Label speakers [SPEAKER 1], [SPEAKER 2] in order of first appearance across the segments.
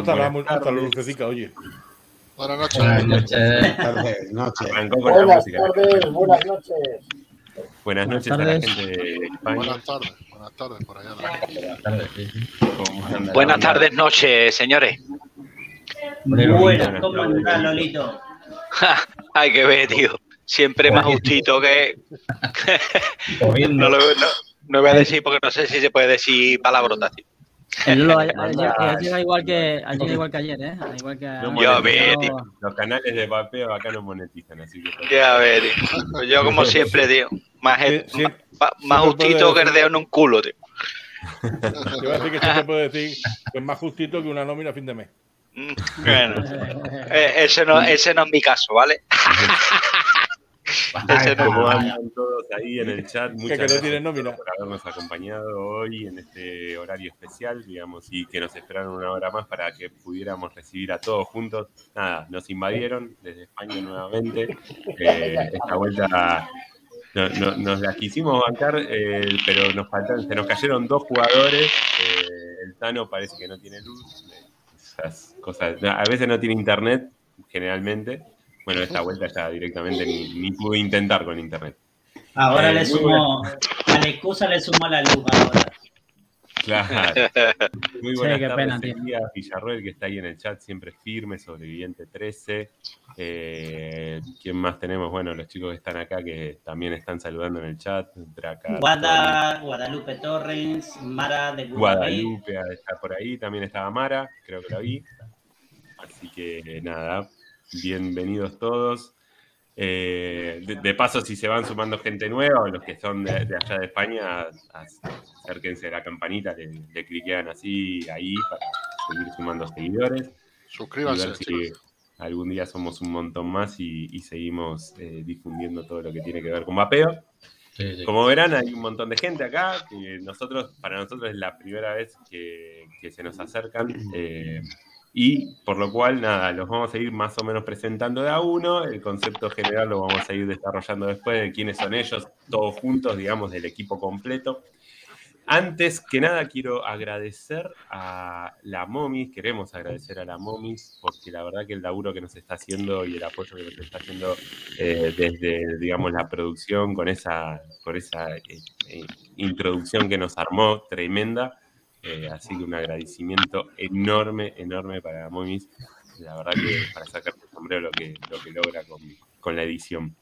[SPEAKER 1] Hasta la,
[SPEAKER 2] buenas
[SPEAKER 1] oye.
[SPEAKER 3] Noches.
[SPEAKER 4] Buenas noches.
[SPEAKER 5] Tardes, noches.
[SPEAKER 6] Buenas tardes, buenas noches.
[SPEAKER 2] Buenas
[SPEAKER 4] Buenas
[SPEAKER 2] noches a la
[SPEAKER 4] tardes.
[SPEAKER 2] gente de España.
[SPEAKER 3] Buenas tardes. Buenas tardes por allá.
[SPEAKER 4] Buenas tardes, sí, sí.
[SPEAKER 2] ¿Cómo anda la
[SPEAKER 7] Buenas tardes, noches, señores.
[SPEAKER 8] Buenas, ¿cómo andás, Lolito?
[SPEAKER 7] Hay que ver, tío. Siempre más justito que. No, lo, no, no voy a decir porque no sé si se puede decir palabrotas, tío.
[SPEAKER 4] Lolo, ayer, ayer igual que ayer igual que ayer, ¿eh? Igual que
[SPEAKER 2] No
[SPEAKER 7] ve,
[SPEAKER 2] tío. Los canales de papeo acá no monetizan, así que.
[SPEAKER 7] Ya tío. Yo, como siempre, tío. Más,
[SPEAKER 1] Sí, sí.
[SPEAKER 7] más, más justito que el dedo en un culo, tío.
[SPEAKER 1] Te voy a decir que te puedo decir que es más justito que una nómina a fin de mes.
[SPEAKER 7] Mm, Bueno, eh, ese, no, ese no es mi caso, ¿vale? Ese no.
[SPEAKER 2] ¿Cómo andan todos ahí en el chat? Muchas
[SPEAKER 1] que no
[SPEAKER 2] gracias
[SPEAKER 1] nómina.
[SPEAKER 2] por habernos acompañado hoy en este horario especial, digamos, y que nos esperaron una hora más para que pudiéramos recibir a todos juntos. Nada, nos invadieron desde España nuevamente. Eh, esta vuelta no- no- nos la quisimos bancar, eh, pero nos faltan, se nos cayeron dos jugadores. eh, el Tano parece que no tiene luz. Esas cosas. A veces no tiene internet, generalmente. Bueno, esta vuelta ya directamente ni, ni pude intentar con internet.
[SPEAKER 8] Ahora
[SPEAKER 2] Eh,
[SPEAKER 8] le sumo, a la excusa le sumo la luz ahora.
[SPEAKER 2] Claro. Muy
[SPEAKER 4] Sí,
[SPEAKER 2] buenas
[SPEAKER 4] qué
[SPEAKER 2] tardes,
[SPEAKER 4] pena,
[SPEAKER 2] Villarroel, que está ahí en el chat, siempre firme, sobreviviente 13. Eh, ¿Quién más tenemos? Bueno, los chicos que están acá que también están saludando en el chat. Draca,
[SPEAKER 8] Guada, Guadalupe Torres, Mara de Guadalupe.
[SPEAKER 2] Guadalupe está por ahí, también estaba Mara, creo que la vi. Así que nada, bienvenidos todos. Eh, de, de paso, si se van sumando gente nueva, o los que son de, de allá de España, acérquense a la campanita, le, le cliquean así ahí para seguir sumando seguidores. Y
[SPEAKER 3] Suscríbanse,
[SPEAKER 2] ver si algún día somos un montón más y, y seguimos eh, difundiendo todo lo que tiene que ver con vapeo.
[SPEAKER 4] Sí, sí.
[SPEAKER 2] Como verán, hay un montón de gente acá. Que nosotros, para nosotros es la primera vez que, que se nos acercan. eh, y por lo cual, nada, los vamos a ir más o menos presentando de a uno. El concepto general lo vamos a ir desarrollando después de quiénes son ellos, todos juntos, digamos, del equipo completo. Antes que nada, quiero agradecer a la Momis, queremos agradecer a la Momis, porque la verdad que el laburo que nos está haciendo y el apoyo que nos está haciendo eh, desde, digamos, la producción con esa, con esa eh, eh, introducción que nos armó, tremenda. Eh, así que un agradecimiento enorme, enorme para Momis. La verdad que para sacar el sombrero lo que, lo que logra con, con la edición.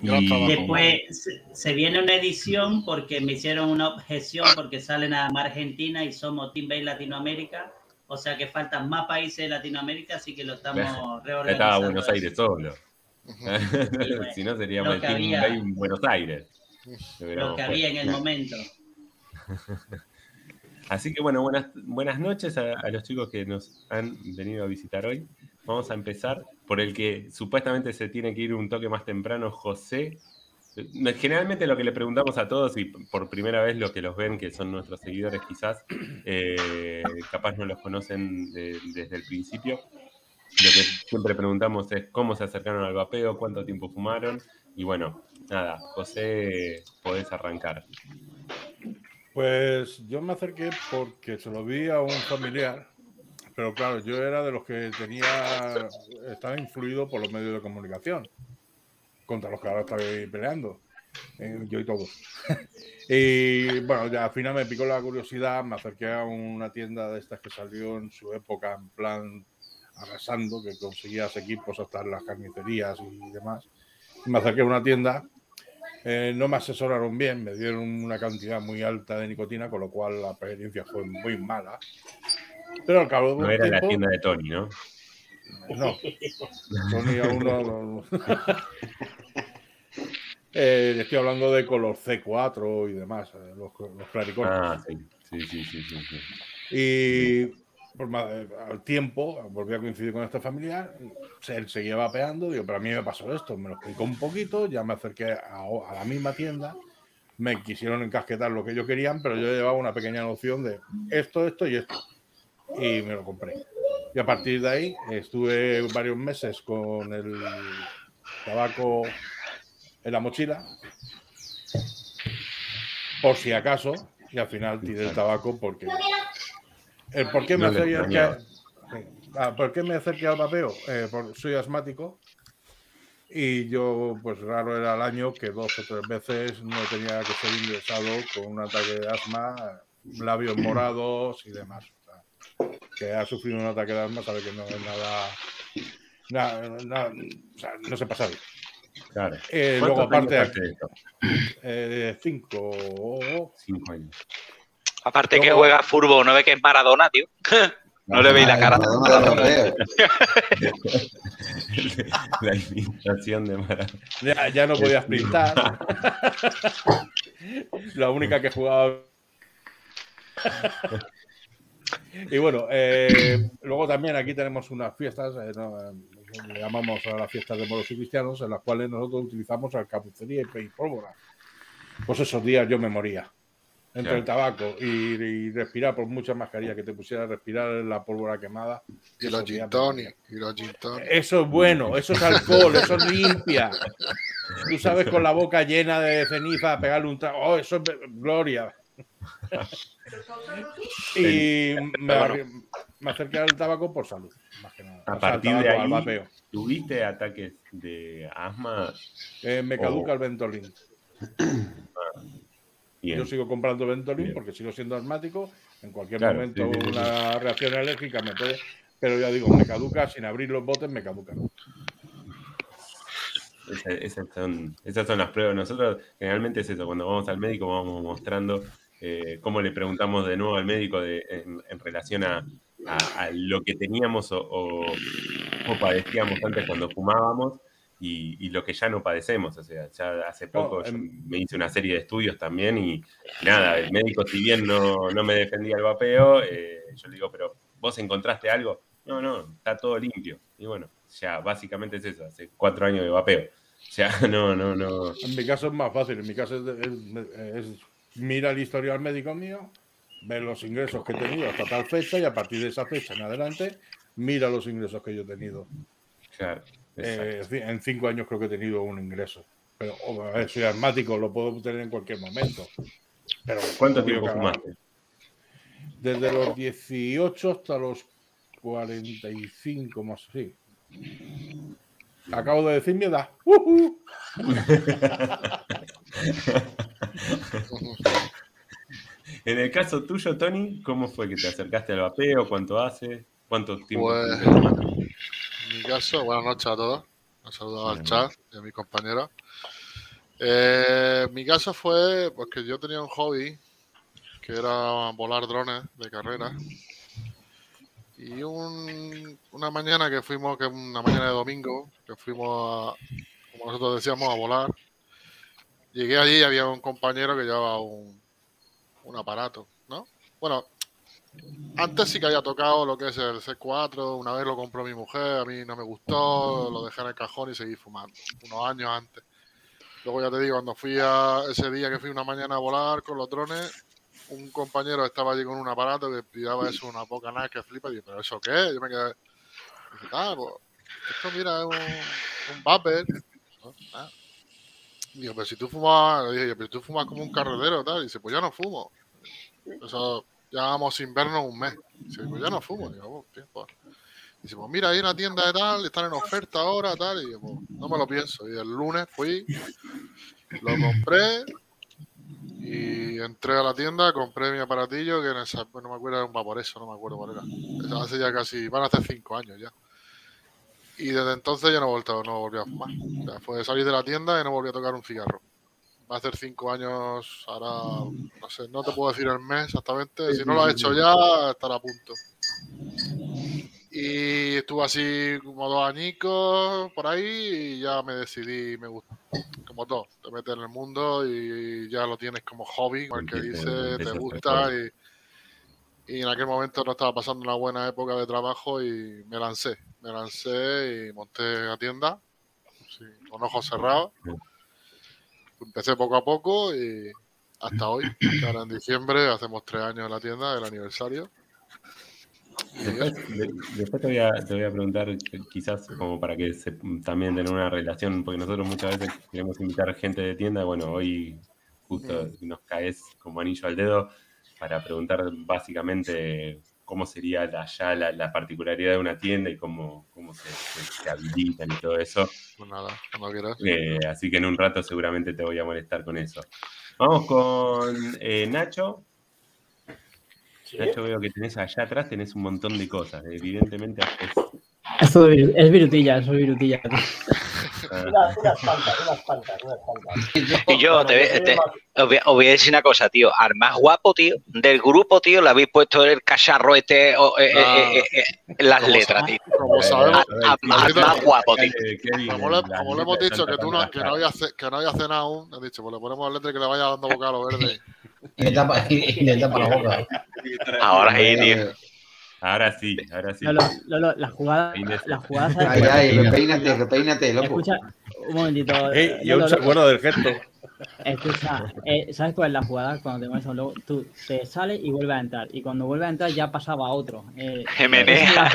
[SPEAKER 2] Y-.
[SPEAKER 8] Después se, viene una edición porque me hicieron una objeción porque sale nada más Argentina y somos Team Bay Latinoamérica. O sea que faltan más países de Latinoamérica, así que lo estamos
[SPEAKER 2] Ya
[SPEAKER 8] reorganizando.
[SPEAKER 2] estaba Buenos. Aires solo. Si no, seríamos el Team
[SPEAKER 8] había.
[SPEAKER 2] Bay en Buenos Aires.
[SPEAKER 8] Lo que había en el momento.
[SPEAKER 2] Así que bueno, buenas, buenas noches a, los chicos que nos han venido a visitar hoy. Vamos a empezar por el que supuestamente se tiene que ir un toque más temprano, José. Eh, Generalmente lo que le preguntamos a todos, y por primera vez los que los ven, que son nuestros seguidores quizás, eh, capaz no los conocen de- desde el principio, lo que siempre preguntamos es cómo se acercaron al vapeo, cuánto tiempo fumaron, y bueno, nada, José, podés arrancar.
[SPEAKER 1] Pues yo me acerqué porque se lo vi a un familiar, pero claro, yo era de los que tenía, estaba influido por los medios de comunicación, contra los que ahora estoy peleando, eh, yo y todos. y bueno, ya al final me picó la curiosidad, me acerqué a una tienda de estas que salió en su época en plan arrasando, que conseguías equipos hasta en las carnicerías y demás. Me acerqué a una tienda eh, no me asesoraron bien, me dieron una cantidad muy alta de nicotina, con lo cual la experiencia fue muy mala. Pero al cabo de un
[SPEAKER 2] No era la
[SPEAKER 1] tiempo-
[SPEAKER 2] tienda de Tony, ¿no?
[SPEAKER 1] No, Sony aún no. Eh, estoy hablando de color C4 y demás, eh, los, los claricones.
[SPEAKER 2] Ah, sí, sí, sí, sí, sí.
[SPEAKER 1] Y por eh, al tiempo volví a coincidir con este familiar. Él seguía vapeando. Digo, pero a mí me pasó esto. Me lo explicó un poquito. Ya me acerqué a, a la misma tienda. Me quisieron encasquetar lo que ellos querían, pero yo llevaba una pequeña noción de esto, esto y esto. Y me lo compré. Y a partir de ahí estuve varios meses con el tabaco en la mochila. Por si acaso. Y al final tiré el tabaco porque el por qué me
[SPEAKER 2] No
[SPEAKER 1] acerqué. Ah, ¿por qué me acerqué al vapeo? Eh, soy asmático y yo, pues raro era el año que dos o tres veces no tenía que ser ingresado con un ataque de asma, labios morados y demás. O sea, que ha sufrido un ataque de asma sabe que no es nada. nada- nada- o sea, no se pasa bien.
[SPEAKER 2] Claro.
[SPEAKER 1] Eh,
[SPEAKER 2] ¿Cuántos
[SPEAKER 1] luego, aparte,
[SPEAKER 2] esto?
[SPEAKER 1] eh, cinco.
[SPEAKER 2] Cinco años.
[SPEAKER 7] Aparte que juega fútbol, ¿no ve que es Maradona, tío? No le veis la cara.
[SPEAKER 5] Maradona reos.
[SPEAKER 2] la imitación de Maradona.
[SPEAKER 1] Ya, ya no podía sprintar. La única que jugaba. y bueno, eh, luego también aquí tenemos unas fiestas, eh, no, eh, le llamamos a las fiestas de moros y cristianos, en las cuales nosotros utilizamos alcapucería y pólvora. Pues esos días yo me moría. Entre el tabaco y, y respirar por mucha mascarilla que te pusiera, respirar la pólvora quemada.
[SPEAKER 3] Y los gin
[SPEAKER 1] eso es bueno, eso es alcohol, eso es limpia. Tú sabes, con la boca llena de ceniza, pegarle un trago. Oh, eso es gloria. y me,
[SPEAKER 7] bueno.
[SPEAKER 1] me acerqué al tabaco por salud, más que nada.
[SPEAKER 2] A
[SPEAKER 1] O sea, al
[SPEAKER 2] partir de ahí-
[SPEAKER 1] vapeo.
[SPEAKER 2] ¿Tuviste ataques de asma?
[SPEAKER 1] Eh, me caduca el Ventolin.
[SPEAKER 2] Bien.
[SPEAKER 1] Yo sigo comprando Ventolin
[SPEAKER 2] Bien.
[SPEAKER 1] porque sigo siendo asmático. En cualquier
[SPEAKER 2] Claro,
[SPEAKER 1] momento
[SPEAKER 2] sí, sí, sí, sí.
[SPEAKER 1] una reacción alérgica me puede. Pero ya digo, me caduca, sin abrir los botes me caduca.
[SPEAKER 2] Esa- esas, son, esas son las pruebas. Nosotros generalmente es eso, cuando vamos al médico vamos mostrando eh, cómo le preguntamos de nuevo al médico de- en, en relación a, a- a lo que teníamos o, o- o padecíamos antes cuando fumábamos y, y lo que ya no padecemos. O sea, ya hace poco yo
[SPEAKER 1] em-
[SPEAKER 2] me hice una serie de estudios también y nada, el médico si bien no, no me defendía el vapeo, eh, yo le digo, pero vos encontraste algo. No, no, está todo limpio. Y bueno, ya básicamente es eso, hace cuatro años de vapeo. Ya no, no, no.
[SPEAKER 1] En mi caso es más fácil. En mi caso es, es- es- mira el historial médico mío, ve los ingresos que he tenido hasta tal fecha y a partir de esa fecha en adelante, mira los ingresos que yo he tenido.
[SPEAKER 2] Claro.
[SPEAKER 1] Eh, en cinco años creo que he tenido un ingreso. Pero oh, a ver, soy asmático, lo puedo obtener en cualquier momento. Pero
[SPEAKER 2] ¿Cuánto tiempo fumaste?
[SPEAKER 1] Desde los 18 hasta los 45 más así. Acabo de decir mi edad.
[SPEAKER 2] En el caso tuyo, Tony, ¿cómo fue que te acercaste al vapeo? ¿Cuánto hace? ¿Cuánto tiempo?
[SPEAKER 3] Pues- mi caso, buenas noches a todos. Un saludo al chat y a mis compañeros. Eh, mi caso fue pues, que yo tenía un hobby que era volar drones de carrera. Y un- una mañana que fuimos, que una mañana de domingo, que fuimos, a, como nosotros decíamos, a volar. Llegué allí y había un compañero que llevaba un, un aparato, ¿no? Bueno, antes sí que había tocado lo que es el C4, una vez lo compró mi mujer, a mí no me gustó, lo dejé en el cajón y seguí fumando, unos años antes. Luego ya te digo, cuando fui a ese día que fui una mañana a volar con los drones, un compañero estaba allí con un aparato que pillaba eso, una poca nada que flipa, y yo, ¿pero eso qué? Yo me quedé, dije, ah, pues, esto mira, es un, vapor. Ah. Digo, pero si tú fumas, dije, pero tú fumas como un carretero, tal, y dice, pues yo no fumo. Eso, llevábamos sin vernos un mes. Dice, pues yo no fumo. Digo, "Oh, pues". Dice, pues mira, hay una tienda de tal, están en oferta ahora, tal. Y yo, pues, no me lo pienso. Y el lunes fui, lo compré y entré a la tienda, compré mi aparatillo, que no me acuerdo, era un vaporeso, no me acuerdo cuál era. Eso hace ya casi, van a hacer cinco años ya. Y desde entonces ya no he vuelto, no volví a fumar. O sea, fue salir de la tienda y no volví a tocar un cigarro. Va a hacer cinco años, ahora, no sé, no te puedo decir el mes exactamente. Si no lo has hecho ya, estará a punto. Y estuve así como dos añicos por ahí y ya me decidí, me gusta. Como todo, te metes en el mundo y ya lo tienes como hobby, igual que
[SPEAKER 2] Empieza-
[SPEAKER 3] dice, te gusta y en aquel momento no estaba pasando una buena época de trabajo y me lancé, me lancé y monté la tienda sí, con ojos cerrados. Empecé poco a poco y hasta hoy, que ahora en diciembre hacemos tres años en la tienda, el aniversario.
[SPEAKER 2] Después, de- después te, voy a, te voy a preguntar, quizás como para que se, también tener una relación, porque nosotros muchas veces queremos invitar gente de tienda, bueno, hoy justo nos caes como anillo al dedo para preguntar básicamente cómo sería la- ya la, la particularidad de una tienda y cómo, cómo se, se- se habilitan y todo eso.
[SPEAKER 3] Pues nada, quieras.
[SPEAKER 2] Eh, así que en un rato seguramente te voy a molestar con eso. Vamos con eh, Nacho. Nacho, veo que tenés allá atrás, tenés un montón de cosas. Evidentemente.
[SPEAKER 4] Esto de viru- es virutilla, eso es virutilla. Tío.
[SPEAKER 5] Unas, unas cuantas, unas cuantas, unas cuantas.
[SPEAKER 7] Y yo te, te- os, voy, os voy a decir una cosa, tío. Al más guapo, tío, del grupo, tío, le habéis puesto el cacharro este, o, eh,
[SPEAKER 3] Ah.
[SPEAKER 7] eh, eh, eh, las letras, tío.
[SPEAKER 3] Como
[SPEAKER 2] eh,
[SPEAKER 3] sabemos,
[SPEAKER 7] Al, más guapo, tío.
[SPEAKER 3] Como le,
[SPEAKER 2] las
[SPEAKER 3] como le hemos
[SPEAKER 2] letras
[SPEAKER 3] dicho que, tú no, que, no había, que no había cenado aún, he dicho, pues le ponemos letra y que le vaya dando boca a lo verde.
[SPEAKER 6] Y le tapa, y le tapa la boca.
[SPEAKER 7] Ahora sí, tío.
[SPEAKER 2] Ahora sí, ahora sí.
[SPEAKER 4] Lolo, Lolo, la jugada, la jugada,
[SPEAKER 9] Ay, ay, repeínate, repeínate, loco.
[SPEAKER 4] Escucha, un momentito.
[SPEAKER 1] Ey,
[SPEAKER 4] eh,
[SPEAKER 1] y aún
[SPEAKER 4] Lolo,
[SPEAKER 1] se acuerda del gesto.
[SPEAKER 4] Escucha, eh, ¿sabes cuál es la jugada? Cuando te mueves a un lobo, tú te sales y vuelves a entrar. Y cuando vuelves a entrar ya pasaba a otro. Eh,
[SPEAKER 7] Jimenea.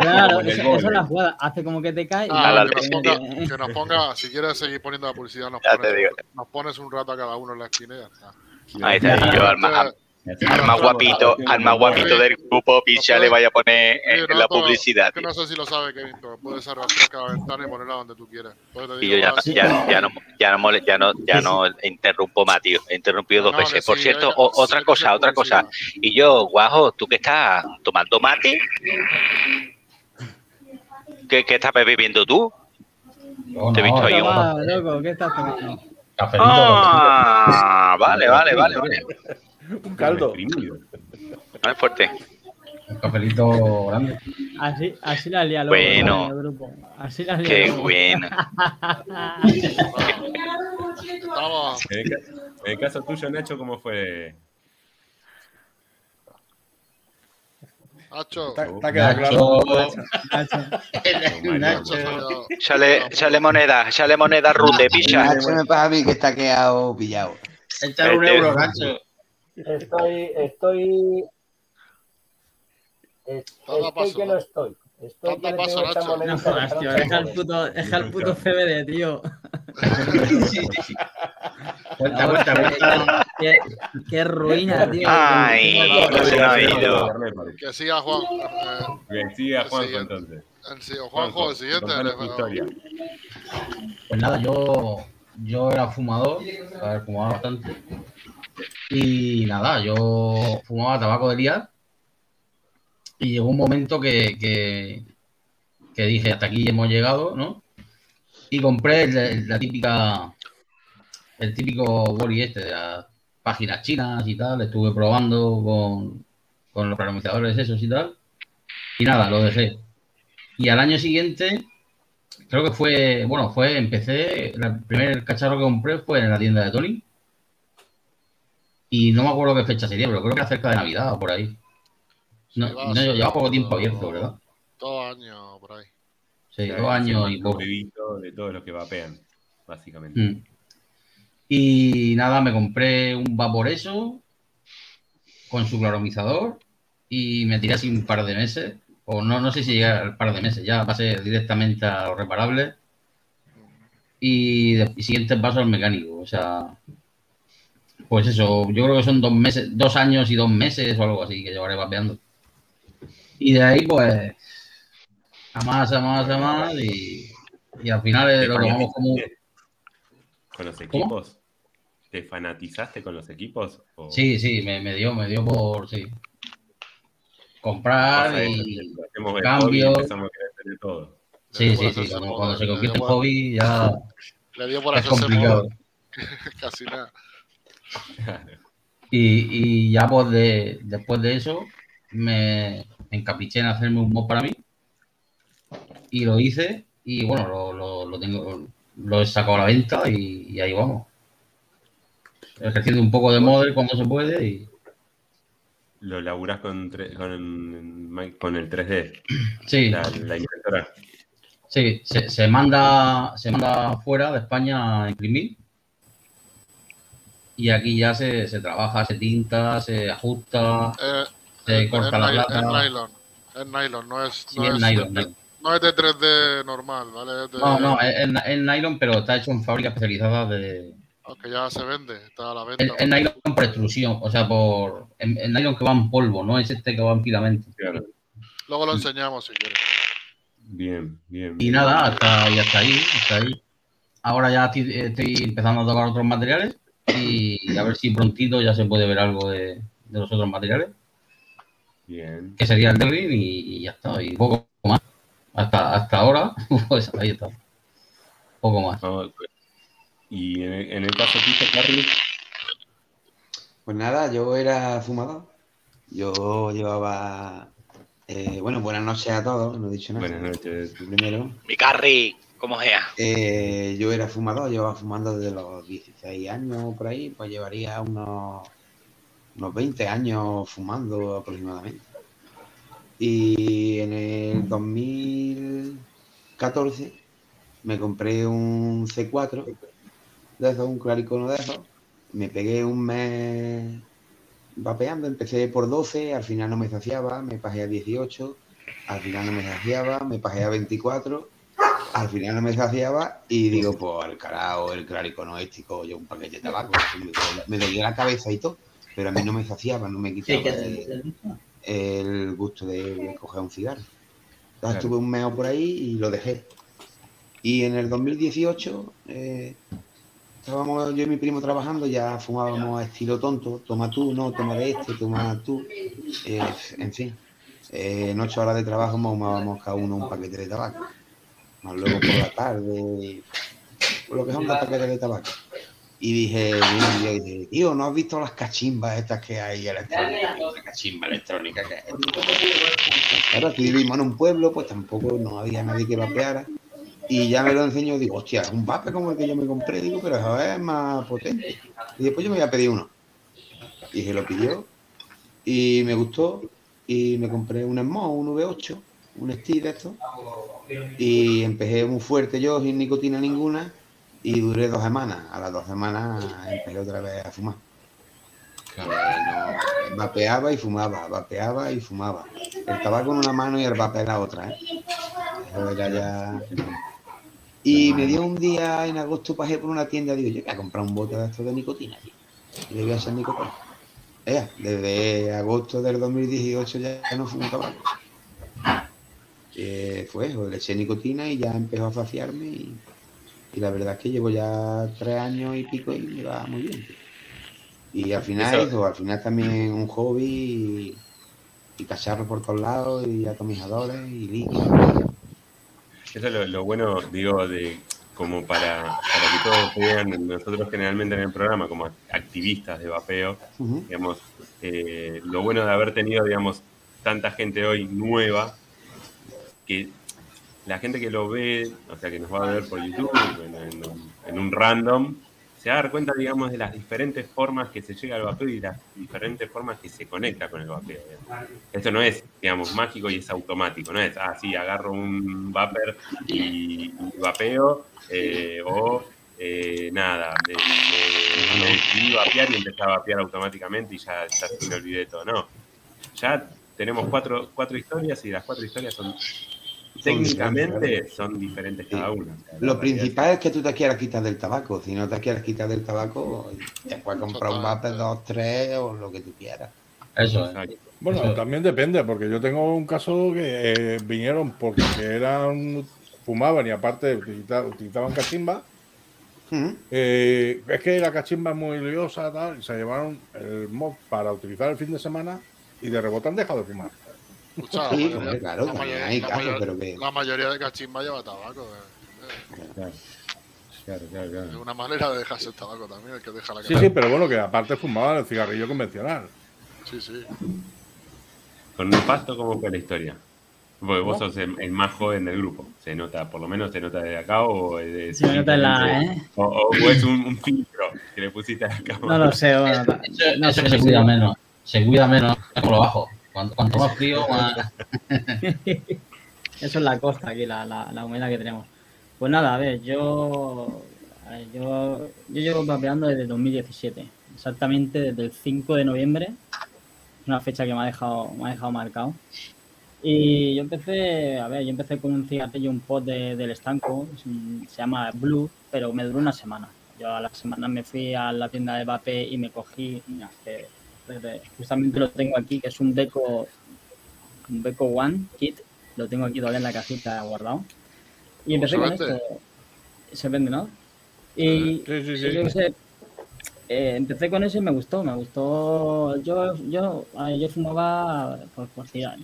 [SPEAKER 4] claro, esa, esa es la jugada. Hace como que te cae y
[SPEAKER 3] Ah,
[SPEAKER 7] la
[SPEAKER 3] que, nos ponga, que nos ponga, si quieres seguir poniendo la publicidad, nos
[SPEAKER 7] Ya te
[SPEAKER 3] pones,
[SPEAKER 7] digo.
[SPEAKER 3] nos pones un rato a cada uno en la esquina y ya está.
[SPEAKER 7] Ahí está, y yo al más, al- al más guapito, al más guapito del grupo, Picha le vaya a poner
[SPEAKER 3] no,
[SPEAKER 7] la publicidad,
[SPEAKER 3] que no sé si lo sabe, Kevin, pero puedes arrastrar cada ventana y ponerla donde tú quieras.
[SPEAKER 7] Y yo ya, ya, ya no, ya no, mole- ya no, ya no interrumpo más, tío. He interrumpido dos
[SPEAKER 3] No, que
[SPEAKER 7] veces. Por cierto, o- otra
[SPEAKER 3] que
[SPEAKER 7] cosa, otra cosa. Y yo, Guajo, ¿tú qué estás tomando mate? ¿Qué, qué estás bebiendo tú?
[SPEAKER 6] No,
[SPEAKER 7] Te he visto
[SPEAKER 6] no,
[SPEAKER 7] ahí un-
[SPEAKER 4] ¿qué estás tomando?
[SPEAKER 6] Cafelito,
[SPEAKER 7] Ah, vale, vale, vale, vale.
[SPEAKER 1] Un caldo.
[SPEAKER 7] No es fuerte.
[SPEAKER 6] un cafelito grande.
[SPEAKER 4] Así, así la lía loco.
[SPEAKER 7] Bueno.
[SPEAKER 4] el grupo. Así la lía
[SPEAKER 7] Qué
[SPEAKER 4] loco.
[SPEAKER 7] buena.
[SPEAKER 3] Estamos,
[SPEAKER 2] En el, ca- en el caso tuyo, Nacho, ¿cómo fue?
[SPEAKER 3] Nacho.
[SPEAKER 1] Está, quedado
[SPEAKER 6] Nacho,
[SPEAKER 1] claro.
[SPEAKER 4] Nacho.
[SPEAKER 9] Nacho.
[SPEAKER 3] Nacho.
[SPEAKER 7] Sale, sale moneda, sale moneda rute, picha.
[SPEAKER 9] Nacho me pasa a mí que está quedado pillado.
[SPEAKER 6] Échale un
[SPEAKER 7] Este-
[SPEAKER 6] euro, Nacho.
[SPEAKER 5] Estoy, estoy. Estoy
[SPEAKER 3] paso.
[SPEAKER 5] que no estoy. Estoy que
[SPEAKER 3] paso,
[SPEAKER 5] esta
[SPEAKER 4] No jodas, tío. Deja el puto, deja el puto CBD, tío.
[SPEAKER 6] Cuenta, cuenta, cuenta.
[SPEAKER 4] Qué, qué ruina, tío.
[SPEAKER 7] Ay, no se ha ido.
[SPEAKER 3] Que siga Juan. Eh,
[SPEAKER 2] Bien, siga Juanjo entonces.
[SPEAKER 3] el, sí, o Juanjo, el siguiente. eh,
[SPEAKER 2] historia.
[SPEAKER 6] Pues nada, yo, yo era fumador, a ver, fumaba bastante. Y nada, yo fumaba tabaco de liar. Y llegó un momento que, que, dije, hasta aquí hemos llegado, ¿no? Y compré la típica, el típico boli este de las páginas chinas y tal. Estuve probando con, con los programadores esos y tal. Y nada, lo dejé. Y al año siguiente, creo que fue, bueno, fue, empecé, el primer cacharro que compré fue en la tienda de Tony. Y no me acuerdo qué fecha sería, pero creo que era cerca de Navidad o por ahí. No, no,
[SPEAKER 3] ser
[SPEAKER 6] llevaba poco tiempo abierto, ¿verdad?
[SPEAKER 3] Dos años por ahí.
[SPEAKER 6] Sí, dos años y
[SPEAKER 2] un
[SPEAKER 6] poco.
[SPEAKER 2] de todos los que vapean, básicamente.
[SPEAKER 6] Mm. Y nada, me compré un Vaporeso con su claromizador y me tiré así un par de meses. O no, no sé si llegué al par de meses, ya pasé directamente a lo reparable. Y, de- y siguiente paso al mecánico. O sea, pues eso, yo creo que son dos meses, dos años y dos meses o algo así que llevaré vapeando. Y de ahí, pues, a más, a más, a más, y, y al final eh,
[SPEAKER 2] ¿Te
[SPEAKER 6] lo tomamos como.
[SPEAKER 2] ¿Con los equipos? ¿Te fanatizaste con los equipos? ¿O
[SPEAKER 6] Sí, sí, me, me dio, me dio por, sí. Comprar y...
[SPEAKER 2] que hacemos el
[SPEAKER 6] cambio.
[SPEAKER 2] hobby y empezamos a querer hacer de todo?
[SPEAKER 6] Sí, sí, sí, cuando, se en
[SPEAKER 3] por-
[SPEAKER 6] hobby ya
[SPEAKER 3] Le dio por
[SPEAKER 6] es complicado.
[SPEAKER 3] casi nada.
[SPEAKER 6] Y, y ya pues de, después de eso me encapriché en hacerme un mod para mí y lo hice y bueno, lo, lo, lo tengo, lo he sacado a la venta y, y ahí vamos. Ejerciendo un poco de model cuando se puede y
[SPEAKER 2] ¿Lo laburás con, con, con el 3D?
[SPEAKER 6] sí,
[SPEAKER 2] La, la impresora.
[SPEAKER 6] sí, se, se manda, se manda fuera de España a imprimir y aquí ya se, se trabaja, se tinta, se ajusta,
[SPEAKER 3] Eh,
[SPEAKER 6] se
[SPEAKER 3] es,
[SPEAKER 6] corta la
[SPEAKER 3] es,
[SPEAKER 6] plata.
[SPEAKER 3] nylon. Es nylon, no es,
[SPEAKER 6] Sí,
[SPEAKER 3] no
[SPEAKER 6] es
[SPEAKER 3] es,
[SPEAKER 6] nylon,
[SPEAKER 3] de,
[SPEAKER 6] nylon.
[SPEAKER 3] no es de 3D normal, ¿vale? Es de-
[SPEAKER 6] No, no, es, es- es nylon, pero está hecho en fábrica especializada de,
[SPEAKER 3] Aunque ya se vende, está a la venta.
[SPEAKER 6] el nylon por extrusión, o sea, por el, nylon que va en polvo, no es este que va en filamento.
[SPEAKER 2] Claro.
[SPEAKER 3] Luego lo enseñamos si quieres.
[SPEAKER 2] Bien, bien.
[SPEAKER 6] Y nada, hasta, y hasta ahí, hasta ahí. Ahora ya estoy, estoy empezando a tocar otros materiales y a ver si prontito ya se puede ver algo de, de los otros materiales,
[SPEAKER 2] Bien.
[SPEAKER 6] que sería el Devlin y, y ya está, y poco más. Hasta, hasta ahora, pues ahí está. Poco más.
[SPEAKER 2] Vamos, pues. Y en el, en el caso tuyo, Carly,
[SPEAKER 9] Pues nada, yo era fumador. Yo llevaba. eh, bueno, buenas noches a todos, no he dicho nada.
[SPEAKER 2] buenas noches.
[SPEAKER 9] Primero,
[SPEAKER 7] Mi carry, ¿cómo sea?
[SPEAKER 9] eh, yo era fumador, llevaba fumando desde los 16 años por ahí, pues llevaría unos, unos 20 años fumando aproximadamente. Y en el 2014 me compré un C4 de esos, un claricono de esos. Me pegué un mes vapeando, empecé por 12, al final no me saciaba, me pasé a 18, al final no me saciaba, me pasé a 24, al final no me saciaba y digo, pues al carajo, el claricono este, yo un paquete de tabaco, me dolía- la cabeza y todo, pero a mí no me saciaba, no me quitaba el, el gusto de, de coger un cigarro. Entonces estuve un mes por ahí y lo dejé. Y en el 2018 eh, estábamos yo y mi primo trabajando, ya fumábamos a estilo tonto, toma tú, no, toma de este, toma tú. Eh, en fin, eh, en ocho horas de trabajo fumábamos cada uno un paquete de tabaco. Más luego por la tarde, lo que son dos paquetes de tabaco. Y dije, dije, tío, ¿no has visto las cachimbas estas que hay electrónicas? La cachimba electrónica que. Claro, aquí vivimos en un pueblo, pues tampoco no había nadie que vapeara. Y ya me lo enseñó, digo, hostia, es un vape como el que yo me compré, digo, pero es más potente. Y después yo me voy a pedir uno. Y se lo pidió y me gustó y me compré un Smo, un V8, un Steve de estos. Y empecé muy fuerte yo, sin nicotina ninguna, y duré dos semanas. A las dos semanas empecé otra vez a fumar. No, vapeaba y fumaba, vapeaba y fumaba. El tabaco en una mano y el vape en la otra, ¿eh? Eso era ya... Y me dio un día en agosto, pasé por una tienda, digo, yo voy a comprar un bote de estos de nicotina, tío. Y le voy a hacer nicotina. Desde agosto del 2018 ya no fumo tabaco. Eh, fue eso, le eché nicotina y ya empezó a faciarme y, y la verdad es que llevo ya tres años y pico y me va muy bien. tío. Y al final
[SPEAKER 2] Eso-
[SPEAKER 9] eso, al final también un hobby y, y cacharro por todos lados y atomizadores y líquidos.
[SPEAKER 2] Eso es lo, lo bueno, digo, de como para, para que todos vean, nosotros generalmente en el programa, como activistas de vapeo, digamos, eh, lo bueno de haber tenido, digamos, tanta gente hoy nueva, que la gente que lo ve, o sea, que nos va a ver por YouTube, en, un- random, se va a dar cuenta, digamos, de las diferentes formas que se llega al vapeo y las diferentes formas que se conecta con el vapeo. digamos. Esto no es, digamos, mágico y es automático, no es, ah, agarro un vapor y, vapeo, eh, o eh, nada, me, me- decidí vapear y empecé a vapear automáticamente y ya, ya se me olvidé todo. No, ya tenemos cuatro, cuatro historias y las cuatro historias son técnicamente son diferentes cada una.
[SPEAKER 9] Lo principal es que tú te quieras quitar del tabaco. Si no te quieres quitar del tabaco, te puedes comprar un vape, dos, tres o lo que tú quieras.
[SPEAKER 6] Eso
[SPEAKER 2] es-.
[SPEAKER 1] Bueno,
[SPEAKER 6] Eso-
[SPEAKER 1] también depende, porque yo tengo un caso que eh, vinieron porque eran fumaban y aparte utiliza- utilizaban cachimba.
[SPEAKER 9] Ujú.
[SPEAKER 1] Eh, es que la cachimba es muy liosa tal, y se llevaron el mod para utilizar el fin de semana y de rebote han dejado de fumar.
[SPEAKER 3] Escucha,
[SPEAKER 9] Sí,
[SPEAKER 3] la mayoría-
[SPEAKER 9] claro,
[SPEAKER 3] la mayoría-
[SPEAKER 9] hay
[SPEAKER 3] la
[SPEAKER 9] casos,
[SPEAKER 3] mayoría-
[SPEAKER 9] pero que-
[SPEAKER 3] La mayoría de cachimba lleva tabaco. eh.
[SPEAKER 2] Claro, claro, claro,
[SPEAKER 3] Es una manera de dejarse el tabaco también, el que deja la
[SPEAKER 1] Sí, sí, pero bueno, que aparte fumaban el cigarrillo convencional.
[SPEAKER 3] Sí, sí.
[SPEAKER 2] Con Nefasto, ¿cómo fue la historia? Porque vos sos el, el más joven del grupo. ¿Se nota, por lo menos se nota desde acá o es de-
[SPEAKER 4] Se nota en la, ¿eh?
[SPEAKER 2] o, o- es un, un filtro que le pusiste a la cámara?
[SPEAKER 4] No lo sé, bueno, no
[SPEAKER 6] que se cuida menos. Se cuida menos por lo bajo. Cuanto, cuanto más frío, más.
[SPEAKER 4] Eso es la costa aquí, la, la, la humedad que tenemos. Pues nada, a ver, yo, a ver, yo, yo llevo vapeando desde 2017, exactamente desde el 5 de noviembre, una fecha que me ha dejado, me ha dejado marcado. Y yo empecé, a ver, yo empecé con un cigarrillo, un pot de- del estanco, se llama Blue, pero me duró una semana. Yo a la semana me fui a la tienda de vape y me cogí, que justamente lo tengo aquí, que es un Deco, un Deco One Kit, lo tengo aquí todavía en la cajita guardado. Y empecé con
[SPEAKER 3] vende?
[SPEAKER 4] esto. Se vende, ¿no? Y,
[SPEAKER 1] Sí, sí, sí.
[SPEAKER 4] yo qué sé, eh, empecé con eso y me gustó, me gustó. Yo, yo, yo fumaba por, por tirar.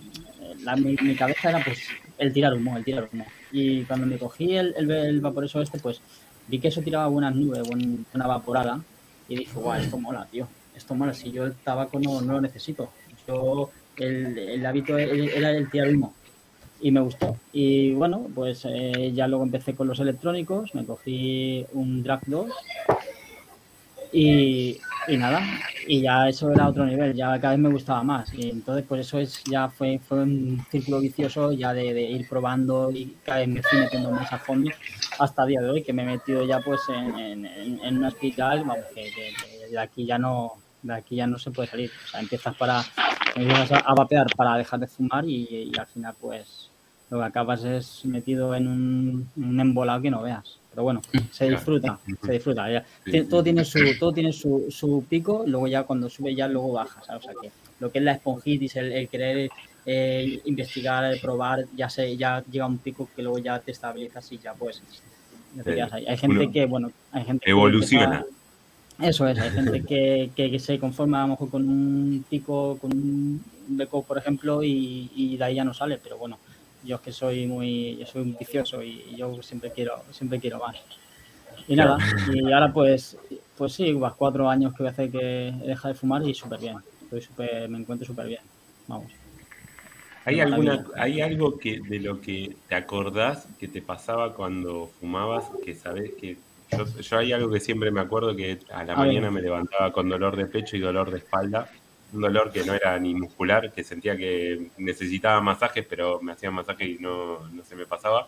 [SPEAKER 4] La- mi, mi cabeza era pues el tirar humo, el tirar humo. Y cuando me cogí el, el, el vaporeso este, pues vi que eso tiraba buenas nubes, buen- buena vaporada. Y dije, guau, esto mola, tío. Esto mola, si yo el tabaco no, no lo necesito. Yo, el, el hábito e- era el tirar humo. Y me gustó. Y bueno, pues eh, ya luego empecé con los electrónicos, me cogí un Drag 2 y, y nada, y ya eso era otro nivel, ya cada vez me gustaba más. Y entonces, pues eso es ya fue, fue un círculo vicioso ya de, ir probando y cada vez me fui metiendo más a fondo hasta día de hoy, que me he metido ya pues en, en, en- vamos, que de aquí ya no de aquí ya no se puede salir. O sea, empiezas para empiezas a, a vapear para dejar de fumar y, y al final pues lo que acabas es metido en un, un embolado que no veas. Pero bueno, se disfruta, se disfruta. Ya-. Todo tiene su, todo tiene su, su pico, luego ya cuando sube ya luego baja, ¿sabes? O sea que lo que es la esponjitis, el, el querer eh, investigar, el probar, ya se, ya llega a un pico que luego ya te estabilizas y ya pues te quedas ahí. Hay gente que, bueno, hay gente que
[SPEAKER 2] evoluciona.
[SPEAKER 4] empieza- eso es, hay gente que, que- que se conforma a lo mejor con un pico, con un beco, por ejemplo, y, y de ahí ya no sale, pero bueno, yo es que soy muy, yo soy un vicioso y yo siempre quiero, siempre quiero más. Y nada, y ahora pues, pues sí, vas cuatro años que voy a hacer que he dejado de fumar y súper bien, estoy súper, me encuentro súper bien, vamos.
[SPEAKER 2] ¿Hay, alguna. ¿Hay algo que de lo que te acordás que te pasaba cuando fumabas que sabés que... Yo, yo hay algo que siempre me acuerdo que a la
[SPEAKER 4] A ver.
[SPEAKER 2] mañana me levantaba con dolor de pecho y dolor de espalda. Un dolor que no era ni muscular, que sentía que necesitaba masajes, pero me hacían masaje y no, no se me pasaba.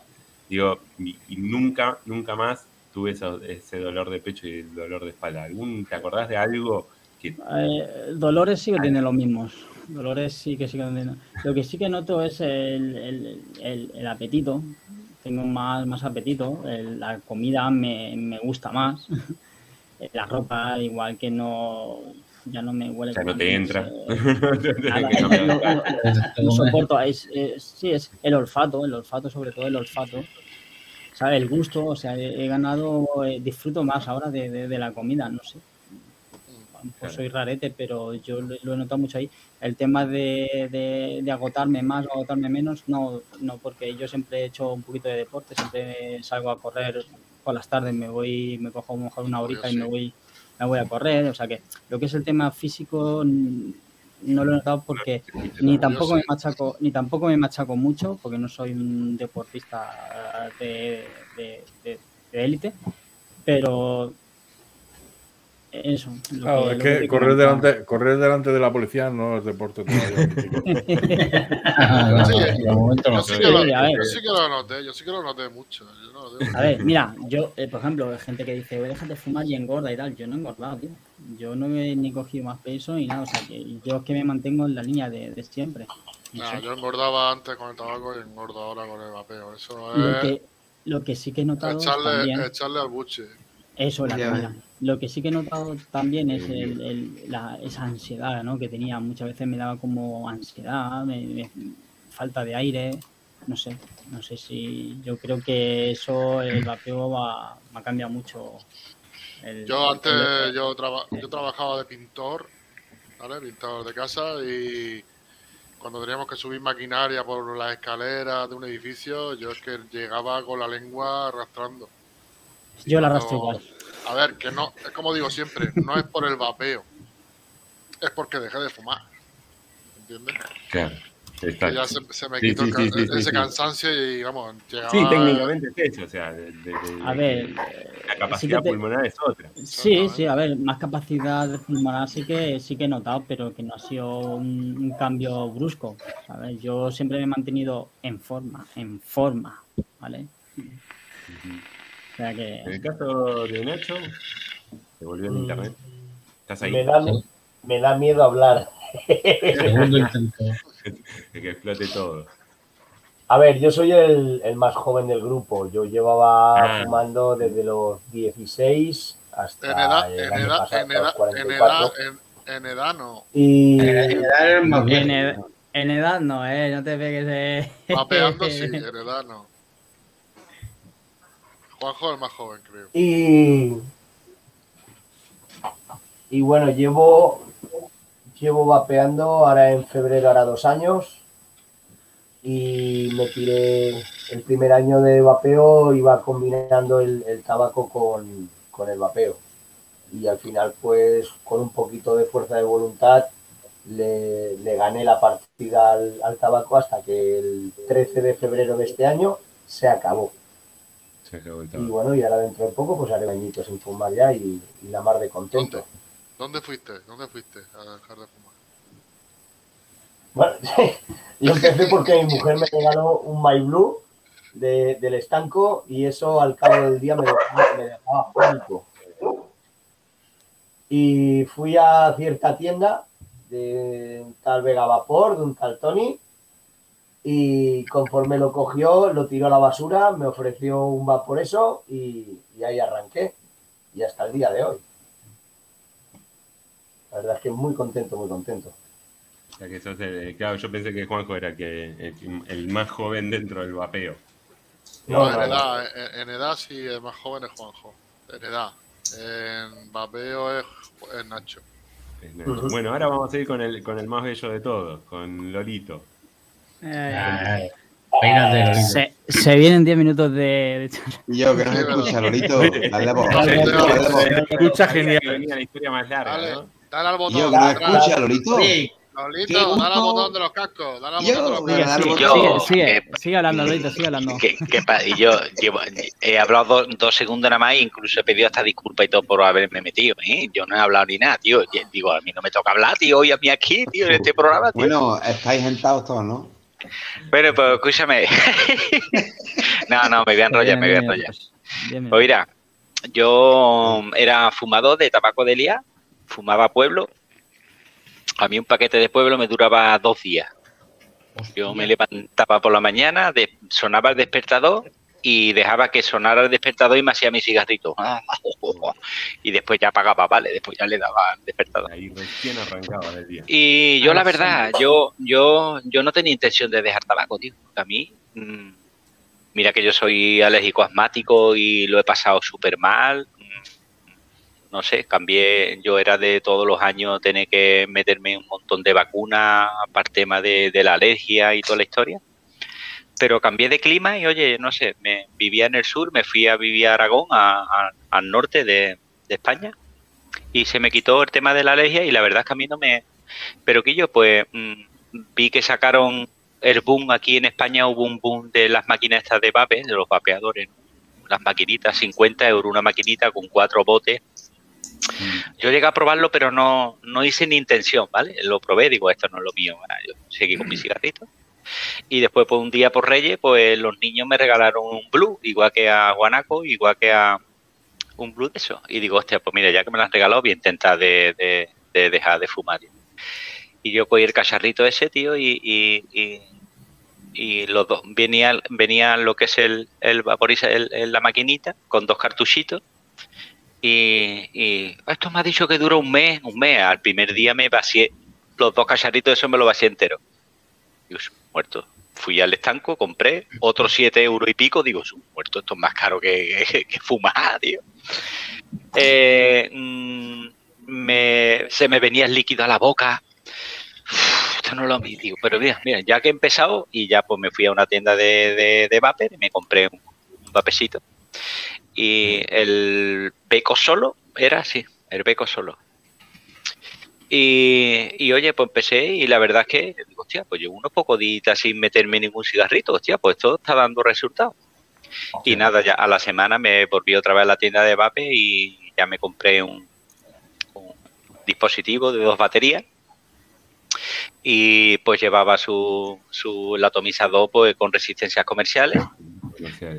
[SPEAKER 2] Digo, y, y nunca, nunca más tuve eso- ese dolor de pecho y el dolor de espalda. ¿Algún, ¿Te acordás de algo que
[SPEAKER 4] Eh, dolores sí que tienen los mismos. Dolores sí que sí que tienen. Lo que sí que noto es el, el- el- el apetito. Tengo más, más apetito. El- la comida me, me gusta más. La ropa, igual que no. Ya no me huele.
[SPEAKER 2] ya no te entra?
[SPEAKER 4] eh,
[SPEAKER 2] no
[SPEAKER 4] soporto. Es, es- sí, es el olfato, el olfato, sobre todo el olfato. ¿Sabe? El gusto, o sea, he, he ganado, eh, disfruto más ahora de, de- de la comida, no sé. Pues soy rarete, pero yo lo, lo he notado mucho ahí. El tema de, de- de agotarme más o agotarme menos, no, no, porque yo siempre he hecho un poquito de deporte, siempre salgo a correr por las tardes, me voy, me cojo a lo mejor una horita y me voy, me voy a correr. O sea que lo que es el tema físico no lo he notado porque ni tampoco me machaco, ni tampoco me machaco mucho, porque no soy un deportista de de- de- de élite, pero eso. lo
[SPEAKER 1] Claro,
[SPEAKER 4] que-
[SPEAKER 1] es
[SPEAKER 4] lo
[SPEAKER 1] que
[SPEAKER 4] te
[SPEAKER 1] correr delante, correr delante de la policía no es deporte todavía.
[SPEAKER 3] Yo sí, que lo, que lo noté, yo sí que lo noté mucho. Yo no lo digo.
[SPEAKER 4] A ver, mira, yo, eh, por ejemplo, hay gente que dice, déjate de fumar y engorda y tal. Yo no he engordado, tío. Yo no he ni cogido más peso ni nada. O sea, que yo es que me mantengo en la línea de, de siempre. No
[SPEAKER 3] Nah, yo engordaba antes con el tabaco y engordo ahora con el vapeo. Eso
[SPEAKER 4] Lo
[SPEAKER 3] es
[SPEAKER 4] que, lo que sí que he notado
[SPEAKER 3] echarle,
[SPEAKER 4] también,
[SPEAKER 3] echarle al buche.
[SPEAKER 4] Eso, la
[SPEAKER 9] Ya.
[SPEAKER 4] comida. Lo que sí que he notado también es el- el- la- esa ansiedad ¿no? que tenía. Muchas veces me daba como ansiedad, me- me- falta de aire, no sé. No sé si yo creo que eso, el vapeo va, va a cambiar mucho. el-
[SPEAKER 3] Yo antes,
[SPEAKER 4] el-
[SPEAKER 3] yo, traba- yo trabajaba de pintor, ¿vale? Pintador de casa y cuando teníamos que subir maquinaria por las escaleras de un edificio, yo es que llegaba con la lengua arrastrando.
[SPEAKER 4] Yo la arrastro igual.
[SPEAKER 3] A ver, que no, es como digo siempre, no es por el vapeo, es porque dejé de fumar. ¿Entiendes?
[SPEAKER 2] Claro,
[SPEAKER 3] Que ya se, se me
[SPEAKER 2] Sí,
[SPEAKER 3] quitó
[SPEAKER 2] sí,
[SPEAKER 3] el ca-
[SPEAKER 2] sí, sí, sí,
[SPEAKER 3] ese
[SPEAKER 2] sí.
[SPEAKER 3] cansancio y, vamos, llegaba...
[SPEAKER 2] Sí, técnicamente es eso, o sea, de- de- de-
[SPEAKER 4] A ver,
[SPEAKER 2] la
[SPEAKER 4] eh,
[SPEAKER 2] capacidad
[SPEAKER 4] sí que te-
[SPEAKER 2] pulmonar es otra.
[SPEAKER 4] Sí, sí, a ver, más capacidad pulmonar sí que sí que he notado, pero que no ha sido un, un cambio brusco, ¿sabes? Yo siempre me he mantenido en forma, en forma, ¿vale? O sea
[SPEAKER 2] En
[SPEAKER 4] que
[SPEAKER 2] el caso de Nacho, se volvió en
[SPEAKER 5] Mm.
[SPEAKER 2] internet. ¿Estás ahí?
[SPEAKER 5] Me da,
[SPEAKER 6] Sí.
[SPEAKER 5] me da miedo hablar.
[SPEAKER 6] Segundo intento.
[SPEAKER 2] De que explote todo.
[SPEAKER 5] A ver, yo soy el, el más joven del grupo. Yo llevaba
[SPEAKER 2] Ah.
[SPEAKER 5] fumando desde los 16
[SPEAKER 3] hasta en edad,
[SPEAKER 5] el
[SPEAKER 3] en
[SPEAKER 5] año
[SPEAKER 3] edad,
[SPEAKER 5] pasado,
[SPEAKER 3] en edad,
[SPEAKER 5] los
[SPEAKER 3] en
[SPEAKER 5] 44.
[SPEAKER 3] edad, en, en edad no.
[SPEAKER 5] Y
[SPEAKER 6] En edad
[SPEAKER 4] En, en edad no, eh, no te pegues eh.
[SPEAKER 3] Mapeando sí, en edad no. Juanjo es más joven, creo.
[SPEAKER 5] Y, y bueno, llevo, llevo vapeando ahora en febrero, hará dos años. Y me tiré el primer año de vapeo, iba combinando el, el tabaco con, con el vapeo. Y al final, pues con un poquito de fuerza de voluntad, le, le gané la partida al, al tabaco hasta que el 13 de febrero de este año se acabó. Y bueno, y ahora dentro de poco pues haré bañitos sin fumar ya y, y la mar de contento.
[SPEAKER 3] ¿Dónde fuiste? ¿Dónde fuiste a dejar de fumar?
[SPEAKER 5] Bueno, yo empecé porque mi mujer me regaló un My Blue de- del estanco y eso al cabo del día me dejaba, me dejaba pánico. Y fui a cierta tienda de un tal Vega Vapor, de un tal Tony, y conforme lo cogió, lo tiró a la basura, me ofreció un vapor eso y, y ahí arranqué. Y hasta el día de hoy. La verdad es que muy contento, muy contento.
[SPEAKER 2] O sea, que sos el- claro, yo pensé que Juanjo era que el, el más joven dentro del vapeo.
[SPEAKER 3] No,
[SPEAKER 5] No,
[SPEAKER 3] en, edad, en, en edad sí, el más joven es Juanjo. En edad. En vapeo es, es Nacho.
[SPEAKER 2] Bueno, ahora vamos a ir con el, con el más bello de todos, con Lolito.
[SPEAKER 6] Ay, Lolito.
[SPEAKER 4] se, se vienen 10 minutos de.
[SPEAKER 9] Y yo que no se escucha, Lolito. Dale voz.
[SPEAKER 1] Escucha genial.
[SPEAKER 2] Venía la historia más larga,
[SPEAKER 3] Dale,
[SPEAKER 2] ¿no?
[SPEAKER 3] dale al
[SPEAKER 9] Y
[SPEAKER 3] botón.
[SPEAKER 9] yo que no escucha, Lolito.
[SPEAKER 6] Sí,
[SPEAKER 3] Lolito, dale al botón de los cascos. Dale al
[SPEAKER 9] Yo,
[SPEAKER 3] botón de los cascos.
[SPEAKER 7] yo-
[SPEAKER 4] Sigue, sigue,
[SPEAKER 7] eh,
[SPEAKER 4] sigue hablando, Lolito, sigue hablando.
[SPEAKER 7] ¿Qué, qué pa- y yo llevo, he hablado dos, dos segundos nada más e incluso he pedido hasta disculpas y todo por haberme metido. ¿eh? Yo no he hablado ni nada, tío. Y- Digo, a mí no me toca hablar, tío, hoy a mí aquí, tío, en este programa, tío.
[SPEAKER 9] Bueno, estáis sentados todos, ¿no?
[SPEAKER 7] Pero, pues escúchame. no, no, me voy a enrollar, me voy a enrollar. Pues mira, yo era fumador de tabaco de lía, fumaba pueblo. A mí un paquete de pueblo me duraba dos días. Yo me levantaba por la mañana, de- sonaba el despertador y dejaba que sonara el despertador y me hacía mi cigarrito. Y después ya apagaba, vale, después ya le daba el despertador.
[SPEAKER 2] Ahí recién arrancaba el día.
[SPEAKER 7] Y yo la verdad, yo, yo, yo no tenía intención de dejar tabaco, tío. A mí, mm, mira que yo soy alérgico asmático y lo he pasado súper mal. Mm, No sé, cambié, yo era de todos los años tener que meterme un montón de vacunas para el tema de, de la alergia y toda la historia. Pero cambié de clima y oye, no sé, me vivía en el sur, me fui a vivir a Aragón, a- a- al norte de, de España y se me quitó el tema de la alergia y la verdad es que a mí no me... Pero que yo pues mm, vi que sacaron el boom aquí en España, hubo un boom de las máquinas estas de vape, de los vapeadores, las maquinitas, 50 euros una maquinita con cuatro botes. Yo llegué a probarlo, pero no, no hice ni intención, ¿vale? Lo probé, digo, esto no es lo mío, yo seguí con mi cigarrito. Y después, pues un día por Reyes, pues los niños me regalaron un blue, igual que a Guanaco, igual que a, un blue de eso. Y digo, hostia, pues mira, ya que me lo han regalado, voy a intentar de, de- de dejar de fumar. Y yo cogí el cacharrito ese, tío, y, y, y, y los dos, venía, venía lo que es el, el vaporiza, el- la maquinita, con dos cartuchitos. Y, y esto me ha dicho que dura un mes, un mes. Al primer día me vacié los dos cacharritos, eso me lo vacié entero. Digo, "Su muerto. Fui al estanco, compré otros siete euros y pico. Digo, "Su muerto, esto es más caro que, que- fumar, tío. Eh, mm, me- se me venía el líquido a la boca. Esto no lo digo, pero mira, mira, ya que he empezado y ya pues me fui a una tienda de, de, de y me compré un, un. Y el beco solo era así, el beco solo. Y, y, oye, pues empecé y la verdad es que, digo, hostia, pues llevo unos pocos días sin meterme ningún cigarrito, hostia, pues esto está dando resultados. Y nada, ya a la semana me volví otra vez a la tienda de vape y ya me compré un, un dispositivo de dos baterías y pues llevaba su, su el atomizador pues, con resistencias comerciales.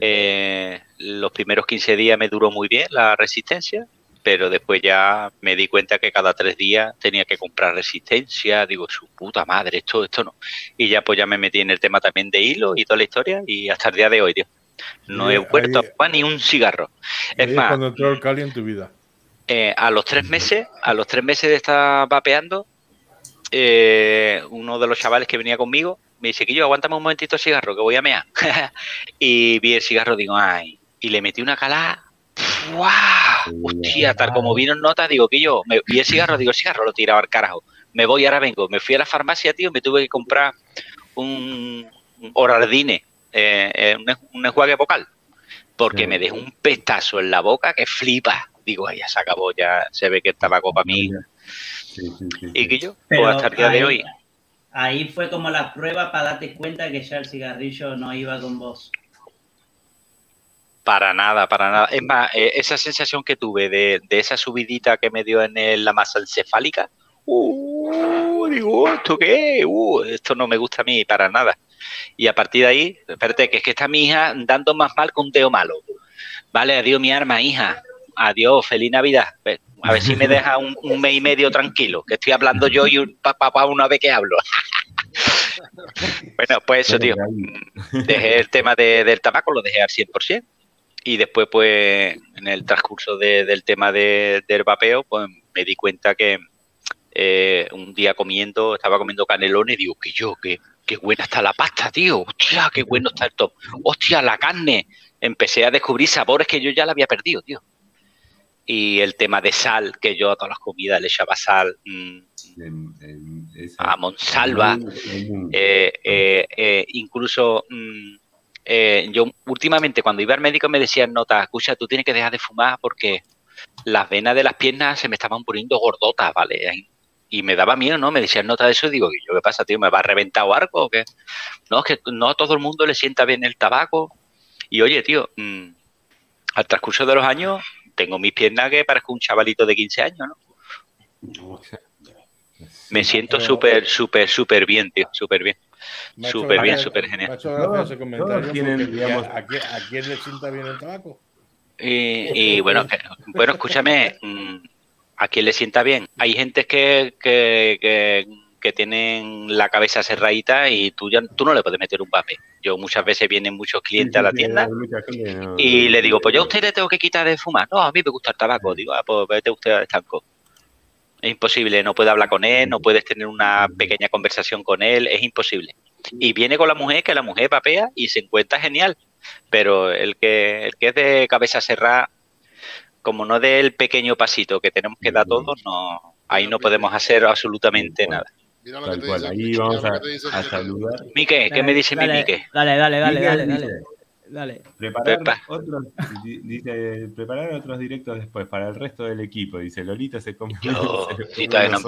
[SPEAKER 7] Eh, los primeros 15 días me duró muy bien la resistencia, pero después ya me di cuenta que cada tres días tenía que comprar resistencia. Digo, su puta madre, esto, esto no. Y ya pues ya me metí en el tema también de hilo y toda la historia y hasta el día de hoy, tío. No he vuelto a ni un cigarro. Es más,
[SPEAKER 1] cuando entró el Cali en tu vida.
[SPEAKER 7] eh, a los tres meses, a los tres meses de estar vapeando, eh, uno de los chavales que venía conmigo me dice que yo aguántame un momentito el cigarro, que voy a mear. y vi el cigarro, digo, ay, y le metí una calada. ¡Wow! Hostia, tal como vino en nota, digo que yo me vi el cigarro, digo, el cigarro lo tiraba al carajo. Me voy, ahora vengo. Me fui a la farmacia, tío, me tuve que comprar un, un Orardine, eh, eh, un, un enjuague vocal, porque
[SPEAKER 2] Sí.
[SPEAKER 7] me dejó un pestazo en la boca que flipa. Digo, ay, ya se acabó, ya se ve que el tabaco para mí.
[SPEAKER 2] Sí, sí, sí,
[SPEAKER 7] Y que yo,
[SPEAKER 8] Pero
[SPEAKER 7] pues hasta el día de hoy.
[SPEAKER 8] Ahí fue como la prueba para darte cuenta que ya el cigarrillo no iba con vos.
[SPEAKER 7] Para nada, para nada. Es más, eh, esa sensación que tuve de, de esa subidita que me dio en el- la masa encefálica, uh, digo, ¿esto qué? Uh, esto no me gusta a mí para nada. Y a partir de ahí, espérate, que es que está mi hija dando más mal que un teo malo. Vale, adiós mi arma, hija. Adiós, feliz Navidad. A ver si me deja un, un mes y medio tranquilo, que estoy hablando yo y un papá una vez que hablo. bueno, pues eso, tío dejé el tema de- del tabaco, lo dejé al 100%. Y después, pues, en el transcurso de- del tema de- del vapeo, pues me di cuenta que eh, un día comiendo, estaba comiendo canelones digo, que yo, que, qué buena está la pasta, tío. Hostia, qué bueno está esto. Hostia, la carne. Empecé a descubrir sabores que yo ya la había perdido, tío. Y el tema de sal, que yo a todas las comidas le echaba sal. mm,
[SPEAKER 2] esa-
[SPEAKER 7] a Monsalva, eh, eh, incluso mm, eh, yo últimamente cuando iba al médico me decían, nota, escucha, tú tienes que dejar de fumar porque las venas de las piernas se me estaban poniendo gordotas, ¿vale? Y me daba miedo, ¿no? Me decían nota de eso y digo, ¿y yo qué pasa, tío? ¿Me va a reventar o algo? o qué? No, es que no a todo el mundo le sienta bien el tabaco. Y oye, tío, mm, al transcurso de los años tengo mis piernas que parezco un chavalito de 15 años, ¿no? Me siento súper, súper, súper bien, tío, súper bien. Súper bien, súper
[SPEAKER 1] me
[SPEAKER 7] genial.
[SPEAKER 1] ha hecho gracia
[SPEAKER 2] Todos-
[SPEAKER 1] ese comentario
[SPEAKER 2] todos tienen,
[SPEAKER 1] porque
[SPEAKER 2] digamos-
[SPEAKER 1] ¿a, quién, a quién le sienta bien el tabaco?
[SPEAKER 7] Y, y bueno, que- bueno, escúchame, mm, a quien le sienta bien. Hay gente que, que, que, que tienen la cabeza cerradita y tú, ya, tú no le puedes meter un vape. Yo muchas veces vienen muchos clientes a la tienda y le digo, pues yo a usted le tengo que quitar de fumar. No, a mí me gusta el tabaco. Digo, ah, pues vete usted al estanco. Es imposible, no puedes hablar con él, no puedes tener una pequeña conversación con él, es imposible. Y viene con la mujer, que la mujer vapea y se encuentra genial. Pero el que, el que es de cabeza cerrada, como no del pequeño pasito que tenemos que dar todos, no, ahí no podemos hacer absolutamente nada.
[SPEAKER 3] Mira lo que te
[SPEAKER 2] cual,
[SPEAKER 3] dice,
[SPEAKER 2] ahí
[SPEAKER 3] mira
[SPEAKER 2] vamos
[SPEAKER 3] lo
[SPEAKER 2] a,
[SPEAKER 3] que te dice
[SPEAKER 2] a
[SPEAKER 3] el
[SPEAKER 2] saludar.
[SPEAKER 7] Mique, ¿qué me dice mi
[SPEAKER 4] dale,
[SPEAKER 7] Mique?
[SPEAKER 4] Dale, dale, dale, dale, dale. Dale.
[SPEAKER 2] Preparar
[SPEAKER 7] Pepa.
[SPEAKER 2] otros, di- dice, preparar otros directos después para el resto del equipo. Dice, Lolito se come,
[SPEAKER 7] Yo, si todavía no,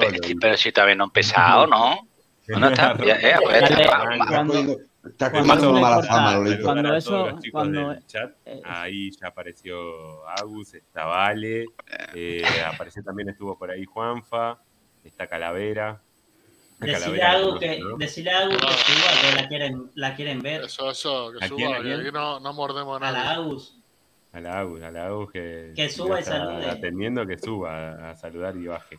[SPEAKER 7] pero si todavía no empezado, ¿no? No está, ya, ya, pues,
[SPEAKER 4] Dale,
[SPEAKER 7] está,
[SPEAKER 4] Cuando-
[SPEAKER 9] está
[SPEAKER 4] cuando
[SPEAKER 9] mala fama, Lolito.
[SPEAKER 2] Saludar
[SPEAKER 4] Cuando
[SPEAKER 2] a
[SPEAKER 4] eso-
[SPEAKER 2] todos los chicos
[SPEAKER 4] cuando-
[SPEAKER 2] del chat.
[SPEAKER 4] eh,
[SPEAKER 2] Ahí ya apareció Agus, está Vale, eh, apareció también estuvo por ahí Juanfa, está Calavera.
[SPEAKER 8] Decirle algo que, decirle algo que suba, que la quieren, la quieren ver.
[SPEAKER 3] Eso, eso, que
[SPEAKER 2] ¿A quién,
[SPEAKER 3] suba, que no, no mordemos a
[SPEAKER 8] A la. Agus.
[SPEAKER 2] A la Agus, a la Agus que,
[SPEAKER 8] Que suba y
[SPEAKER 2] está
[SPEAKER 8] salude.
[SPEAKER 2] Atendiendo que suba a, saludar y baje.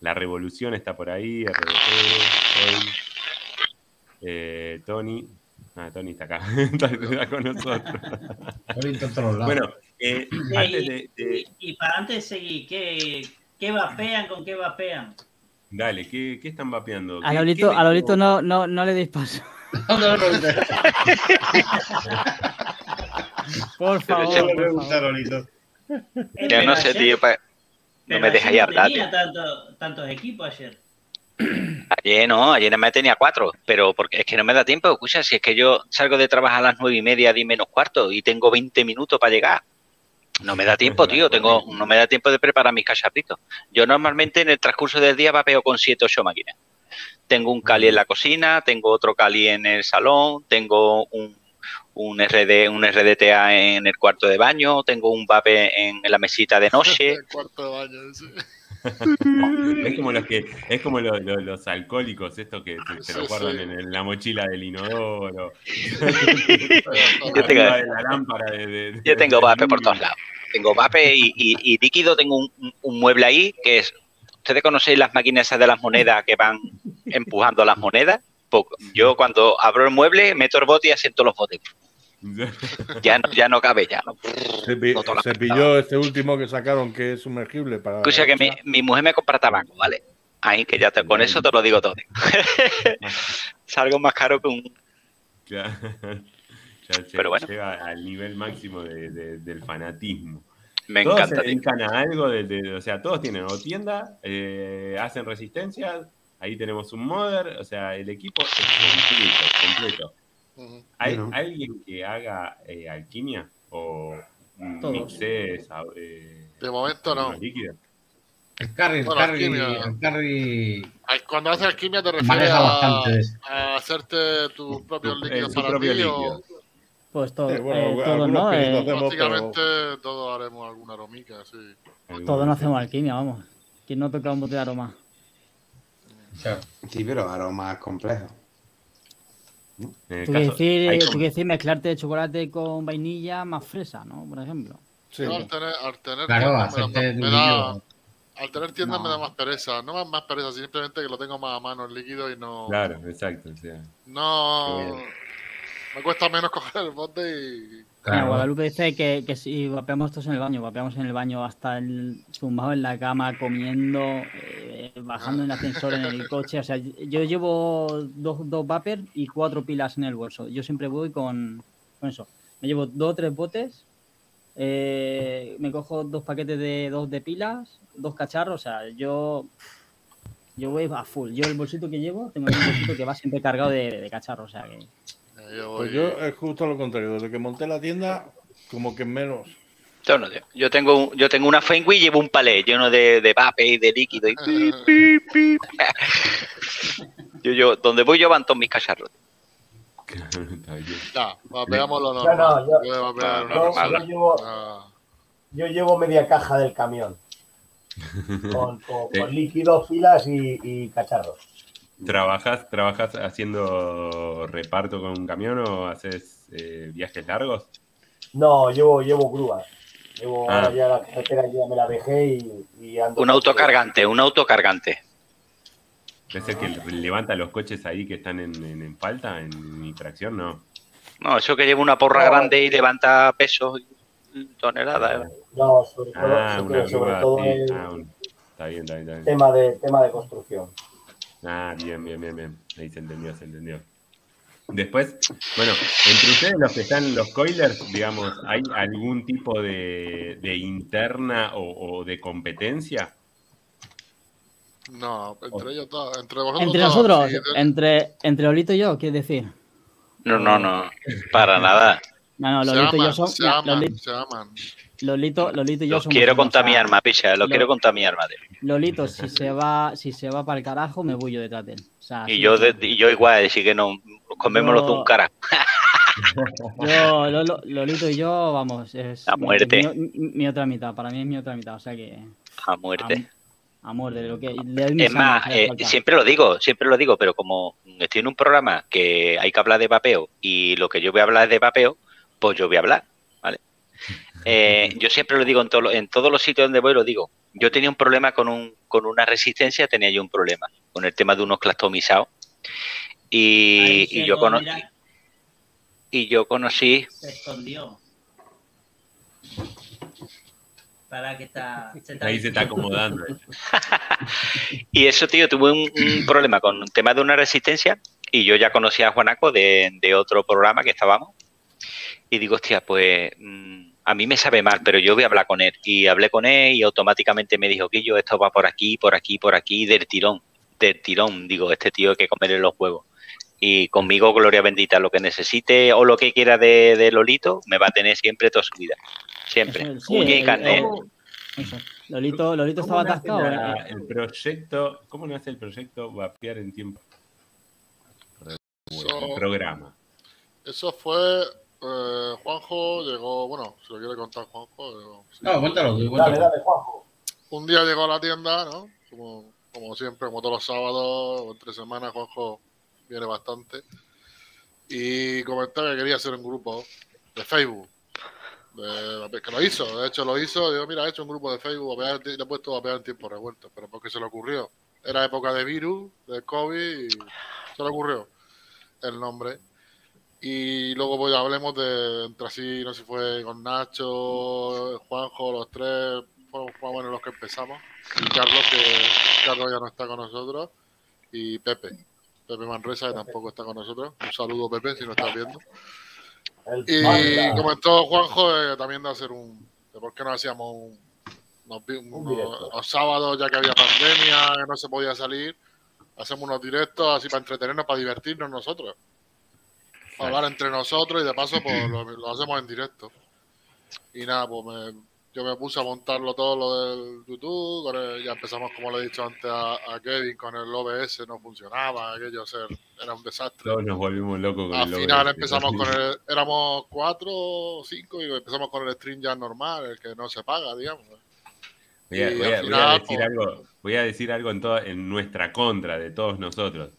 [SPEAKER 2] La Revolución está por ahí, RBT. Eh, Tony. Ah, Tony está acá, está con nosotros.
[SPEAKER 6] Lolito en todos lados.
[SPEAKER 2] Bueno, eh,
[SPEAKER 8] Eh,
[SPEAKER 2] antes
[SPEAKER 8] y,
[SPEAKER 2] de, de-
[SPEAKER 8] y- y para antes de seguir, ¿qué, ¿qué vapean? ¿Con qué vapean?
[SPEAKER 2] Dale, ¿qué, qué están vapeando?
[SPEAKER 4] A
[SPEAKER 2] ¿Qué-
[SPEAKER 4] Lolito, a Lolito no, no, no le deis paso.
[SPEAKER 6] No.
[SPEAKER 4] Por favor.
[SPEAKER 6] No lo
[SPEAKER 4] por favor.
[SPEAKER 6] Lolito.
[SPEAKER 8] Eh,
[SPEAKER 7] Yo no sé,
[SPEAKER 8] ayer-
[SPEAKER 7] tío, pa- no me
[SPEAKER 8] ayer
[SPEAKER 7] dejáis hablar,
[SPEAKER 8] tenía tanto- tantos equipos ayer.
[SPEAKER 7] Ayer no, ayer más tenía cuatro, pero porque es que no me da tiempo. Escucha, si es que yo salgo de trabajar a las nueve y media, diez menos cuarto, y tengo 20 minutos para llegar. No me da tiempo, tío. Tengo, no me da tiempo de preparar mis cachapitos. Yo normalmente en el transcurso del día vapeo con siete o ocho máquinas. Tengo un cali en la cocina, tengo otro cali en el salón, tengo un, un, RD, un RDTA en el cuarto de baño, tengo un vape en la mesita de noche.
[SPEAKER 3] El cuarto de baño. ese.
[SPEAKER 2] Es como los que, es como lo- lo- los alcohólicos, estos que se, se lo guardan
[SPEAKER 3] sí.
[SPEAKER 2] en, en la mochila del inodoro.
[SPEAKER 7] Yo tengo-
[SPEAKER 2] de la lámpara de, de-
[SPEAKER 7] Yo tengo vape por todos lados. Tengo vape y, y- y líquido, tengo un, mueble ahí que es. ¿Ustedes conocéis las máquinas esas de las monedas que van empujando las monedas? Pues yo cuando abro el mueble meto el bote y asiento los botes. Ya no, ya no cabe, ya no.
[SPEAKER 1] Se, pi-
[SPEAKER 7] No todas las
[SPEAKER 1] se pilló este último que sacaron que es sumergible para.
[SPEAKER 7] Escucha que mi, mi mujer me compra tabaco, ¿vale? Ahí que ya te, con eso te lo digo todo. Salgo más caro que un... Pero bueno.
[SPEAKER 2] llega al nivel máximo de- de- del fanatismo.
[SPEAKER 7] Me
[SPEAKER 2] todos
[SPEAKER 7] encanta.
[SPEAKER 2] se dedican a algo, de, de- o sea, todos tienen o tienda, eh, hacen resistencia, ahí tenemos un modder, o sea, el equipo es completo, completo. ¿Hay alguien que haga eh, alquimia o
[SPEAKER 4] Todos.
[SPEAKER 2] mixes eh,
[SPEAKER 3] De momento no.
[SPEAKER 6] El carry, el
[SPEAKER 3] Bueno,
[SPEAKER 6] carry, el carry
[SPEAKER 3] Cuando haces alquimia te refieres a, a hacerte tus propios
[SPEAKER 2] Tu-
[SPEAKER 3] líquidos para
[SPEAKER 2] propio
[SPEAKER 3] ti
[SPEAKER 2] líquido.
[SPEAKER 3] o
[SPEAKER 4] Pues todo,
[SPEAKER 1] Sí, bueno,
[SPEAKER 4] eh, ¿no?
[SPEAKER 1] que
[SPEAKER 4] Eh,
[SPEAKER 1] lo hacemos,
[SPEAKER 3] prácticamente todos haremos alguna aromica, sí.
[SPEAKER 4] todos no hacemos alquimia, vamos. ¿Quién no toca un bote de aroma?
[SPEAKER 9] Sí, pero aromas complejos.
[SPEAKER 2] El
[SPEAKER 4] Tú quieres decir, tú
[SPEAKER 2] como-
[SPEAKER 4] quieres decir mezclarte chocolate con vainilla más fresa, ¿no? Por ejemplo.
[SPEAKER 1] Sí.
[SPEAKER 3] Yo al tener, al tener
[SPEAKER 6] Claro,
[SPEAKER 3] tienda me da, me al tener tienda
[SPEAKER 4] No.
[SPEAKER 3] me da más pereza, no más, más pereza, simplemente que lo tengo más a mano el líquido y no,
[SPEAKER 2] Claro, exacto. sea,
[SPEAKER 3] no, me cuesta menos coger el bote y
[SPEAKER 4] Mira. Guadalupe dice que, que si vapeamos todos en el baño, vapeamos en el baño hasta el zumbado en la cama, comiendo, eh, bajando en el ascensor en el coche. O sea, yo llevo dos, dos vapers y cuatro pilas en el bolso. Yo siempre voy con, con eso. Me llevo dos o tres botes, eh, me cojo dos paquetes de dos de pilas, dos cacharros. O sea, yo, yo voy a full. Yo el bolsito que llevo, tengo un bolsito que va siempre cargado de, de cacharros. O sea, que
[SPEAKER 3] yo voy-
[SPEAKER 1] Pues yo es justo lo contrario. Desde que monté la tienda, como que menos.
[SPEAKER 7] Yo, no, tío. yo tengo un- yo tengo una Fenway y llevo un palé lleno de, de vape y de líquido. Y pi, pi, pi. yo, yo, donde voy yo van todos mis cacharros.
[SPEAKER 3] vapeamos lo
[SPEAKER 5] No,
[SPEAKER 3] normal.
[SPEAKER 5] no, Yo,
[SPEAKER 7] normal.
[SPEAKER 5] llevo,
[SPEAKER 3] Ah,
[SPEAKER 5] yo llevo media caja del camión. Con, con- líquidos, pilas y, y cacharros.
[SPEAKER 2] ¿Trabajas, ¿Trabajas haciendo reparto con un camión o haces eh, viajes largos?
[SPEAKER 5] No, llevo, llevo grúas. Llevo
[SPEAKER 2] Ah.
[SPEAKER 5] ahora ya la carretera ya me la dejé y, y ando.
[SPEAKER 7] Un autocargante, un autocargante.
[SPEAKER 2] ¿Es el que levanta los coches ahí que están en, en, en falta, en infracción? No.
[SPEAKER 7] No, eso que lleva una porra
[SPEAKER 5] No.
[SPEAKER 7] grande y levanta pesos y toneladas. ¿eh?
[SPEAKER 5] No, sobre todo,
[SPEAKER 2] Ah,
[SPEAKER 5] sobre,
[SPEAKER 2] grúa,
[SPEAKER 5] todo
[SPEAKER 2] sí.
[SPEAKER 5] el
[SPEAKER 2] Ah, un- Está bien, está bien, está bien.
[SPEAKER 5] tema de tema de construcción.
[SPEAKER 2] Ah, bien, bien, bien, bien. Ahí se entendió, se entendió. Después, bueno, entre ustedes los que están los coilers, digamos, ¿hay algún tipo de, de interna o, o de competencia?
[SPEAKER 3] no, entre ellos todos, entre vosotros
[SPEAKER 4] Entre
[SPEAKER 3] todos,
[SPEAKER 4] nosotros,
[SPEAKER 3] sí,
[SPEAKER 4] entre, entre Lolito y yo, ¿qué decir?
[SPEAKER 7] No, no, no, para nada.
[SPEAKER 4] No, no,
[SPEAKER 3] se
[SPEAKER 4] Lolito y yo somos.
[SPEAKER 3] se aman, se aman.
[SPEAKER 4] Lolito, Lolito y yo
[SPEAKER 7] Los
[SPEAKER 4] somos.
[SPEAKER 7] quiero
[SPEAKER 4] sea,
[SPEAKER 7] mi arma, picha, los
[SPEAKER 4] lo-
[SPEAKER 7] quiero contar mi arma. tío.
[SPEAKER 4] Lolito, si se va, si se va para el carajo, me voy yo detrás de él. O sea,
[SPEAKER 7] Y yo,
[SPEAKER 4] de-
[SPEAKER 7] de- y yo igual, así que no, comemos los de un cara.
[SPEAKER 4] yo, Lolo- Lolito y yo, vamos, es
[SPEAKER 7] A muerte.
[SPEAKER 4] Mi, mi- mi otra mitad, para mí es mi otra mitad, o sea que
[SPEAKER 7] A muerte.
[SPEAKER 4] amor de lo que mi
[SPEAKER 7] Es más, eh, siempre lo digo, siempre lo digo, pero como estoy en un programa que hay que hablar de vapeo y lo que yo voy a hablar es de vapeo, pues yo voy a hablar, ¿vale? Eh, yo siempre lo digo en, todo en todos los sitios donde voy, lo digo. Yo tenía un problema con, un, con una resistencia, tenía yo un problema con el tema de unos clastomisados. Y, y yo cono-
[SPEAKER 8] mira,
[SPEAKER 7] y yo conocí,
[SPEAKER 8] se escondió. Para que está. se está-
[SPEAKER 2] Ahí se está acomodando.
[SPEAKER 7] Y eso, tío, tuve un, un problema con el tema de una resistencia y yo ya conocía a Juanaco de, de otro programa que estábamos. Y digo, hostia, pues mm, a mí me sabe mal, pero yo voy a hablar con él. Y hablé con él y automáticamente me dijo, que yo esto va por aquí, por aquí, por aquí, del tirón, del tirón. Digo, este tío hay que comerle los huevos. Y conmigo, gloria bendita, lo que necesite o lo que quiera de, de Lolito, me va a tener siempre toda su vida. Siempre.
[SPEAKER 4] Sí,
[SPEAKER 7] Uña y
[SPEAKER 4] el-
[SPEAKER 7] carne.
[SPEAKER 2] ¿Cómo,
[SPEAKER 4] Eso. Lolito, Lolito estaba atascado.
[SPEAKER 2] la-
[SPEAKER 4] ¿eh?
[SPEAKER 2] el proyecto? ¿Cómo nace el proyecto Vapear en Tiempo?
[SPEAKER 3] Eso-
[SPEAKER 2] El programa.
[SPEAKER 3] Eso fue. Eh, Juanjo llegó. Bueno, si lo quiere contar Juanjo. sí.
[SPEAKER 6] No, cuéntalo, tú,
[SPEAKER 5] Dale,
[SPEAKER 6] cuéntalo.
[SPEAKER 5] dale, Juanjo.
[SPEAKER 3] Un día llegó a la tienda, ¿no? Como, como siempre, como todos los sábados o entre semanas, Juanjo viene bastante. Y comenté que quería hacer un grupo de Facebook. de- que lo hizo, de hecho lo hizo. Digo, mira, he hecho un grupo de Facebook, le he puesto vapear en tiempo revuelto, pero porque se le ocurrió. Era época de virus, de COVID, y se le ocurrió el nombre. Y luego pues hablemos de entre así, no sé si fue con Nacho, Juanjo, los tres, fueron más o menos los que empezamos. Y Carlos, que Carlos ya no está con nosotros. Y Pepe, Pepe Manresa, que tampoco está con nosotros. Un saludo, Pepe, si no estás viendo. Y comentó Juanjo eh, también de hacer un. de por qué no hacíamos un. unos unos- los sábados, ya que había pandemia, que no se podía salir, hacemos unos directos así para entretenernos, para divertirnos nosotros. Hablar entre nosotros y de paso pues lo, lo hacemos en directo. Y nada, pues me- yo me puse a montarlo todo lo del YouTube, el- ya empezamos como le he dicho antes a, a Kevin, con el OBS no funcionaba, aquello ser, era un desastre.
[SPEAKER 2] Todos nos volvimos locos con
[SPEAKER 3] Al
[SPEAKER 2] el
[SPEAKER 3] final
[SPEAKER 2] OBS.
[SPEAKER 3] empezamos con el, éramos cuatro o cinco y empezamos con el stream ya normal, el que no se paga, digamos.
[SPEAKER 2] Voy a,
[SPEAKER 3] Y
[SPEAKER 2] voy a-
[SPEAKER 3] al
[SPEAKER 2] voy a
[SPEAKER 3] final,
[SPEAKER 2] decir
[SPEAKER 3] pues-
[SPEAKER 2] algo, voy a decir algo en, toda- en nuestra contra de todos nosotros.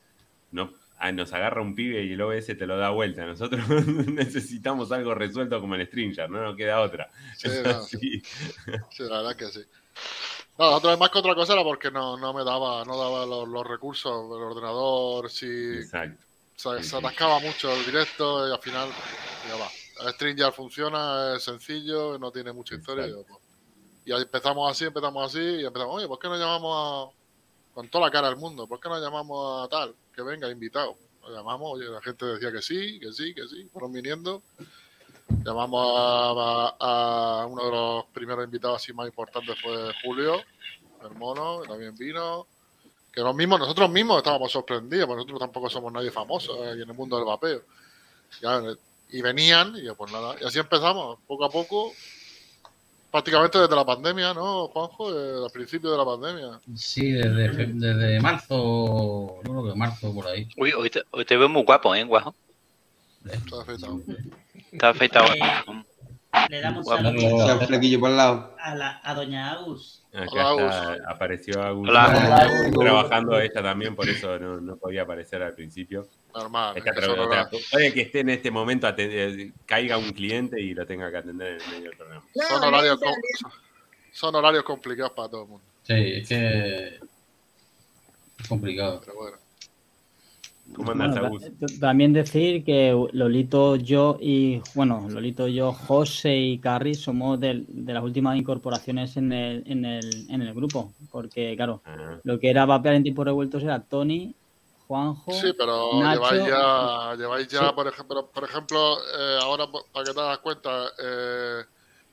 [SPEAKER 2] No, ah, nos agarra un pibe y el OBS te lo da vuelta. Nosotros necesitamos algo resuelto como el Stringer, no nos queda otra.
[SPEAKER 3] Sí,
[SPEAKER 2] Es
[SPEAKER 3] no.
[SPEAKER 2] así.
[SPEAKER 3] Sí, la verdad que sí. No, otra vez más que otra cosa era porque no, no me daba, no daba los, los recursos del ordenador, si
[SPEAKER 2] Exacto.
[SPEAKER 3] se,
[SPEAKER 2] Sí,
[SPEAKER 3] se
[SPEAKER 2] sí.
[SPEAKER 3] atascaba mucho el directo y al final, ya va. El ya funciona, es sencillo, no tiene mucha historia. y,
[SPEAKER 2] Exacto.
[SPEAKER 3] y ahí empezamos así, empezamos así, y empezamos, oye, ¿por qué no llamamos a, con toda la cara del mundo, ¿por qué no llamamos a tal, que venga invitado? Lo llamamos, oye, la gente decía que sí, que sí, que sí, fueron viniendo. Llamamos a, a- uno de los primeros invitados así más importantes fue Julio, el mono, que también vino. Que los mismos, nosotros mismos estábamos sorprendidos, porque nosotros tampoco somos nadie famoso eh, en el mundo del vapeo. Y venían, y yo, pues nada, y así empezamos, poco a poco, prácticamente desde la pandemia, ¿no, Juanjo? Desde el principio de la pandemia.
[SPEAKER 6] Sí, desde, desde marzo, yo creo que marzo por ahí.
[SPEAKER 7] Uy, hoy te, hoy te veo muy guapo, ¿eh, guajo?
[SPEAKER 3] Está afeitado.
[SPEAKER 7] Está afeitado.
[SPEAKER 8] Eh, Le damos un
[SPEAKER 9] flequillo por el lado.
[SPEAKER 8] a, la, a Doña Agus.
[SPEAKER 2] Acá
[SPEAKER 3] Hola,
[SPEAKER 2] está, apareció Agus.
[SPEAKER 7] Hola.
[SPEAKER 2] Trabajando ella también, por eso no, no podía aparecer al principio.
[SPEAKER 3] Normal.
[SPEAKER 2] Está tra- puede que esté en este momento, aten- eh, caiga un cliente y lo tenga que atender en el medio del programa.
[SPEAKER 3] son horarios com- son horarios complicados para todo el mundo.
[SPEAKER 6] Sí, es que es complicado.
[SPEAKER 3] Pero bueno.
[SPEAKER 2] ¿Cómo andas,
[SPEAKER 4] Bueno,
[SPEAKER 2] Agus?
[SPEAKER 4] ta- también decir que Lolito, yo y, bueno, Lolito, yo, José y Carrie somos del- de, las últimas incorporaciones en el, en, el, en el grupo. Porque, claro,
[SPEAKER 2] Ah,
[SPEAKER 4] lo que era vapear en tiempos revueltos era Tony, Juanjo.
[SPEAKER 3] Sí, pero
[SPEAKER 4] Nacho-
[SPEAKER 3] lleváis ya, lleváis ya
[SPEAKER 4] Sí.
[SPEAKER 3] por ejemplo, por ejemplo eh, ahora para que te das cuenta, eh,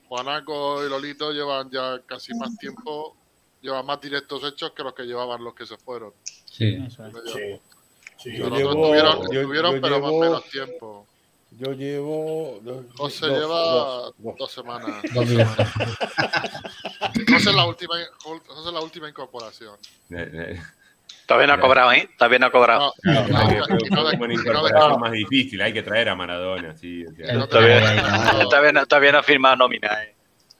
[SPEAKER 3] Juanaco y Lolito llevan ya casi más tiempo, llevan más directos hechos que los que llevaban los que se fueron.
[SPEAKER 6] Sí.
[SPEAKER 4] Eso es.
[SPEAKER 5] Sí. Sí.
[SPEAKER 1] Yo llevo-
[SPEAKER 3] estuvieron,
[SPEAKER 1] yo-
[SPEAKER 3] estuvieron,
[SPEAKER 1] yo
[SPEAKER 3] pero más
[SPEAKER 1] llevo-
[SPEAKER 3] menos tiempo.
[SPEAKER 1] Yo llevo. dos-
[SPEAKER 3] José
[SPEAKER 1] dos-
[SPEAKER 3] lleva
[SPEAKER 1] dos-
[SPEAKER 3] dos,
[SPEAKER 1] dos.
[SPEAKER 3] semanas.
[SPEAKER 6] Dos directos.
[SPEAKER 3] José es la última, José es la última incorporación.
[SPEAKER 2] eh, eh,
[SPEAKER 7] Todavía no ha cobrado, ¿eh? Todavía no ha cobrado.
[SPEAKER 3] No, no-
[SPEAKER 2] una incorporación más difícil, hay que traer a Maradona, sí. o sea,
[SPEAKER 7] Todavía, todavía no ha firmado nómina, ¿eh?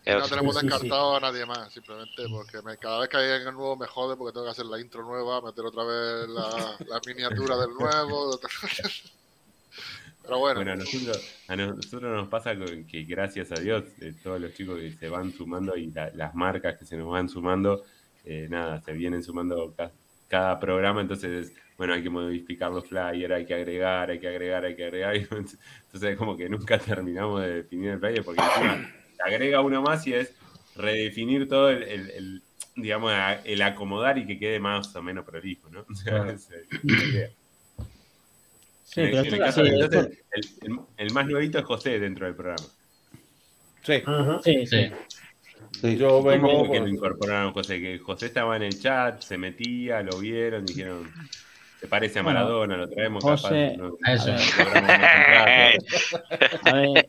[SPEAKER 3] No tenemos
[SPEAKER 5] Sí, sí, sí.
[SPEAKER 3] descartado a nadie más, simplemente porque me- cada vez que hay alguien nuevo me jode porque tengo que hacer la intro nueva, meter otra vez la, la miniatura del nuevo. Pero bueno,
[SPEAKER 2] Bueno, a nosotros, a nosotros nos pasa con- que gracias a Dios, eh, todos los chicos que se van sumando y la- las marcas que se nos van sumando, eh, nada, se vienen sumando ca- cada programa, entonces, bueno, hay que modificar los flyers, hay que agregar, hay que agregar, hay que agregar, y entonces como que nunca terminamos de definir el flyer, porque encima agrega uno más y es redefinir todo el, el- el, digamos, el acomodar y que quede más o menos prolijo, ¿no?
[SPEAKER 6] Claro.
[SPEAKER 4] Sí,
[SPEAKER 2] En
[SPEAKER 4] pero
[SPEAKER 2] el-
[SPEAKER 4] esto
[SPEAKER 2] en
[SPEAKER 4] es
[SPEAKER 2] el caso-
[SPEAKER 4] así.
[SPEAKER 2] entonces,
[SPEAKER 4] esto-
[SPEAKER 2] el, el- el más nuevito es José dentro del programa.
[SPEAKER 1] Sí,
[SPEAKER 4] sí, sí.
[SPEAKER 6] Sí.
[SPEAKER 9] Sí.
[SPEAKER 1] yo vengo.
[SPEAKER 2] ¿Cómo que lo
[SPEAKER 1] por-
[SPEAKER 2] incorporaron José? Que José estaba en el chat, se metía, lo vieron, dijeron, se parece a
[SPEAKER 4] Bueno,
[SPEAKER 2] Maradona, lo traemos
[SPEAKER 4] José-
[SPEAKER 2] capaz. no-
[SPEAKER 6] Eso.
[SPEAKER 2] no cobramos más contrato.
[SPEAKER 4] A ver,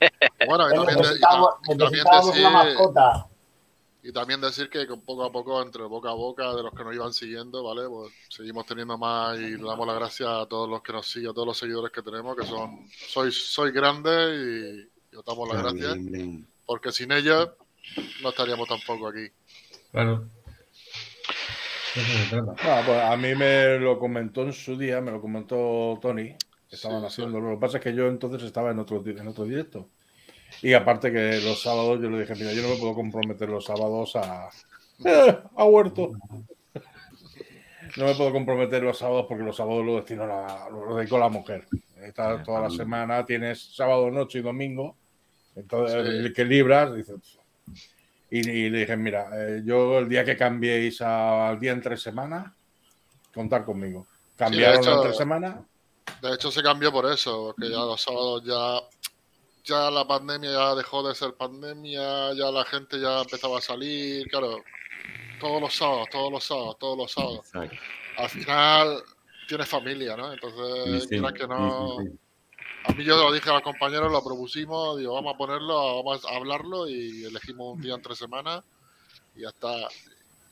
[SPEAKER 3] bueno, y también, y decir,
[SPEAKER 5] mascota.
[SPEAKER 3] y también decir que con poco a poco, entre boca a boca de los que nos iban siguiendo, ¿vale? Pues seguimos teniendo más y le damos las gracias a todos los que nos siguen, a todos los seguidores que tenemos, que son, sois, sois grandes y, y os damos las gracias, porque sin ellos no estaríamos tampoco aquí.
[SPEAKER 6] Claro. De Eso se trata.
[SPEAKER 1] Ah, pues a mí me lo comentó en su día, me lo comentó Tony, que estaban
[SPEAKER 3] Sí,
[SPEAKER 1] haciendo. Lo que pasa es que yo entonces estaba en otro, en otro directo. Y aparte que los sábados yo le dije, mira, yo no me puedo comprometer los sábados a, ¡Eh! a huerto. No me puedo comprometer los sábados porque los sábados lo destino a la, lo dedico a la mujer. Estás
[SPEAKER 2] La
[SPEAKER 1] toda la
[SPEAKER 2] familia.
[SPEAKER 1] semana, tienes sábado, noche y domingo. Entonces,
[SPEAKER 3] Sí.
[SPEAKER 1] el que libras, dices. Y, y le dije, mira, eh, yo el día que cambiéis a- al día entre semana, contar conmigo. Cambiaron
[SPEAKER 3] hecho-
[SPEAKER 1] a entre semana.
[SPEAKER 3] De hecho, se cambió por eso, porque ya los sábados ya, ya la pandemia ya dejó de ser pandemia, ya la gente ya empezaba a salir, claro, todos los sábados, todos los sábados, todos los sábados.
[SPEAKER 2] Exacto.
[SPEAKER 3] Al final tienes familia, ¿no? Entonces,
[SPEAKER 2] sí,
[SPEAKER 3] quieras que
[SPEAKER 2] sí,
[SPEAKER 3] no... A mí yo lo dije a los compañeros, lo propusimos, digo, vamos a ponerlo, vamos a hablarlo y elegimos un día entre semana y.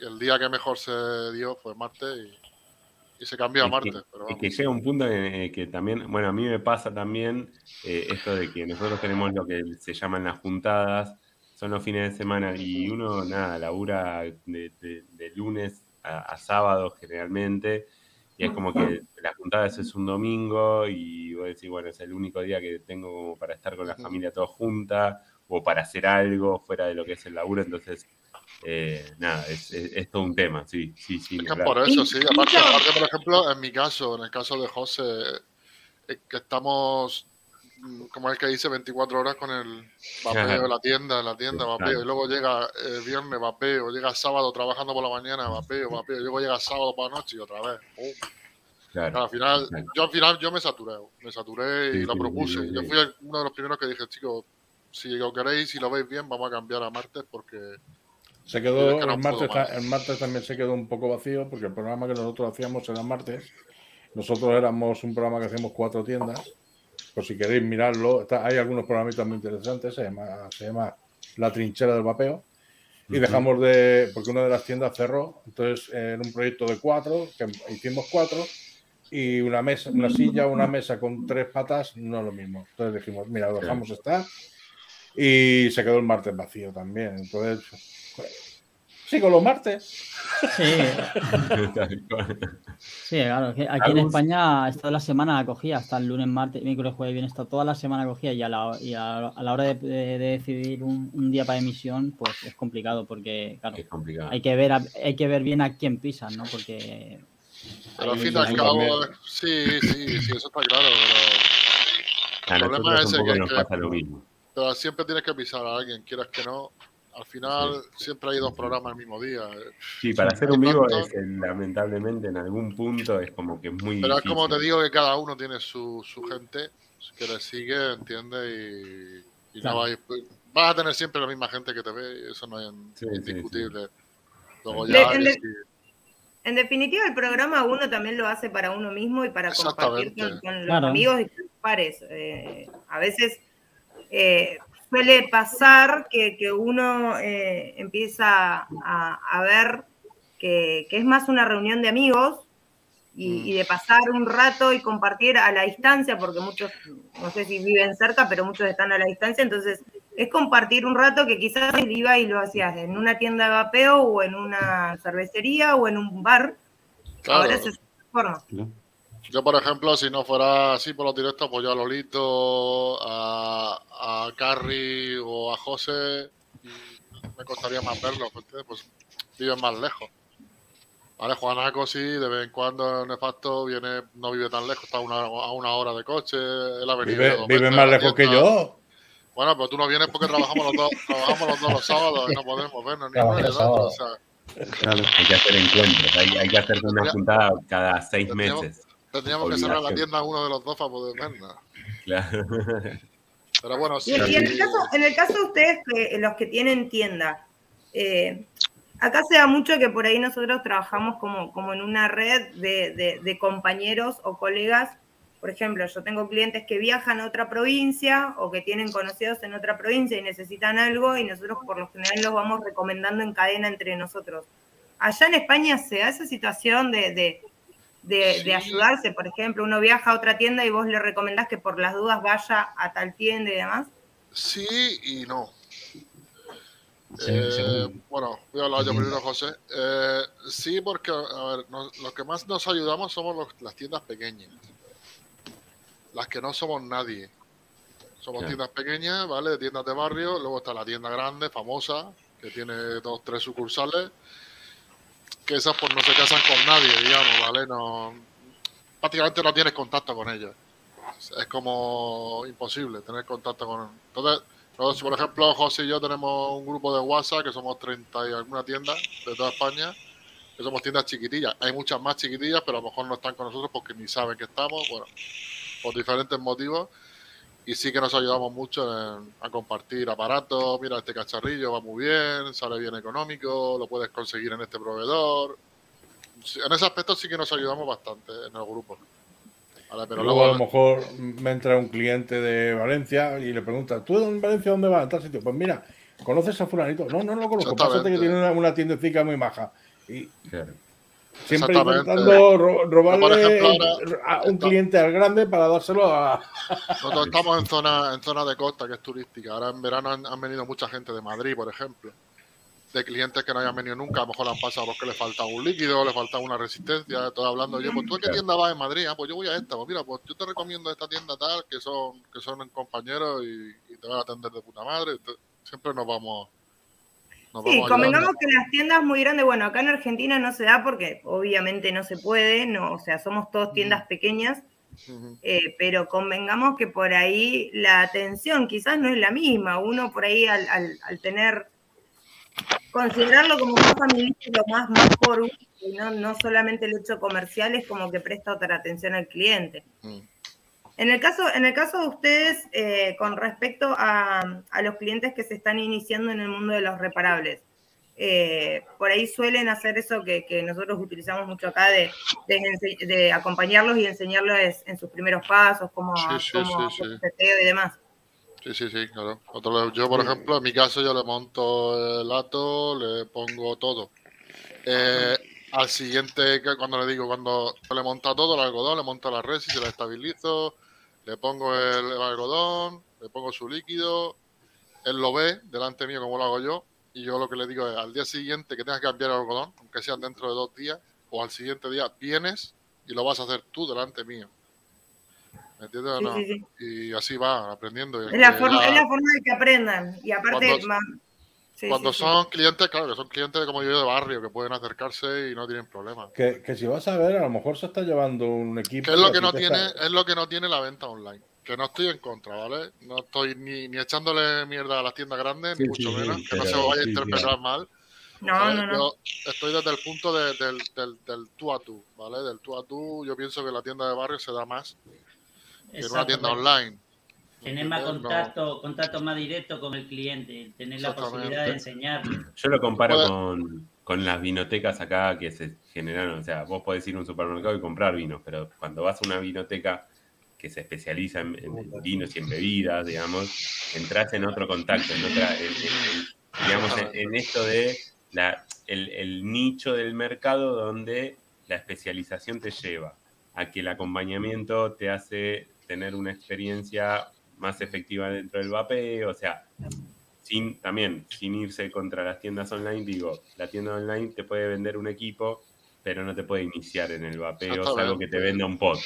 [SPEAKER 3] Y el día que mejor se dio fue martes y, y se cambió a
[SPEAKER 2] Es
[SPEAKER 3] martes. Pero
[SPEAKER 2] Es
[SPEAKER 3] vamos.
[SPEAKER 2] que llega un punto en el que también, bueno, a mí me pasa también eh, esto de que nosotros tenemos lo que se llaman las juntadas, son los fines de semana y uno, nada, labura de, de- de lunes a, a sábado generalmente, y es como que la juntada es un domingo y vos decís, bueno, es el único día que tengo como para estar con la familia todos junta o para hacer algo fuera de lo que es el laburo, entonces, eh, nada, es, es- es todo un tema, sí, sí, sí.
[SPEAKER 3] Es que
[SPEAKER 2] hablar.
[SPEAKER 3] por eso, sí. Aparte, aparte, por ejemplo, en mi caso, en el caso de José, eh, que estamos, como el que dice, 24 horas con el vapeo en la tienda, en la tienda, vapeo. Y luego llega el viernes, vapeo. Llega sábado trabajando por la mañana, vapeo, vapeo. Y luego llega sábado por la noche y otra vez. ¡pum!
[SPEAKER 2] Claro,
[SPEAKER 3] Claro, al final, yo al final yo me saturé, me saturé y
[SPEAKER 2] Sí,
[SPEAKER 3] lo propuse.
[SPEAKER 2] sí, sí,
[SPEAKER 3] Yo fui uno de los primeros que dije, chicos, si lo queréis y lo veis bien, vamos a cambiar a martes porque
[SPEAKER 1] Se
[SPEAKER 3] Es
[SPEAKER 1] quedó,
[SPEAKER 3] que no
[SPEAKER 1] el, martes, el martes también se quedó un poco vacío porque el programa que nosotros hacíamos era martes. Nosotros éramos un programa que hacíamos cuatro tiendas. Por si queréis mirarlo, está- hay algunos programitas muy interesantes. Se llama, se llama La Trinchera del Vapeo. Y dejamos de. Porque una de las tiendas cerró. Entonces eh, era un proyecto de cuatro, que hicimos cuatro. Y una mesa, una silla, una mesa con tres patas, no es lo mismo. Entonces dijimos, mira, lo dejamos estar. Y se quedó el martes vacío también. Entonces, sigo los martes.
[SPEAKER 4] Sí, sí, claro. aquí en. España toda la semana acogía, hasta el lunes, martes, miércoles, jueves, viernes, está toda la semana acogía y a la, y a, a la hora de, de- de decidir un, un día para emisión, pues es complicado porque, claro,
[SPEAKER 2] Es complicado.
[SPEAKER 4] hay que ver, a- hay que ver bien a quién pisan, ¿no? Porque
[SPEAKER 3] Pero al fin y al cabo, sí, sí, sí, eso está claro, pero, el problema es que- pero siempre tienes que pisar a alguien, quieras que no. Al final siempre hay dos programas el mismo día. eh.
[SPEAKER 2] Sí, para hacer un vivo
[SPEAKER 3] tanto-
[SPEAKER 2] es, eh, lamentablemente en algún punto es como que es muy
[SPEAKER 3] Pero es como te digo que cada uno tiene su, su gente que le sigue, entiende y, y
[SPEAKER 4] Claro.
[SPEAKER 3] no hay, vas a tener siempre la misma gente que te ve y eso no es
[SPEAKER 2] Sí, sí,
[SPEAKER 3] indiscutible. Luego ya que sí.
[SPEAKER 10] En definitiva, el programa uno también lo hace para uno mismo y para compartir con, con los
[SPEAKER 4] Claro.
[SPEAKER 10] amigos y con los pares. Eh, a veces eh, suele pasar que, que uno eh, empieza a, a ver que, que es más una reunión de amigos y,
[SPEAKER 3] Mm.
[SPEAKER 10] y de pasar un rato y compartir a la distancia, porque muchos, no sé si viven cerca, pero muchos están a la distancia, entonces es compartir un rato que quizás iba y lo hacías en una tienda de vapeo o en una cervecería o en un bar.
[SPEAKER 3] Claro.
[SPEAKER 10] Ahora se forma.
[SPEAKER 3] Yo, por ejemplo, si no fuera así por los directos, pues yo a Lolito, a, a Carrie o a José, me costaría más verlos, porque pues viven más lejos. Vale, Juanaco sí, de vez en cuando Nefasto viene, no vive tan lejos, está a una, a una hora de coche, él ha venido
[SPEAKER 1] Vive, más lejos que yo.
[SPEAKER 3] Bueno, pero tú no vienes porque trabajamos los dos, trabajamos los dos los sábados y no podemos vernos ni uno ni el
[SPEAKER 6] los
[SPEAKER 3] otro. O
[SPEAKER 6] sábados.
[SPEAKER 3] sea,
[SPEAKER 9] Claro.
[SPEAKER 2] Hay que hacer encuentros, hay, hay que hacer una juntada cada seis meses.
[SPEAKER 3] Tendríamos que cerrar la tienda uno de los dos para poder vernos.
[SPEAKER 2] Claro.
[SPEAKER 3] Pero bueno, sí.
[SPEAKER 10] Y, y en, el caso, en el caso de ustedes, que, los que tienen tienda, eh, acá se da mucho que por ahí nosotros trabajamos como, como en una red de, de- de compañeros o colegas. Por ejemplo, yo tengo clientes que viajan a otra provincia o que tienen conocidos en otra provincia y necesitan algo y nosotros por lo general los vamos recomendando en cadena entre nosotros. Allá en España se da esa situación de, de, de-
[SPEAKER 3] Sí.
[SPEAKER 10] de ayudarse, por ejemplo, uno viaja a otra tienda y vos le recomendás que por las dudas vaya a tal tienda y demás.
[SPEAKER 3] Sí y no.
[SPEAKER 6] Sí,
[SPEAKER 3] Eh, bueno, voy a hablar yo primero, José. Eh, sí, porque, a ver, nos- los que más nos ayudamos somos los- las tiendas pequeñas. Las que no somos nadie. Somos
[SPEAKER 2] Claro.
[SPEAKER 3] tiendas pequeñas, ¿vale? Tiendas de barrio. Luego está la tienda grande, famosa, que tiene dos, tres sucursales. Que esas pues no se casan con nadie, digamos, ¿vale? No, prácticamente no tienes contacto con ellas. es como imposible tener contacto con... Entonces, nosotros, por ejemplo, José y yo tenemos un grupo de WhatsApp que somos 30 y alguna tienda de toda España, que somos tiendas chiquitillas. Hay muchas más chiquitillas, pero a lo mejor no están con nosotros porque ni saben que estamos, bueno, por diferentes motivos. Y sí que nos ayudamos mucho en- a compartir aparatos. Mira, este cacharrillo va muy bien, sale bien económico, lo puedes conseguir en este proveedor. En ese aspecto sí que nos ayudamos bastante en el grupo. Vale, pero
[SPEAKER 1] luego, a lo mejor me entra un cliente de Valencia y le pregunta, ¿tú en Valencia dónde vas? En tal sitio. Pues mira, ¿conoces a fulanito? No, no, no lo conozco. Pásate que tiene una, una tiendecita muy maja. Y
[SPEAKER 2] Claro.
[SPEAKER 1] Siempre intentando ro- robarle
[SPEAKER 3] Por ejemplo, ahora-
[SPEAKER 1] a un cliente al grande para dárselo a...
[SPEAKER 3] Nosotros estamos en zona, en zona de costa que es turística. Ahora en verano han, han venido mucha gente de Madrid, por ejemplo. De clientes que no hayan venido nunca, a lo mejor han pasado porque le falta un líquido, le falta una resistencia. Estoy hablando yo, pues tú a qué tienda vas en Madrid, ah, pues yo voy a esta, pues mira, pues yo te recomiendo esta tienda tal, que son, que son compañeros y, y te van a atender de puta madre. Siempre nos vamos. Nos
[SPEAKER 10] Sí, convengamos que las tiendas muy grandes, bueno, acá en Argentina no se da porque obviamente no se puede, no, o sea, somos todos tiendas pequeñas, eh, pero convengamos que por ahí la atención quizás no es la misma. Uno por ahí al, al- al tener, considerarlo como más familiar, lo más, más por uno, no solamente el hecho comercial, es como que presta otra atención al cliente.
[SPEAKER 3] Mm.
[SPEAKER 10] En el caso, en el caso de ustedes, eh, con respecto a, a los clientes que se están iniciando en el mundo de los reparables, eh, por ahí suelen hacer eso que, que nosotros utilizamos mucho acá de, de de acompañarlos y enseñarles en sus primeros pasos, cómo,
[SPEAKER 3] Sí, sí,
[SPEAKER 10] cómo y demás.
[SPEAKER 3] Sí, sí, sí, claro. Yo, por ejemplo, en mi caso, yo le monto el ato, le pongo todo. Eh, al siguiente, que cuando le digo, cuando le monta todo el algodón, le monto la red, se la estabilizo, le pongo el, el algodón, le pongo su líquido, él lo ve delante mío como lo hago yo, y yo lo que le digo es, al día siguiente que tengas que cambiar el algodón, aunque sean dentro de dos días, o al siguiente día vienes y lo vas a hacer tú delante mío. ¿Me entiendes o no?
[SPEAKER 10] sí, sí.
[SPEAKER 3] Y así va, aprendiendo. y
[SPEAKER 10] Es la,
[SPEAKER 3] que
[SPEAKER 10] forma, es la forma de que aprendan. Y aparte,
[SPEAKER 3] Cuando-
[SPEAKER 10] más- sí,
[SPEAKER 3] cuando
[SPEAKER 10] sí, sí.
[SPEAKER 3] son clientes, claro, que son clientes como yo de barrio, que pueden acercarse y no tienen problema.
[SPEAKER 1] Que, que si vas a ver, a lo mejor se está llevando un equipo...
[SPEAKER 3] Que es lo que no tiene,
[SPEAKER 1] está-
[SPEAKER 3] es lo que no tiene la venta online. Que no estoy en contra, ¿vale? No estoy ni, ni echándole mierda a las tiendas grandes,
[SPEAKER 2] Sí,
[SPEAKER 3] ni mucho
[SPEAKER 2] sí,
[SPEAKER 3] menos,
[SPEAKER 2] sí,
[SPEAKER 3] que no se vaya a
[SPEAKER 2] sí,
[SPEAKER 3] interpretar mal.
[SPEAKER 10] No,
[SPEAKER 3] ¿sabes?
[SPEAKER 10] no, no.
[SPEAKER 3] Yo estoy desde el punto de- del, del, del tú a tú, ¿vale? Del tú a tú, yo pienso que la tienda de barrio se da más que en una tienda online.
[SPEAKER 8] Tener más contacto, contacto más directo con el cliente, tener la posibilidad de enseñarle.
[SPEAKER 2] Yo lo comparo con, con las vinotecas acá que se generaron. O sea, vos podés ir a un supermercado y comprar vinos, pero cuando vas a una vinoteca que se especializa en, en vinos y en bebidas, digamos, entras en otro contacto, en otra, en- en- en- digamos, en, en esto de la, el, el nicho del mercado donde la especialización te lleva a que el acompañamiento te hace tener una experiencia más efectiva dentro del vapeo, o sea, sin también sin irse contra las tiendas online, digo, la tienda online te puede vender un equipo, pero no te puede iniciar en el vapeo, salvo que te venda un pod.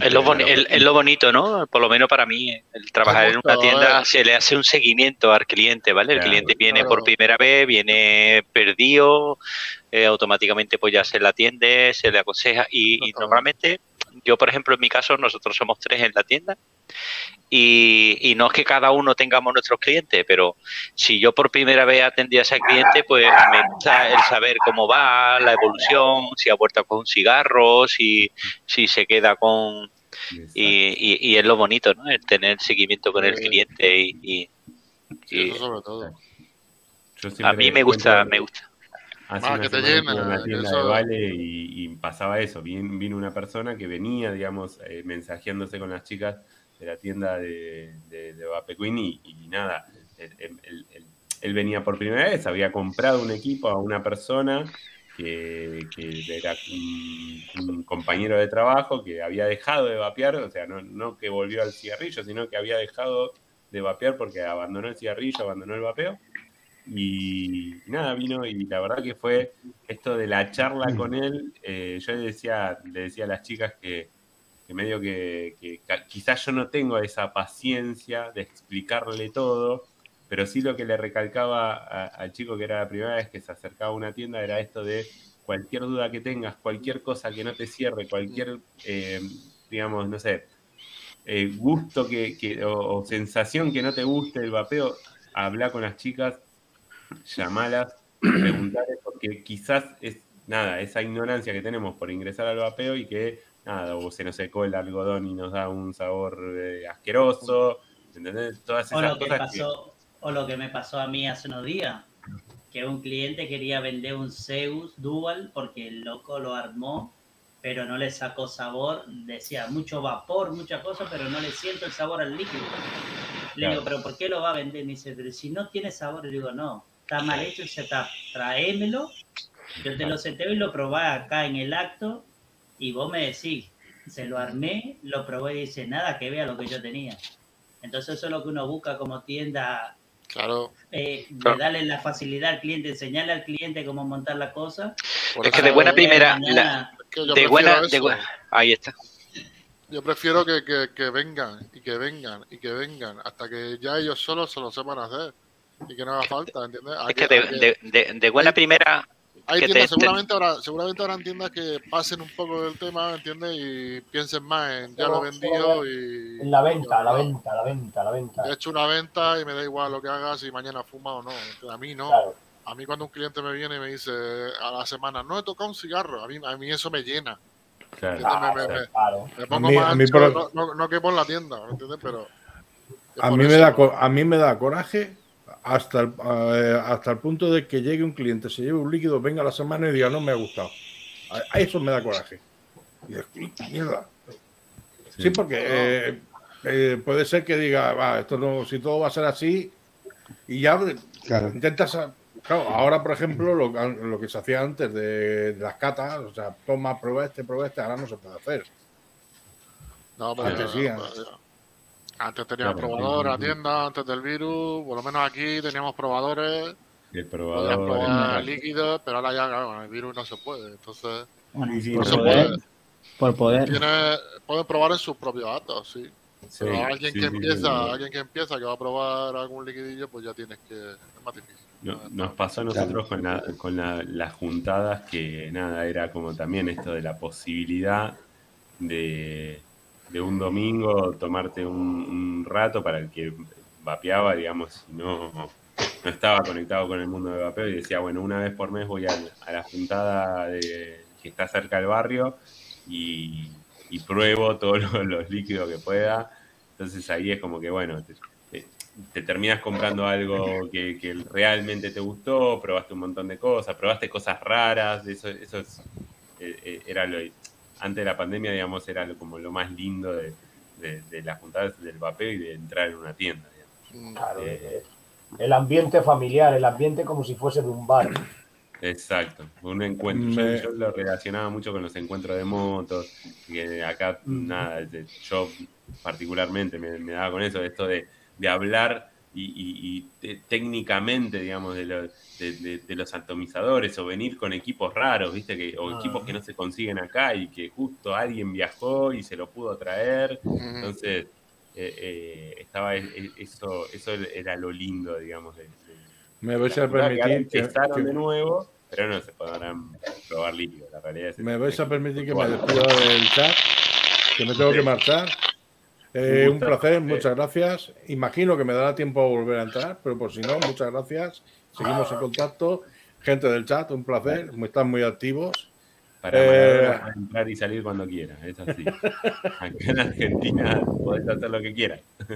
[SPEAKER 7] Es lo, es- lo bonito, ¿no? Por lo menos para mí, el trabajar en una tienda se le hace un seguimiento al cliente, ¿vale? El
[SPEAKER 2] Claro,
[SPEAKER 7] cliente viene
[SPEAKER 3] claro.
[SPEAKER 7] por primera vez, viene perdido, eh, automáticamente pues ya se le atiende, se le aconseja y, y normalmente, yo por ejemplo en mi caso, nosotros somos tres en la tienda y, y no es que cada uno tengamos nuestros clientes, pero si yo por primera vez atendí a ese cliente, pues me gusta el saber cómo va, la evolución, si ha vuelto con un cigarro, si, si se queda con... Y, y, y es lo bonito, ¿no? El tener seguimiento con el cliente y, y-
[SPEAKER 3] Sí, eso sobre todo.
[SPEAKER 7] A mí me gusta, me gusta.
[SPEAKER 2] Hace
[SPEAKER 3] Ah, que te llena,
[SPEAKER 2] tienda
[SPEAKER 3] eso-
[SPEAKER 2] de Vale y, y pasaba eso. Vin- vino una persona que venía, digamos, eh, mensajeándose con las chicas de la tienda de, de, de y, y nada, él, él- venía por primera vez, había comprado un equipo a una persona que, era un, compañero de trabajo que había dejado de vapear, o sea, no, no que volvió al cigarrillo, sino que había dejado de vapear porque abandonó el cigarrillo, abandonó el vapeo. Y, y nada, vino y la verdad que fue esto de la charla con él. eh, yo le decía, le decía a las chicas que, que medio que, quizás yo no tengo esa paciencia de explicarle todo, pero sí lo que le recalcaba al chico que era la primera vez que se acercaba a una tienda era esto de cualquier duda que tengas, cualquier cosa que no te cierre, cualquier, eh, digamos, no sé, eh, gusto que, o sensación que no te guste el vapeo, habla con las chicas, llamalas, preguntarles, porque quizás es nada, esa ignorancia que tenemos por ingresar al vapeo y que nada, o se nos secó el algodón y nos da un sabor eh, asqueroso, ¿entendés? Todas
[SPEAKER 8] O
[SPEAKER 2] esas
[SPEAKER 8] lo, que
[SPEAKER 2] cosas que-
[SPEAKER 8] pasó, o lo que me pasó a mí hace unos días, que un cliente quería vender un Zeus Dual porque el loco lo armó, pero no le sacó sabor, decía mucho vapor, muchas cosas, pero no le siento el sabor al líquido. Le
[SPEAKER 2] Claro.
[SPEAKER 8] digo, pero ¿por qué lo va a vender? Me dice, pero si no tiene sabor, le digo, no, está mal hecho el setup, tráemelo, yo te lo seteo y lo probé acá en el acto y vos me decís, se lo armé, lo probé y dice, nada que vea lo que yo tenía. Entonces eso es lo que uno busca como tienda,
[SPEAKER 3] Claro.
[SPEAKER 8] eh, de
[SPEAKER 7] Claro.
[SPEAKER 8] darle la facilidad al cliente, enseñarle al cliente cómo montar la cosa.
[SPEAKER 7] Es que de buena primera, la- de
[SPEAKER 3] prefiero
[SPEAKER 7] buena, de buena- ahí está.
[SPEAKER 3] Yo prefiero que, que, que vengan y que vengan y que vengan hasta que ya ellos solos se lo sepan hacer y que no haga falta, ¿entiendes?
[SPEAKER 7] Es que de, de, de- de buena primera,
[SPEAKER 3] Hay
[SPEAKER 7] que te-
[SPEAKER 3] tiendas,
[SPEAKER 7] te-
[SPEAKER 3] seguramente, habrá, seguramente habrán tiendas que pasen un poco del tema, ¿entiendes? Y piensen más en ya lo he vendido y...
[SPEAKER 5] En la venta, la
[SPEAKER 3] Yo-
[SPEAKER 5] venta, la venta, la venta.
[SPEAKER 3] He hecho una venta y me da igual lo que hagas si mañana fuma o no. A mí no.
[SPEAKER 5] Claro.
[SPEAKER 3] A mí cuando un cliente me viene y me dice a la semana, no he tocado un cigarro, a mí, a mí eso me llena.
[SPEAKER 2] Claro.
[SPEAKER 3] ¿entiendes? Me- me-
[SPEAKER 5] Claro,
[SPEAKER 3] me-
[SPEAKER 5] claro.
[SPEAKER 3] me pongo
[SPEAKER 1] mí-
[SPEAKER 3] más
[SPEAKER 1] a mí
[SPEAKER 3] ancho,
[SPEAKER 1] por-
[SPEAKER 3] no, no, quepo en la tienda, ¿me entiendes? Pero...
[SPEAKER 1] A
[SPEAKER 3] por
[SPEAKER 1] mí, me da, a mí me da coraje hasta el, eh, hasta el punto de que llegue un cliente, se lleve un líquido, venga a la semana y diga no me ha gustado. A, eso me da coraje. Y digo, mierda. Sí, porque eh, eh, puede ser que diga, va, esto no, si todo va a ser así, y ya
[SPEAKER 9] Claro.
[SPEAKER 1] intentas. a- Claro, ahora, por ejemplo, lo, lo que se hacía antes de, de las catas, o sea, toma, prueba este, prueba este, ahora no se puede hacer.
[SPEAKER 3] No, pero
[SPEAKER 1] Antes sí. Antes
[SPEAKER 3] teníamos
[SPEAKER 2] Claro,
[SPEAKER 3] probadores en la tienda, antes del virus, por lo menos aquí teníamos probadores,
[SPEAKER 2] El
[SPEAKER 3] podías
[SPEAKER 2] probador.
[SPEAKER 3] probar
[SPEAKER 2] el-
[SPEAKER 3] líquidos, pero ahora ya claro, con el virus no se puede. Entonces,
[SPEAKER 4] Bueno,
[SPEAKER 2] Sí, sí,
[SPEAKER 4] por,
[SPEAKER 3] no se
[SPEAKER 4] poder,
[SPEAKER 3] puede.
[SPEAKER 4] por poder.
[SPEAKER 3] Tiene, pueden probar en sus propios actos, sí.
[SPEAKER 2] Sí,
[SPEAKER 3] Pero alguien
[SPEAKER 2] sí,
[SPEAKER 3] que
[SPEAKER 2] sí,
[SPEAKER 3] empieza,
[SPEAKER 2] sí.
[SPEAKER 3] alguien que empieza que va a probar algún liquidillo, pues ya tienes que. Es más difícil.
[SPEAKER 2] No- nos pasó a nosotros con, la- con la- las juntadas que nada, era como también esto de la posibilidad de, de un domingo tomarte un, rato para el que vapeaba, digamos, si no, no estaba conectado con el mundo de vapeo y decía, bueno, una vez por mes voy a, a la juntada de, que está cerca del barrio y, y pruebo todos los, líquidos que pueda. Entonces ahí es como que, bueno, te, te- te terminas comprando algo que, realmente te gustó, probaste un montón de cosas, probaste cosas raras, eso, eso es, eh, eh, era lo, antes de la pandemia, digamos, era lo- como lo más lindo de, de, de las juntadas del vapeo y de entrar en una tienda. digamos.
[SPEAKER 3] Mm,
[SPEAKER 5] Claro,
[SPEAKER 2] Eh,
[SPEAKER 5] el ambiente familiar, el ambiente como si fuese de un bar.
[SPEAKER 2] Exacto, un encuentro. Yo-
[SPEAKER 1] Me-
[SPEAKER 2] Yo, lo relacionaba mucho con los encuentros de motos, que acá nada, de- yo particularmente me, me daba con eso, esto de, de hablar y, y- y te- técnicamente, digamos, de, los de, de- de los atomizadores o venir con equipos raros, viste, que, o
[SPEAKER 5] Ah.
[SPEAKER 2] equipos que no se consiguen acá y que justo alguien viajó y se lo pudo traer. Entonces, eh, eh, estaba e- e- eso, eso era lo lindo, digamos, de,
[SPEAKER 1] Me vais a permitir que, que-
[SPEAKER 2] de nuevo, pero no se podrán probar líquido. La realidad es
[SPEAKER 1] me vais a permitir que me despida del chat, que me tengo que marchar. Eh,
[SPEAKER 2] Un
[SPEAKER 1] placer, muchas gracias. Imagino que me dará tiempo a volver a entrar, pero por si no, muchas gracias. Seguimos en contacto. Gente del chat, un placer. Están muy activos.
[SPEAKER 2] Para
[SPEAKER 1] Eh.
[SPEAKER 2] Entrar y salir cuando quiera, es así. Acá en Argentina podés hacer lo que quieras.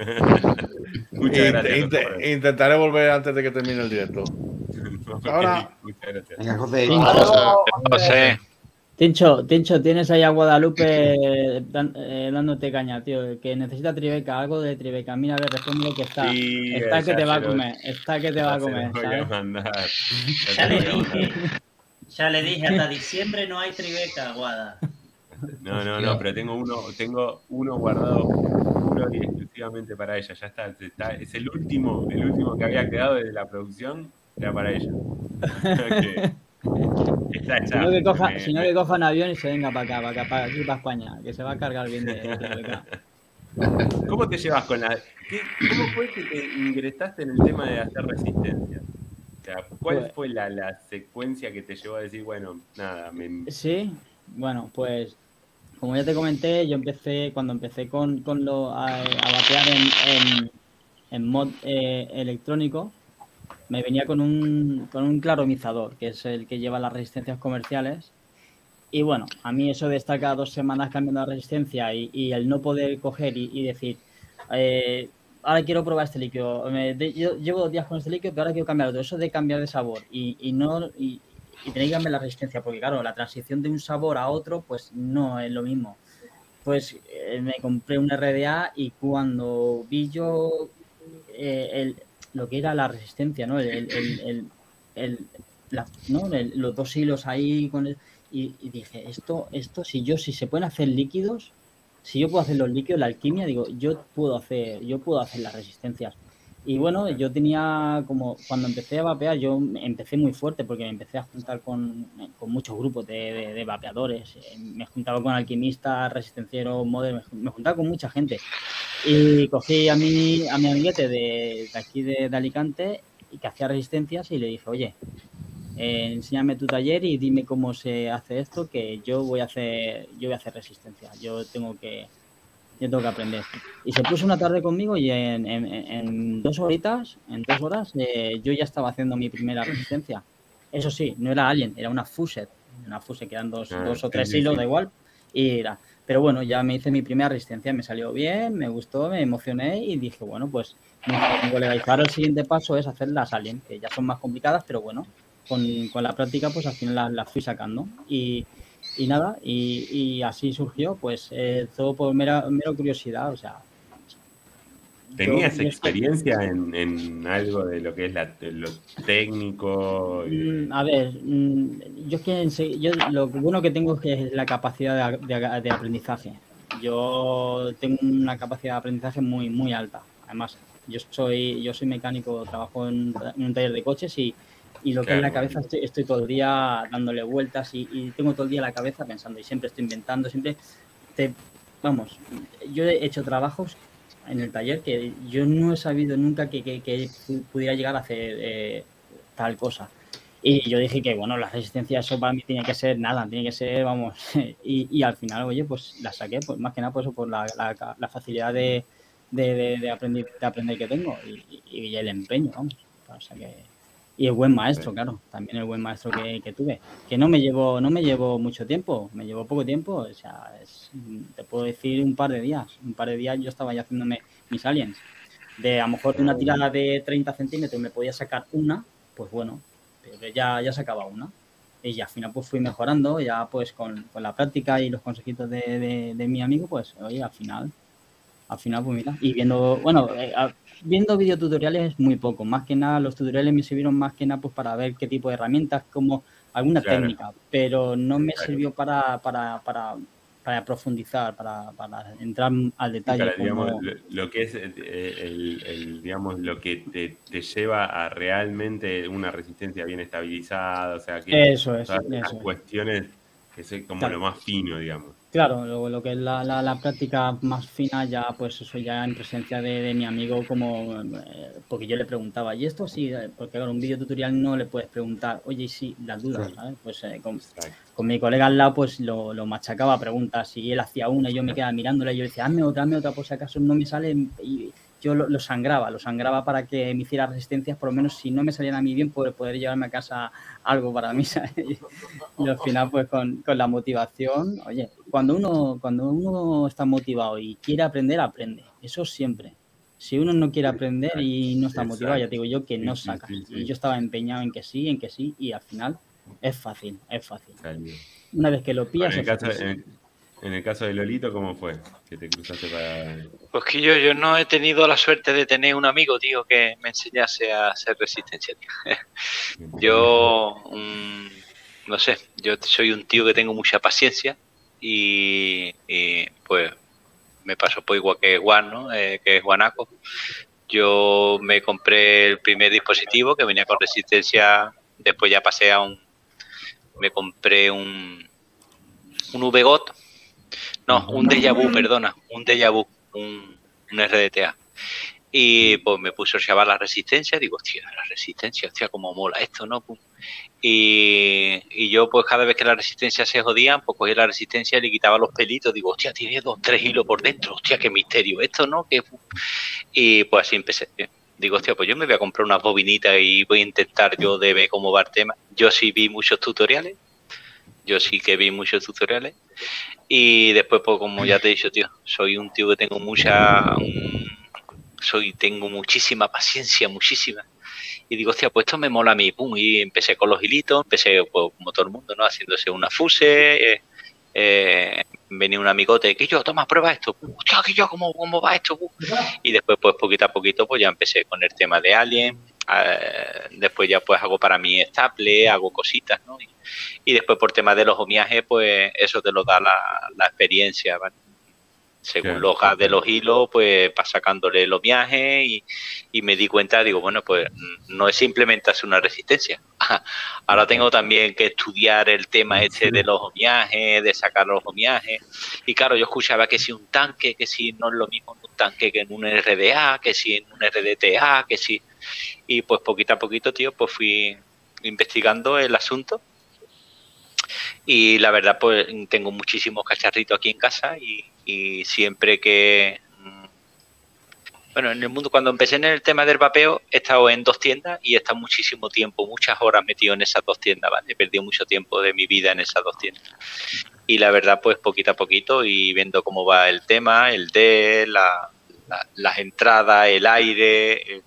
[SPEAKER 2] Muchas
[SPEAKER 1] Int-
[SPEAKER 2] gracias.
[SPEAKER 1] int- intentaré volver antes de que termine el directo. Ahora-
[SPEAKER 2] Muchas gracias.
[SPEAKER 9] José.
[SPEAKER 7] José,
[SPEAKER 4] Tincho, Tincho, tienes ahí a Guadalupe dan- eh, dándote caña, tío. Que necesita Tribeca, algo de Tribeca. Mira, a ver, responde que está.
[SPEAKER 2] Sí,
[SPEAKER 4] está que
[SPEAKER 2] ya
[SPEAKER 4] te va a comer, está que te va a comer.
[SPEAKER 2] Ya
[SPEAKER 8] le dije, ya le dije, hasta diciembre no hay tribeca, Guada.
[SPEAKER 2] No, no, no, pero tengo uno, tengo uno guardado puro y exclusivamente para ella. Ya está, está- es el último, el último que había quedado desde la producción, era para ella. Que está
[SPEAKER 4] Si no, que coja, si no que coja un avión y se venga para acá, para acá, para aquí, para España, que se va a cargar bien de, de Tribeca.
[SPEAKER 2] ¿Cómo te llevas con la.? qué- ¿Cómo fue que te ingresaste en el tema de hacer resistencia? O sea, ¿cuál
[SPEAKER 4] Pues-
[SPEAKER 2] fue la, la secuencia que te llevó a decir, bueno, nada, me,
[SPEAKER 4] Sí, bueno, pues como ya te comenté, yo empecé, cuando empecé con, con lo, a, a batear en, en, en mod eh, electrónico, me venía con un, con un claromizador, que es el que lleva las resistencias comerciales. Y bueno, a mí eso de estar cada dos semanas cambiando la resistencia y, y el no poder coger y, decir, eh, ahora quiero probar este líquido, me- yo llevo dos días con este líquido, pero ahora quiero cambiar otro. Eso de cambiar de sabor y, y no y tener que cambiar la resistencia, porque claro, la transición de un sabor a otro, pues no es lo mismo. Pues eh, me compré un RDA y cuando vi yo eh, el, lo que era la resistencia, ¿no? El, el- el- la- ¿no? Los dos hilos ahí con el- y, y dije, esto, esto, si yo, si se pueden hacer líquidos, si yo puedo hacer los líquidos, la alquimia, digo, yo puedo hacer, yo puedo hacer las resistencias. Y bueno, yo tenía como, cuando empecé a vapear, yo empecé muy fuerte porque me empecé a juntar con, con muchos grupos de, vapeadores. Eh, Me juntaba con alquimistas, resistencieros, model, me, juntaba con mucha gente. Y cogí a mi, a mi amiguete de, aquí de, de Alicante y que hacía resistencias y le dije, oye, eh, enséñame tu taller y dime cómo se hace esto, que yo voy a hacer, yo voy a hacer resistencia. Yo tengo que, yo tengo que aprender. Y se puso una tarde conmigo y en, en- en dos horitas, en dos horas, eh, yo ya estaba haciendo mi primera resistencia. Eso sí, no era Alien, era una Fuset. Una Fuset que eran dos,
[SPEAKER 2] Ah,
[SPEAKER 4] dos o tres hilos, da igual. Y era. Pero bueno, ya me hice mi primera resistencia, me salió bien, me gustó, me emocioné y dije, bueno, pues mi colega, y el siguiente paso es hacer las Alien, que ya son más complicadas, pero bueno, con, con la práctica pues al final las, las fui sacando. Y, y nada, y, y así surgió, pues eh, todo por mera, mera curiosidad, o sea.
[SPEAKER 2] ¿Tenías
[SPEAKER 4] yo- yo-
[SPEAKER 2] experiencia en, en algo de lo que es la, lo técnico? y-
[SPEAKER 4] Mm, A ver, mm, yo es que yo lo bueno que tengo es que es la capacidad de, de- de aprendizaje. Yo tengo una capacidad de aprendizaje muy muy alta. Además, yo soy yo soy mecánico, trabajo en, en un taller de coches y, y lo que es la
[SPEAKER 2] Claro.
[SPEAKER 4] cabeza estoy, estoy todo el día dándole vueltas y, y tengo todo el día la cabeza pensando y siempre estoy inventando, siempre te vamos, yo he hecho trabajos en el taller que yo no he sabido nunca que, que- que pu- pudiera llegar a hacer eh, tal cosa. Y yo dije que, bueno, la resistencia, eso para mí tiene que ser nada, tiene que ser, vamos, y, y al final, oye, pues la saqué, pues más que nada por eso, por la, la- la facilidad de, de, de- de aprender, de aprender que tengo y- y el empeño, vamos. O sea que- y el buen maestro, claro, también el buen maestro que, que tuve, que no me llevó, no me llevó mucho tiempo, me llevó poco tiempo, o sea, es- te puedo decir un par de días, un par de días yo estaba ya haciéndome mis aliens. De a lo mejor de una tirada de 30 centímetros me podía sacar una, pues bueno, pero ya, ya sacaba una. Y ya al final pues fui mejorando, ya pues con, con la práctica y los consejitos de, de- de mi amigo, pues oye, al final, al final pues mira, y viendo, bueno, eh, a- viendo videotutoriales muy poco, más que nada los tutoriales me sirvieron más que nada pues para ver qué tipo de herramientas, como alguna
[SPEAKER 2] Claro.
[SPEAKER 4] técnica, pero no me
[SPEAKER 2] Claro.
[SPEAKER 4] sirvió para, para, para, para profundizar, para, para entrar al detalle.
[SPEAKER 2] Para, digamos,
[SPEAKER 4] como-
[SPEAKER 2] lo, lo que es eh, el, el, digamos, lo que te, te lleva a realmente una resistencia bien estabilizada, o sea, que
[SPEAKER 4] Eso
[SPEAKER 2] todas
[SPEAKER 4] es.
[SPEAKER 2] cuestiones que es como
[SPEAKER 4] Claro.
[SPEAKER 2] lo más fino, digamos.
[SPEAKER 4] Claro, lo, lo que es la, la, la práctica más fina ya, pues eso ya en presencia de, de mi amigo, como eh, porque yo le preguntaba, ¿y esto sí? Eh, Porque claro, un video tutorial no le puedes preguntar, oye, y sí, las dudas,
[SPEAKER 9] Claro.
[SPEAKER 4] ¿sabes? Pues eh, con, con mi colega al lado, pues lo, lo machacaba a preguntas, y él hacía una y yo me quedaba mirándole y yo decía, hazme otra, hazme otra, por si acaso no me sale, y yo lo, lo sangraba, lo sangraba para que me hiciera resistencias, por lo menos si no me salían a mí bien, poder, poder llevarme a casa algo para mí, ¿sabes? Y al final, pues con, con la motivación, oye, cuando uno, cuando uno está motivado y quiere aprender, aprende. Eso siempre. Si uno no quiere aprender y no está motivado, ya te digo yo que no saca. Y yo estaba empeñado en que sí, en que sí, y al final es fácil, es fácil. Una vez que lo
[SPEAKER 2] Bueno,
[SPEAKER 4] pillas,
[SPEAKER 2] en, caso,
[SPEAKER 4] fácil.
[SPEAKER 2] en, en el caso de Lolito, ¿cómo fue? Que te cruzaste para.
[SPEAKER 7] Pues que yo, yo no he tenido la suerte de tener un amigo, tío, que me enseñase a hacer resistencia, tío. Yo, no sé, yo soy un tío que tengo mucha paciencia y, y, pues me pasó por igual que Juan, ¿no? Eh, que es Guanaco. Yo me compré el primer dispositivo que venía con resistencia, después ya pasé a un, me compré un, un VGOT, no, un Deja Vu, perdona, un Deja Vu, un, un RDTA. Y pues me puso a llevar la resistencia. Digo, hostia, la resistencia, hostia, cómo mola esto, ¿no? Y, y yo, pues cada vez que la resistencia se jodía, pues cogía la resistencia y le quitaba los pelitos. Digo, hostia, tiene dos, tres hilos por dentro. Hostia, qué misterio esto, ¿no? Y pues así empecé. Digo, hostia, pues yo me voy a comprar unas bobinitas y voy a intentar yo de ver cómo va el tema. Yo sí vi muchos tutoriales. Yo sí que vi muchos tutoriales. Y después, pues como ya te he dicho, tío, soy un tío que tengo mucha... soy, tengo muchísima paciencia, muchísima. Y digo, hostia, pues esto me mola a mí, pum, y empecé con los hilitos, empecé pues, como todo el mundo, ¿no? Haciéndose una fuse, eh, eh, venía un amigote, que yo, toma, prueba esto, hostia, que yo, ¿cómo, cómo va esto? Pum. Y después, pues poquito a poquito, pues ya empecé con el tema de Alien, eh, después ya pues hago para mí estable, hago cositas, ¿no? Y, y después por tema de los homiajes, pues eso te lo da la, la experiencia, ¿vale? Según los gas de los hilos, pues vas sacándole los viajes y, y me di cuenta, digo, bueno, pues mm, no es simplemente hacer una resistencia. Ahora tengo también que estudiar el tema este de los homiajes, de sacar los homiajes. Y claro, yo escuchaba que si un tanque, que si no es lo mismo en un tanque que en un RDA, que si en un RDTA, que si... Y pues poquito a poquito, tío, pues fui investigando el asunto. Y la verdad, pues tengo muchísimos cacharritos aquí en casa y, y siempre que... mm, Bueno, en el mundo, cuando empecé en el tema del vapeo, he estado en dos tiendas y he estado muchísimo tiempo, muchas horas metido en esas dos tiendas, ¿vale? He perdido mucho tiempo de mi vida en esas dos tiendas. Y la verdad, pues poquito a poquito y viendo cómo va el tema, el D, la, la- las entradas, el aire.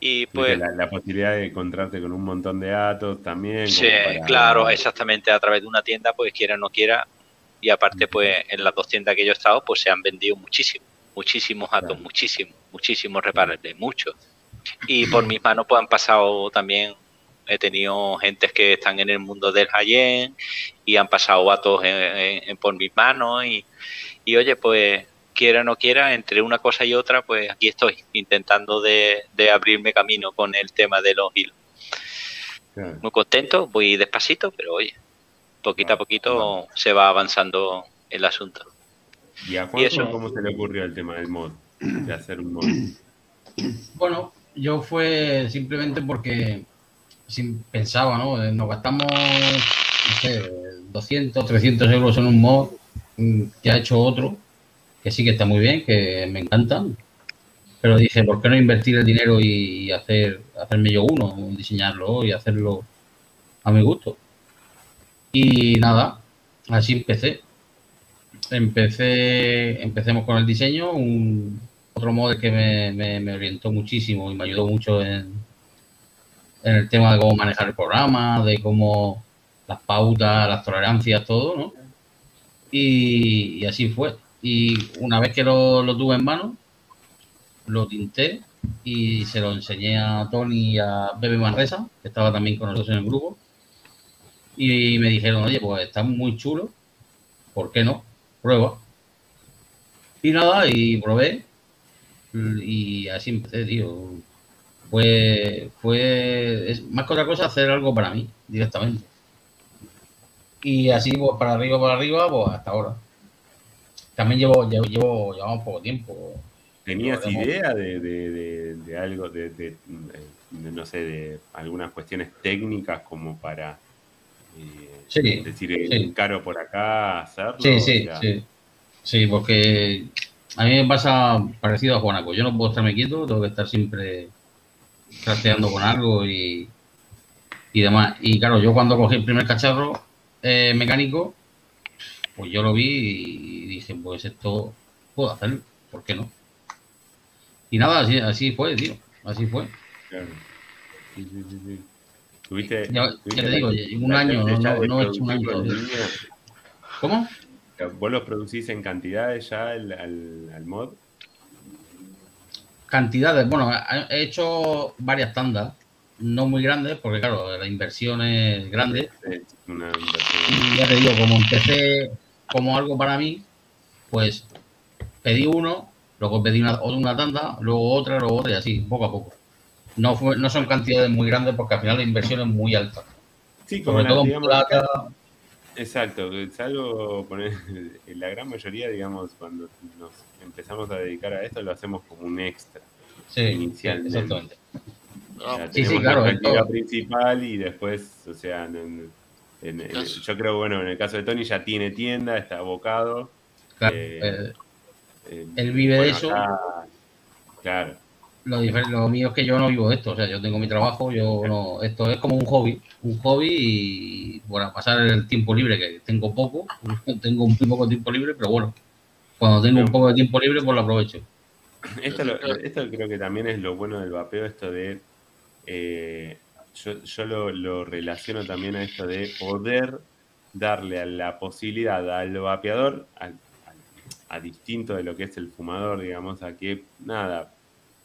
[SPEAKER 7] Y pues...
[SPEAKER 2] la, la posibilidad de encontrarte con un montón de datos también.
[SPEAKER 7] Sí,
[SPEAKER 2] para-
[SPEAKER 7] claro, exactamente, a través de una tienda, pues quiera o no quiera, y aparte, pues en las dos tiendas que yo he estado, pues se han vendido muchísimo, muchísimos atos, muchísimos, muchísimos reparables, muchos. Y por mis manos, pues han pasado también, he tenido gentes que están en el mundo del high y han pasado atos en, en- en por mis manos, y, y oye, pues quiera o no quiera, entre una cosa y otra, pues aquí estoy, intentando de, de abrirme camino con el tema de los hilos
[SPEAKER 2] Claro.
[SPEAKER 7] muy contento, voy despacito, pero oye, poquito a poquito se va avanzando el asunto.
[SPEAKER 2] ¿Y a
[SPEAKER 7] eso-
[SPEAKER 2] cómo se le ocurrió el tema del mod? De hacer un mod.
[SPEAKER 6] Bueno, yo fue simplemente porque sin- pensaba, ¿no? Eh, Nos gastamos, no sé, 200, 300 euros en un mod mm, que ha hecho otro, que sí que está muy bien, que me encanta. Pero dije, ¿por qué no invertir el dinero y hacer hacerme yo uno, diseñarlo y hacerlo a mi gusto? Y nada, así empecé. Empecé, empecemos con el diseño, un, otro mod que me, orientó muchísimo y me ayudó mucho en, en el tema de cómo manejar el programa, de cómo las pautas, las tolerancias, todo, ¿no? Y así fue. Y una vez que lo, lo tuve en mano, lo tinté y se lo enseñé a Tony y a Bebe Manresa, que estaba también con nosotros en el grupo. Y me dijeron, oye, pues está muy chulo, ¿por qué no? Prueba. Y nada, y probé. Y así empecé, tío. Fue, fue, es más que otra cosa hacer algo para mí, directamente. Y así, pues para arriba, para arriba, pues hasta ahora. También llevo, llevo, llevo llevamos poco tiempo.
[SPEAKER 2] ¿Tenías idea de, de- de- de algo, de, no sé, de algunas cuestiones técnicas como para eh,
[SPEAKER 6] Sí,
[SPEAKER 2] decir,
[SPEAKER 6] sí.
[SPEAKER 2] caro por acá, hacerlo?
[SPEAKER 6] Sí,
[SPEAKER 2] O
[SPEAKER 6] sí,
[SPEAKER 2] sea,
[SPEAKER 6] sí. Sí, porque a mí me pasa parecido a Juanaco. Yo no puedo estarme quieto, tengo que estar siempre trasteando con algo y, y demás. Y claro, yo cuando cogí el primer cacharro eh, mecánico, pues yo lo vi y dije, pues esto puedo hacerlo, ¿por qué no? Y nada, así, así fue, tío, así fue.
[SPEAKER 2] claro. Sí, sí, sí, sí. ¿Tuviste,
[SPEAKER 6] Ya- ya
[SPEAKER 2] tuviste
[SPEAKER 6] te
[SPEAKER 2] la-
[SPEAKER 6] digo, ya- un
[SPEAKER 2] la
[SPEAKER 6] año, no- he hecho un año todavía. ¿Cómo?
[SPEAKER 2] ¿Vos los producís en cantidades ya al, al- al mod?
[SPEAKER 6] Cantidades, bueno, he he hecho varias tandas, no muy grandes, porque claro, la inversión es grande.
[SPEAKER 2] Es una inversión.
[SPEAKER 6] Y ya te digo, como empecé como algo para mí, pues pedí uno, luego pedí una, una tanda, luego otra, luego otra y así, poco a poco. No, fue- no son cantidades muy grandes porque al final la inversión es muy alta.
[SPEAKER 2] Sí, como
[SPEAKER 6] Sobre
[SPEAKER 2] la-
[SPEAKER 6] todo en plata.
[SPEAKER 2] Exacto, es algo, poner, la gran mayoría, digamos, cuando nos empezamos a dedicar a esto, lo hacemos como un extra.
[SPEAKER 6] Sí,
[SPEAKER 2] inicialmente.
[SPEAKER 6] exactamente.
[SPEAKER 2] O sea,
[SPEAKER 6] Sí, sí, claro,
[SPEAKER 2] la principal y después, o sea, en- en-
[SPEAKER 3] Eso.
[SPEAKER 2] yo creo, bueno, en el caso de Tony ya tiene tienda, está abocado.
[SPEAKER 6] Claro,
[SPEAKER 2] Eh,
[SPEAKER 6] eh,
[SPEAKER 2] eh,
[SPEAKER 6] él vive de
[SPEAKER 2] bueno,
[SPEAKER 6] eso.
[SPEAKER 2] acá- claro,
[SPEAKER 6] Lo, mío es que yo no vivo de esto, o sea, yo tengo mi trabajo, yo no, esto es como un hobby, un hobby y para pasar el tiempo libre, que tengo poco, tengo un poco de tiempo libre, pero bueno, cuando tengo un poco de tiempo libre, pues lo aprovecho.
[SPEAKER 2] Esto, lo- esto creo que también es lo bueno del vapeo, esto de. eh, yo yo lo, lo relaciono también a esto de poder darle a la posibilidad al vapeador, al- a distinto de lo que es el fumador, digamos, a que nada,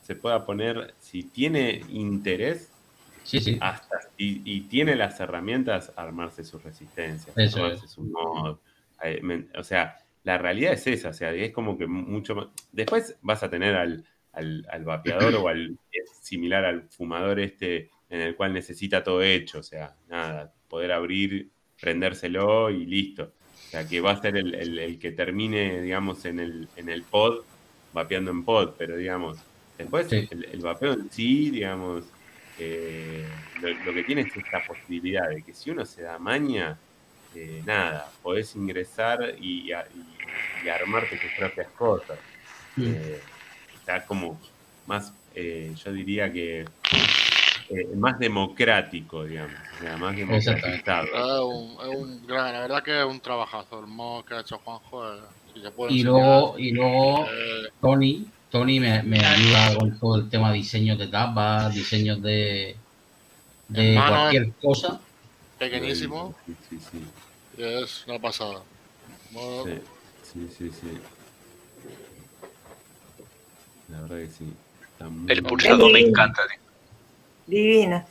[SPEAKER 2] se pueda poner, si tiene interés,
[SPEAKER 6] Sí, sí,
[SPEAKER 2] hasta y, y tiene las herramientas armarse su resistencia,
[SPEAKER 6] Eso
[SPEAKER 2] armarse su mod. eh, O sea, la realidad es esa, o sea, es como que mucho más. Después vas a tener al, al, al vapeador o al similar al fumador este en el cual necesita todo hecho, o sea, nada, poder abrir, prendérselo y listo. O sea, que va a ser el, el- el que termine, digamos, en el, en el pod, vapeando en pod, pero digamos, después
[SPEAKER 6] Sí.
[SPEAKER 2] el, el vapeo en sí, digamos, eh, lo, lo que tiene es esta posibilidad de que si uno se da maña, eh, nada, podés ingresar y, y- y armarte tus propias cosas. Eh, está como más, yo diría que eh, más democrático, digamos, o sea, más democratizado.
[SPEAKER 3] Es un, es un gran, la verdad que es un trabajazo. El mod que ha hecho Juanjo, eh, si se puede
[SPEAKER 6] y
[SPEAKER 3] enseñar,
[SPEAKER 6] luego, y luego
[SPEAKER 3] eh,
[SPEAKER 6] Tony, Tony me, me ayuda con todo el tema de diseños de tapas, diseños de, cualquier cosa.
[SPEAKER 3] pequeñísimo
[SPEAKER 2] Sí, sí, sí.
[SPEAKER 3] y es una pasada. Bueno,
[SPEAKER 2] Sí, sí, sí, sí. La verdad que sí. Está muy
[SPEAKER 7] El pulsador me encanta, tío.
[SPEAKER 10] Divina.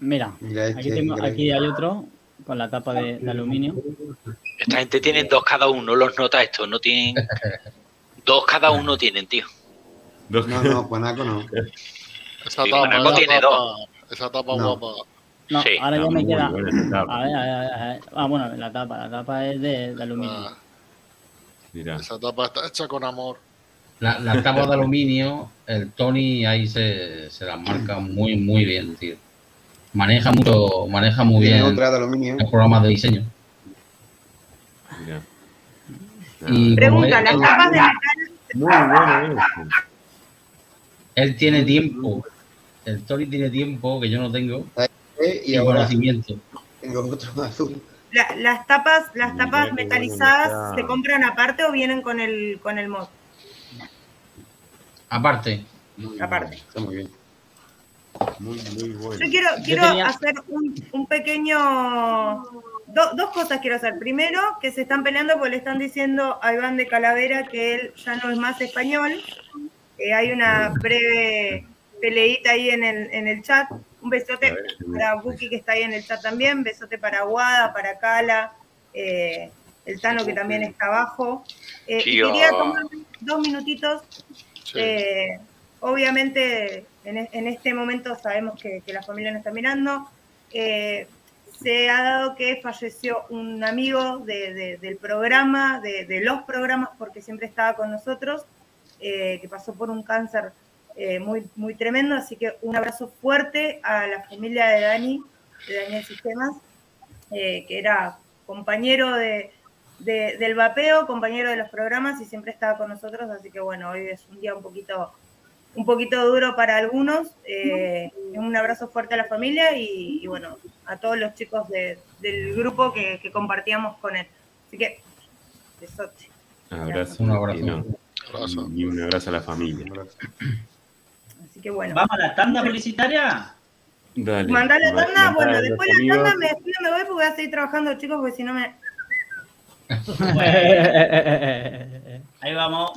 [SPEAKER 4] Mira,
[SPEAKER 9] Mira
[SPEAKER 4] aquí,
[SPEAKER 9] este,
[SPEAKER 4] tengo,
[SPEAKER 9] mira
[SPEAKER 4] aquí hay otro con la tapa de, de aluminio.
[SPEAKER 7] Esta gente tiene dos cada uno, los nota esto, no tienen. Dos cada uno tienen, tío.
[SPEAKER 2] Dos-
[SPEAKER 9] No, no, Guanaco no.
[SPEAKER 3] esa
[SPEAKER 7] Sí,
[SPEAKER 3] tapa, esa
[SPEAKER 7] tiene
[SPEAKER 3] tapa, esa tapa
[SPEAKER 9] No.
[SPEAKER 3] guapa.
[SPEAKER 4] No,
[SPEAKER 7] Sí,
[SPEAKER 4] ahora ya me queda.
[SPEAKER 2] tapa.
[SPEAKER 4] A ver, a ver, a ver, a ver. Ah, bueno, la tapa. La tapa es de, de aluminio.
[SPEAKER 3] Ah,
[SPEAKER 2] Mirá.
[SPEAKER 3] esa tapa está hecha con amor.
[SPEAKER 6] La- Las tapas de aluminio, el Tony ahí se, se las marca muy, muy bien, tío. Maneja mucho, maneja muy
[SPEAKER 9] Tiene
[SPEAKER 6] bien
[SPEAKER 9] otra de aluminio.
[SPEAKER 6] los programas de diseño. Y
[SPEAKER 10] Pregunta,
[SPEAKER 6] él,
[SPEAKER 10] las tapas de metal,
[SPEAKER 2] Muy bueno eso.
[SPEAKER 6] él tiene tiempo, el Tony tiene tiempo que yo no tengo
[SPEAKER 9] Eh, y
[SPEAKER 6] y
[SPEAKER 9] ahora
[SPEAKER 6] conocimiento.
[SPEAKER 9] tengo otro azul.
[SPEAKER 10] la- las tapas, las tapas metalizadas se compran aparte o vienen con el con el mod.
[SPEAKER 6] Aparte,
[SPEAKER 9] Muy
[SPEAKER 10] Aparte.
[SPEAKER 9] bien, Está muy bien.
[SPEAKER 2] Muy, muy bueno.
[SPEAKER 10] Yo quiero,
[SPEAKER 4] Yo
[SPEAKER 10] quiero
[SPEAKER 4] tenía-
[SPEAKER 10] hacer un, un pequeño. do- dos cosas quiero hacer. Primero, que se están peleando porque le están diciendo a Iván de Calavera que él ya no es más español. Eh, hay una breve peleita ahí en el, en el chat. Un besote
[SPEAKER 2] ver,
[SPEAKER 10] para Buki que está ahí en el chat también. Besote para Guada, para Cala, eh, el Tano que también está abajo. Eh, y quería tomar dos minutitos Eh, obviamente, en, e- en este momento sabemos que, la familia nos está mirando. Eh, se ha dado que falleció un amigo de- de- del programa, de, los programas, porque siempre estaba con nosotros, eh, que pasó por un cáncer muy, tremendo. Así que un abrazo fuerte a la familia de Dani, de Daniel Sistemas, que era compañero de, de- del vapeo, compañero de los programas y siempre estaba con nosotros, así que bueno, hoy es un día un poquito, un poquito duro para algunos. eh, un abrazo fuerte a la familia y, y, bueno, a todos los chicos de- del grupo que, que compartíamos con él. Así que, besote.
[SPEAKER 2] Abrazo.
[SPEAKER 6] Un abrazo.
[SPEAKER 2] Y, no,
[SPEAKER 3] Abrazo.
[SPEAKER 2] y un abrazo a la familia.
[SPEAKER 10] Así que bueno.
[SPEAKER 8] Vamos a la tanda publicitaria.
[SPEAKER 2] Dale.
[SPEAKER 10] Mandá la tanda, bueno, después la
[SPEAKER 2] amigos.
[SPEAKER 10] tanda me despido, me voy porque voy a seguir trabajando, chicos, porque si no me...
[SPEAKER 8] Ahí vamos.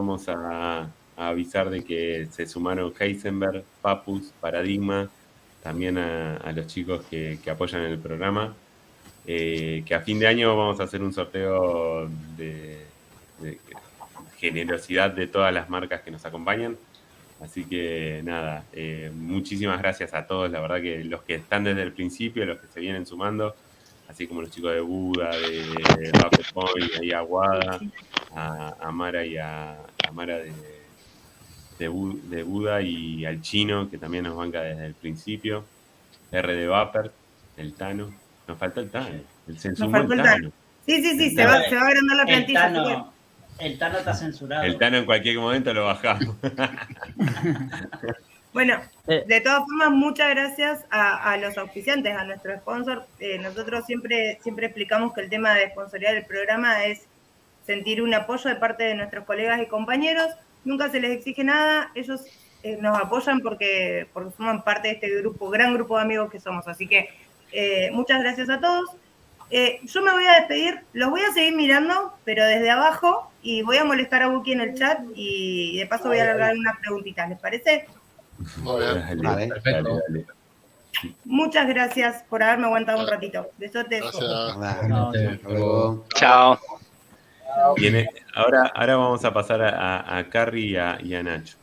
[SPEAKER 2] Vamos a, avisar de que se sumaron Heisenberg, Papus, Paradigma, también a, los chicos que, apoyan el programa. Eh, que a fin de año vamos a hacer un sorteo de, de generosidad de todas las marcas que nos acompañan. Así que nada, eh, muchísimas gracias a todos, la verdad que los que están desde el principio, los que se vienen sumando, así como los chicos de Buda, de, de Rocket Point, y Aguada, a Mara y a, a Mara de, de, Bu- de Buda y al chino, que también nos banca desde el principio, R de Vapor, el Tano, nos falta el Tano, el
[SPEAKER 10] faltó el Tano. Sí, sí, sí, se va, se va a agrandar la plantilla.
[SPEAKER 8] Tano, el Tano está censurado.
[SPEAKER 2] El Tano en cualquier momento lo bajamos.
[SPEAKER 10] Bueno, de todas formas, muchas gracias a, a los auspiciantes, a nuestro sponsor. Eh, nosotros siempre, siempre explicamos que el tema de sponsorear el programa es sentir un apoyo de parte de nuestros colegas y compañeros. Nunca se les exige nada, ellos eh, nos apoyan porque, porque forman parte de este grupo, gran grupo de amigos que somos. Así que eh, muchas gracias a todos. Eh, yo me voy a despedir, los voy a seguir mirando, pero desde abajo, y voy a molestar a Buki en el chat y de paso voy a alargar unas preguntitas, ¿les parece?
[SPEAKER 3] Muy bien.
[SPEAKER 2] Dale,
[SPEAKER 9] Vale.
[SPEAKER 6] Perfecto.
[SPEAKER 2] dale, dale.
[SPEAKER 10] Muchas gracias por haberme aguantado un ratito. Besotes.
[SPEAKER 3] Gracias.
[SPEAKER 9] Nada,
[SPEAKER 2] Ahora, ahora vamos a pasar a, a, Carrie y a, y a Nacho.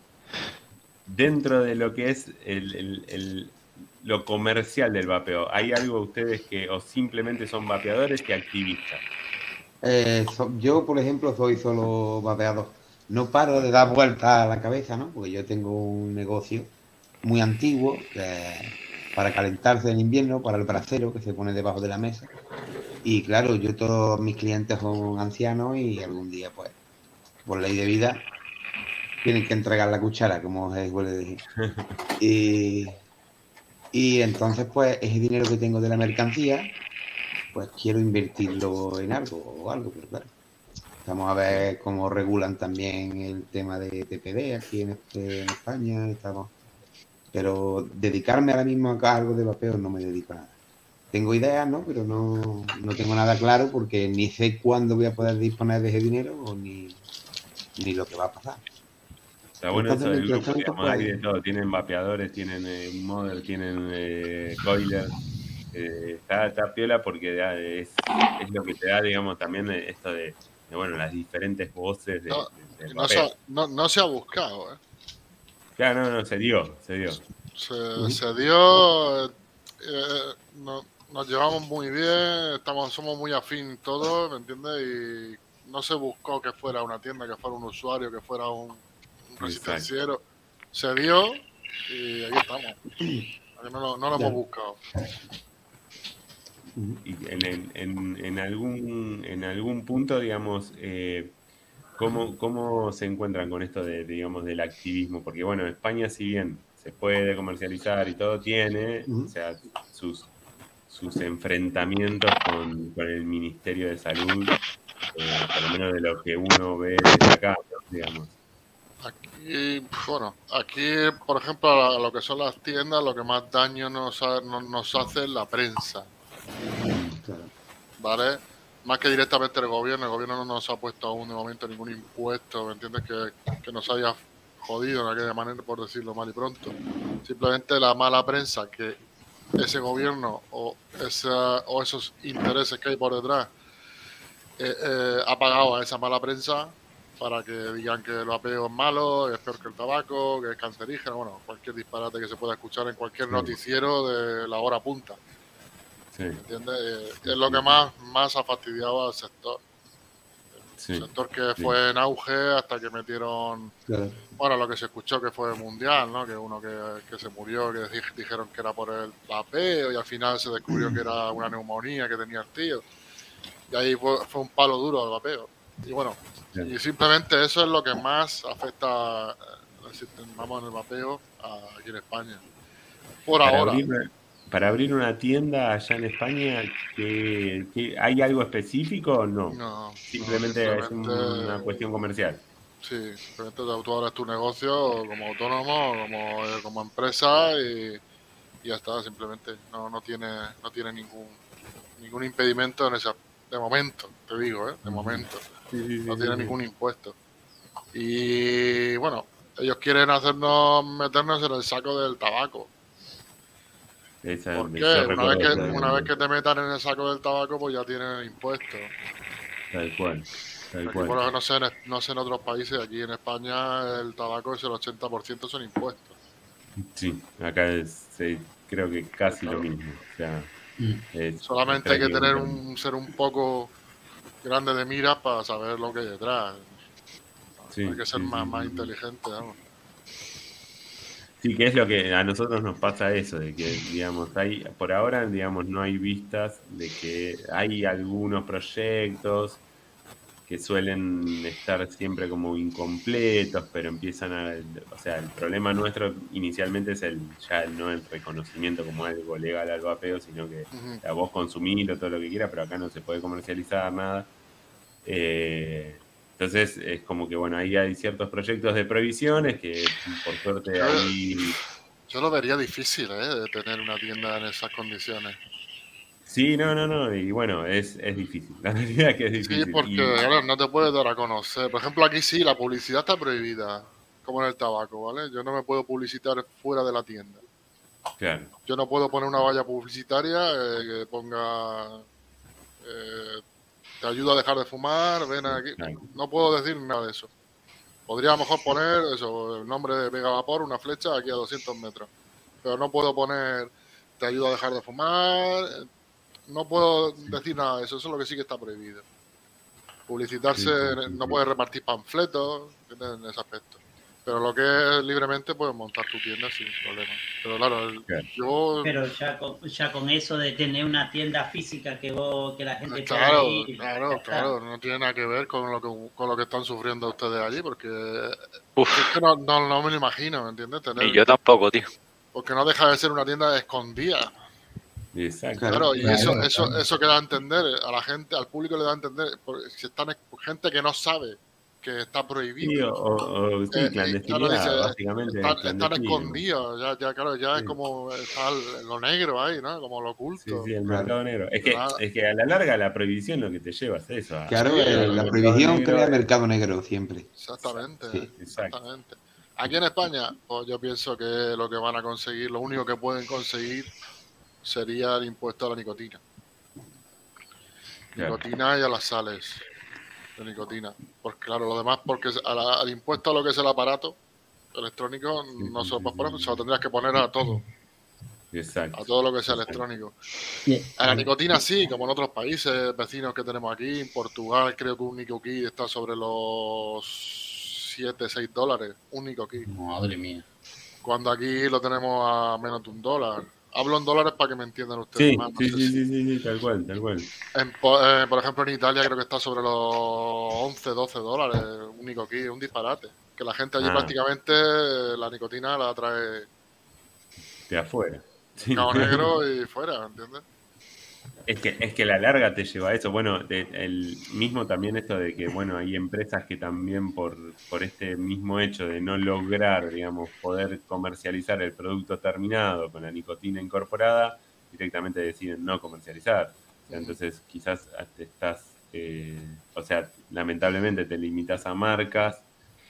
[SPEAKER 2] Dentro de lo que es el, el- lo comercial del vapeo, ¿hay algo ustedes que o simplemente son vapeadores y activistas?
[SPEAKER 9] Eh, yo, por ejemplo, soy solo vapeador. No paro de dar vueltas a la cabeza, ¿no? Porque yo tengo un negocio muy antiguo que- para calentarse en invierno, para el brasero que se pone debajo de la mesa. Y claro, yo todos mis clientes son ancianos y algún día, pues, por ley de vida, tienen que entregar la cuchara, como se suele decir. Y, y entonces, pues, ese dinero que tengo de la mercancía, pues quiero invertirlo en algo o algo, pero claro. Vamos a ver cómo regulan también el tema de TPD aquí en, este- en España. Estamos. Pero dedicarme ahora mismo a algo de vapeo no me dedico a nada. Tengo ideas, ¿no? Pero no, no tengo nada claro porque ni sé cuándo voy a poder disponer de ese dinero o ni, ni lo que va a pasar.
[SPEAKER 2] Está bueno eso
[SPEAKER 9] mientras
[SPEAKER 2] grupo,
[SPEAKER 9] tanto,
[SPEAKER 2] digamos, hay de todo. Tienen vapeadores, tienen eh, modder, tienen eh, coiler. Eh, está, está piola porque da- es, es lo que te da, digamos, también esto de, de, bueno, las diferentes voces de,
[SPEAKER 3] No,
[SPEAKER 2] de- del
[SPEAKER 3] No se, ha- no, no se ha buscado, ¿eh?
[SPEAKER 2] Claro, no, no, se dio, se dio.
[SPEAKER 3] Se, se dio. eh, no- nos llevamos muy bien, estamos, somos muy afín todos, ¿me entiendes? Y no se buscó que fuera una tienda, que fuera un usuario, que fuera un, un residenciero. Se dio y aquí estamos. No, lo- no lo hemos buscado.
[SPEAKER 2] Y en, en- algún, en algún punto, digamos, eh, ¿cómo, ¿cómo se encuentran con esto de, digamos, del activismo? Porque, bueno, España, si bien se puede comercializar y todo, tiene, o sea, sus, sus enfrentamientos con, con el Ministerio de Salud, eh, por lo menos de lo que uno ve desde acá, digamos.
[SPEAKER 3] Aquí, bueno, aquí, por ejemplo, a lo que son las tiendas, lo que más daño nos, ha- no- nos hace es la prensa. ¿vale? Más que directamente el gobierno, el gobierno no nos ha puesto aún de momento ningún impuesto, ¿me entiendes? Que, que nos haya jodido de aquella manera, por decirlo mal y pronto. Simplemente la mala prensa que ese gobierno o, esa, o esos intereses que hay por detrás eh, eh, ha pagado a esa mala prensa para que digan que el vapeo es malo, es peor que el tabaco, que es cancerígeno, bueno, cualquier disparate que se pueda escuchar en cualquier noticiero de la hora punta.
[SPEAKER 2] Sí,
[SPEAKER 3] ¿Entiendes? Eh, es lo que más, más ha fastidiado al sector.
[SPEAKER 2] Sí.
[SPEAKER 3] sector que
[SPEAKER 2] sí.
[SPEAKER 3] fue en auge hasta que metieron,
[SPEAKER 9] Claro.
[SPEAKER 3] bueno, lo que se escuchó que fue mundial, ¿no? Que uno que, que se murió, que di- dijeron que era por el vapeo y al final se descubrió que era una neumonía que tenía el tío. Y ahí fue, fue un palo duro al vapeo. Y bueno,
[SPEAKER 2] Claro.
[SPEAKER 3] y simplemente eso es lo que más afecta, eh, vamos, en el vapeo aquí en España. Por
[SPEAKER 2] Para
[SPEAKER 3] ahora.
[SPEAKER 2] Para abrir una tienda allá en España, ¿qué- qué- ¿hay algo específico o no?
[SPEAKER 3] No,
[SPEAKER 2] Simplemente
[SPEAKER 3] no,
[SPEAKER 2] es una cuestión comercial.
[SPEAKER 3] Sí, simplemente tú abres tu negocio como autónomo, como, eh, como empresa y, y ya está, simplemente. No, no tiene, no tiene ningún, ningún impedimento en esa, de momento, te digo, ¿eh? de momento.
[SPEAKER 1] Sí, sí, sí,
[SPEAKER 3] no
[SPEAKER 1] sí,
[SPEAKER 3] tiene ningún impuesto. Y bueno, ellos quieren hacernos meternos en el saco del tabaco.
[SPEAKER 2] Esa-
[SPEAKER 3] ¿Por qué? Una vez, que,
[SPEAKER 2] esa-
[SPEAKER 3] una vez que te metan en el saco del tabaco, pues ya tienen impuestos.
[SPEAKER 2] Tal cual. Tal cual.
[SPEAKER 3] por no sé, en, no sé en otros países, aquí en España el tabaco es el 80% son impuestos.
[SPEAKER 2] Sí, acá es, eh, creo que casi lo mismo. O sea,
[SPEAKER 6] Mm.
[SPEAKER 2] es
[SPEAKER 3] Solamente hay que tener un ser un poco grande de miras para saber lo que hay detrás.
[SPEAKER 2] Sí,
[SPEAKER 3] hay que ser
[SPEAKER 2] sí,
[SPEAKER 3] más,
[SPEAKER 2] sí,
[SPEAKER 3] más
[SPEAKER 2] sí.
[SPEAKER 3] inteligente. vamos.
[SPEAKER 2] Sí, que es lo que a nosotros nos pasa eso, de que, digamos, hay, por ahora, digamos, no hay vistas de que hay algunos proyectos que suelen estar siempre como incompletos, pero empiezan a, o sea, el problema nuestro inicialmente es el, ya no el reconocimiento como algo legal al vapeo, sino que
[SPEAKER 3] Ujú.
[SPEAKER 2] a vos consumilo todo lo que quieras, pero acá no se puede comercializar nada. Eh, entonces es como que bueno, ahí hay ciertos proyectos de prohibiciones que por suerte ahí
[SPEAKER 3] Yo lo vería difícil, ¿eh? De tener una tienda en esas condiciones.
[SPEAKER 2] sí, no, no, no, y bueno, es, es difícil. La realidad es que es difícil.
[SPEAKER 3] Sí, porque
[SPEAKER 2] Y-
[SPEAKER 3] ahora no te puedes dar a conocer. Por ejemplo, aquí sí, la publicidad está prohibida, como en el tabaco, ¿vale? Yo no me puedo publicitar fuera de la tienda.
[SPEAKER 2] claro,
[SPEAKER 3] Yo no puedo poner una valla publicitaria eh, que ponga eh, te ayuda a dejar de fumar, ven aquí. No puedo decir nada de eso. Podría a lo mejor poner eso, el nombre de Vega Vapor, una flecha aquí a 200 metros. Pero no puedo poner te ayuda a dejar de fumar. eh, No puedo decir nada de eso. Eso es lo que sí que está prohibido. Publicitarse, no puedes repartir panfletos en ese aspecto. Pero lo que es libremente puedes montar tu tienda sin problema. Pero claro, el-
[SPEAKER 2] Claro.
[SPEAKER 3] yo
[SPEAKER 8] Pero ya con, ya con eso de tener una tienda física que vos, que la gente pueda
[SPEAKER 3] Claro,
[SPEAKER 8] ir,
[SPEAKER 3] claro,
[SPEAKER 8] está.
[SPEAKER 3] claro, no tiene nada que ver con lo que, con lo que están sufriendo ustedes allí, porque
[SPEAKER 7] Uf,
[SPEAKER 3] es que no, no, no me lo imagino, ¿me entiendes? Tener,
[SPEAKER 7] y yo tampoco, tío.
[SPEAKER 3] porque no deja de ser una tienda escondida.
[SPEAKER 2] Exacto.
[SPEAKER 3] Claro, y eso, eso, eso que da a entender a la gente, al público le da a entender, porque si están gente que no sabe que está
[SPEAKER 2] Sí,
[SPEAKER 3] prohibido.
[SPEAKER 2] o, o- o- sí,
[SPEAKER 3] Eh, eh,
[SPEAKER 2] clandestinidad,
[SPEAKER 3] claro, dice,
[SPEAKER 2] básicamente.
[SPEAKER 3] Están, están
[SPEAKER 2] clandestino.
[SPEAKER 3] escondidos, ya, ya, claro, ya
[SPEAKER 2] Sí.
[SPEAKER 3] es como está el- lo negro ahí, ¿no? Como lo
[SPEAKER 2] Sí,
[SPEAKER 3] oculto.
[SPEAKER 2] sí, el mercado negro. Es que,
[SPEAKER 3] Claro.
[SPEAKER 2] es que a la larga la prohibición lo que te lleva es eso.
[SPEAKER 9] Claro,
[SPEAKER 3] Sí,
[SPEAKER 9] el- la prohibición
[SPEAKER 2] negro,
[SPEAKER 9] crea mercado negro siempre.
[SPEAKER 3] Exactamente.
[SPEAKER 9] Sí.
[SPEAKER 3] Exactamente. Aquí en España, pues yo pienso que lo que van a conseguir, lo único que pueden conseguir sería el impuesto a la nicotina.
[SPEAKER 2] Claro.
[SPEAKER 3] Nicotina y a las sales de nicotina. Porque claro, lo demás, porque a la- al impuesto a lo que es el aparato electrónico, no se lo puedes poner, se lo tendrías que poner a todo,
[SPEAKER 2] Exacto.
[SPEAKER 3] a todo lo que sea electrónico. A la nicotina sí, como en otros países vecinos que tenemos aquí. En Portugal creo que un Nico Key está sobre los 7, 6 dólares. Un Nico Key.
[SPEAKER 6] Madre mía.
[SPEAKER 3] Cuando aquí lo tenemos a menos de un dólar. Hablo en dólares para que me entiendan ustedes
[SPEAKER 2] Sí,
[SPEAKER 3] más. no
[SPEAKER 2] sí, sí,
[SPEAKER 3] si-
[SPEAKER 2] sí, sí, tal cual, tal cual.
[SPEAKER 3] en po- eh, por ejemplo, en Italia creo que está sobre los 11, 12 dólares. Un Nico Key, un disparate. Que la gente allí
[SPEAKER 2] Ah.
[SPEAKER 3] prácticamente la nicotina la trae
[SPEAKER 2] De afuera. Sí.
[SPEAKER 3] cabo negro y fuera, ¿entiendes?
[SPEAKER 2] Es que, es que la larga te lleva a eso. Bueno, de- el mismo también esto de que, bueno, hay empresas que también por, por este mismo hecho de no lograr, digamos, poder comercializar el producto terminado con la nicotina incorporada, directamente deciden no comercializar. O sea, entonces quizás te estás, eh, o sea, lamentablemente te limitas a marcas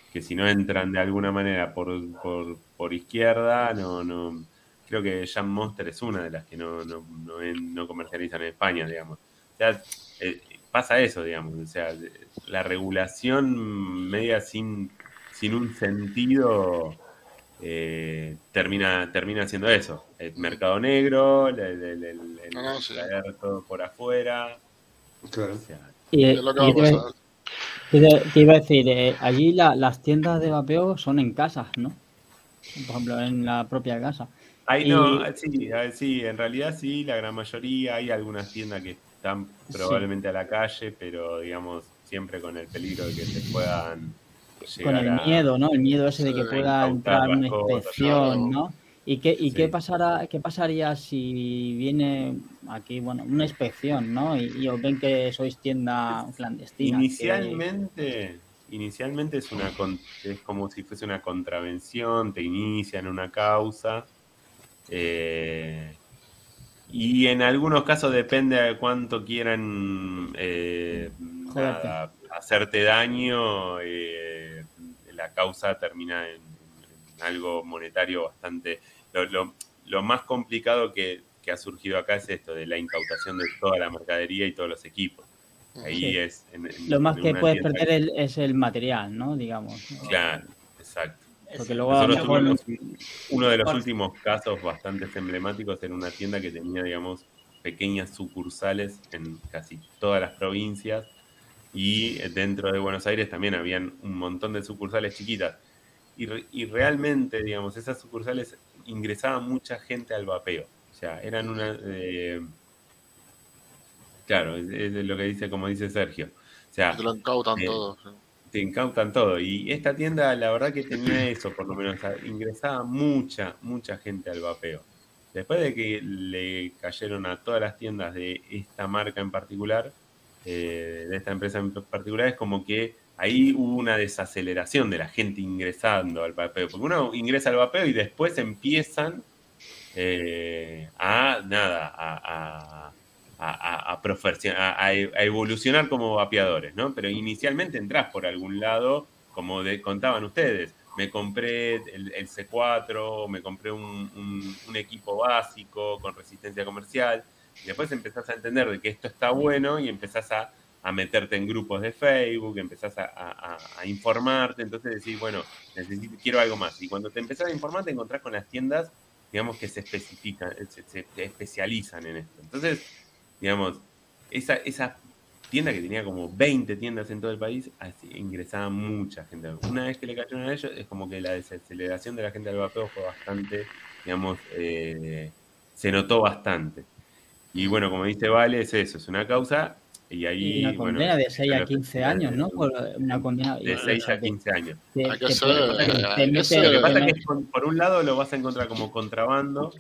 [SPEAKER 2] que si no entran de alguna manera por, por, por izquierda, no, no, creo que Jam Monster es una de las que no, no, no, comercializan en España, digamos. O sea, eh, pasa eso, digamos. O sea, la regulación media sin, sin un sentido eh, termina, termina haciendo eso. El mercado negro, el, el- el- el- el
[SPEAKER 3] No, no, sí.
[SPEAKER 2] traer todo por afuera.
[SPEAKER 9] Claro.
[SPEAKER 2] O sea,
[SPEAKER 4] y-
[SPEAKER 3] Es lo que va
[SPEAKER 4] y
[SPEAKER 3] a
[SPEAKER 4] te, iba-
[SPEAKER 3] pasar.
[SPEAKER 4] te iba- te iba a decir, eh, allí la- las tiendas de vapeo son en casas, ¿no? Por ejemplo, en la propia casa.
[SPEAKER 2] Ahí
[SPEAKER 4] Y-
[SPEAKER 2] no, ah, sí, ah, sí, en realidad sí, la gran mayoría. Hay algunas tiendas que están probablemente a la calle, pero digamos, siempre con el peligro de que te puedan
[SPEAKER 4] Con el
[SPEAKER 2] a-
[SPEAKER 4] miedo, ¿no? El miedo ese de que
[SPEAKER 3] Sí,
[SPEAKER 4] pueda entrar una inspección. ¿no? ¿Y qué, y
[SPEAKER 2] Sí.
[SPEAKER 4] qué pasará, qué pasaría si viene aquí, bueno, una inspección, ¿no? Y, y os ven que sois tienda clandestina. que-
[SPEAKER 2] Inicialmente, inicialmente es una es como si fuese una contravención, te inician una causa. Eh, y en algunos casos depende de cuánto quieran eh, nada, hacerte daño, eh, la causa termina en, en algo monetario bastante... Lo, lo- lo más complicado que, que ha surgido acá es esto, de la incautación de toda la mercadería y todos los equipos. Ahí
[SPEAKER 4] Sí.
[SPEAKER 2] es... en- en-
[SPEAKER 4] Lo más que puedes perder el- es el material, ¿no? Digamos.
[SPEAKER 2] Claro, exacto.
[SPEAKER 4] Porque luego
[SPEAKER 2] Nosotros tuvimos un- uno de los últimos casos bastante emblemáticos en una tienda que tenía, digamos, pequeñas sucursales en casi todas las provincias y dentro de Buenos Aires también habían un montón de sucursales chiquitas. Y, re- y realmente, digamos, esas sucursales ingresaba mucha gente al vapeo. O sea, eran una... eh, claro, es, es lo que dice, como dice Sergio. O sea,
[SPEAKER 3] Te lo incautan
[SPEAKER 2] eh,
[SPEAKER 3] todo. sí.
[SPEAKER 2] Te incautan todo. Y esta tienda, la verdad que tenía eso, por lo menos, ingresaba mucha, mucha gente al vapeo. Después de que le cayeron a todas las tiendas de esta marca en particular, eh, de esta empresa en particular, es como que ahí hubo una desaceleración de la gente ingresando al vapeo. Porque uno ingresa al vapeo y después empiezan eh, a nada, a- a, a- a evolucionar como vapeadores, ¿no? Pero inicialmente entras por algún lado, como de- contaban ustedes. Me compré el, el C4, me compré un, equipo básico con resistencia comercial. Y después empezás a entender de que esto está bueno y empezás a, meterte en grupos de Facebook, empezás a, informarte. Entonces decís, bueno, necesito, quiero algo más. Y cuando te empezás a informar, te encontrás con las tiendas, digamos, que se especifican, se especializan en esto. Entonces, digamos, esa, esa tienda que tenía como 20 tiendas en todo el país, así, ingresaba mucha gente. Una vez que le cayeron a ellos, es como que la desaceleración de la gente del vapeo fue bastante, digamos, eh, se notó bastante. Y bueno, como dice Vale, es eso, es una causa, y ahí,
[SPEAKER 4] Y una
[SPEAKER 2] bueno,
[SPEAKER 4] condena de 6 a
[SPEAKER 2] los
[SPEAKER 4] 15 años, ¿no? Por una condena...
[SPEAKER 2] de 6 a 15 años.
[SPEAKER 4] que-
[SPEAKER 3] que
[SPEAKER 4] que puede- mete-
[SPEAKER 2] Lo que pasa es que por, por un lado lo vas a encontrar como contrabando,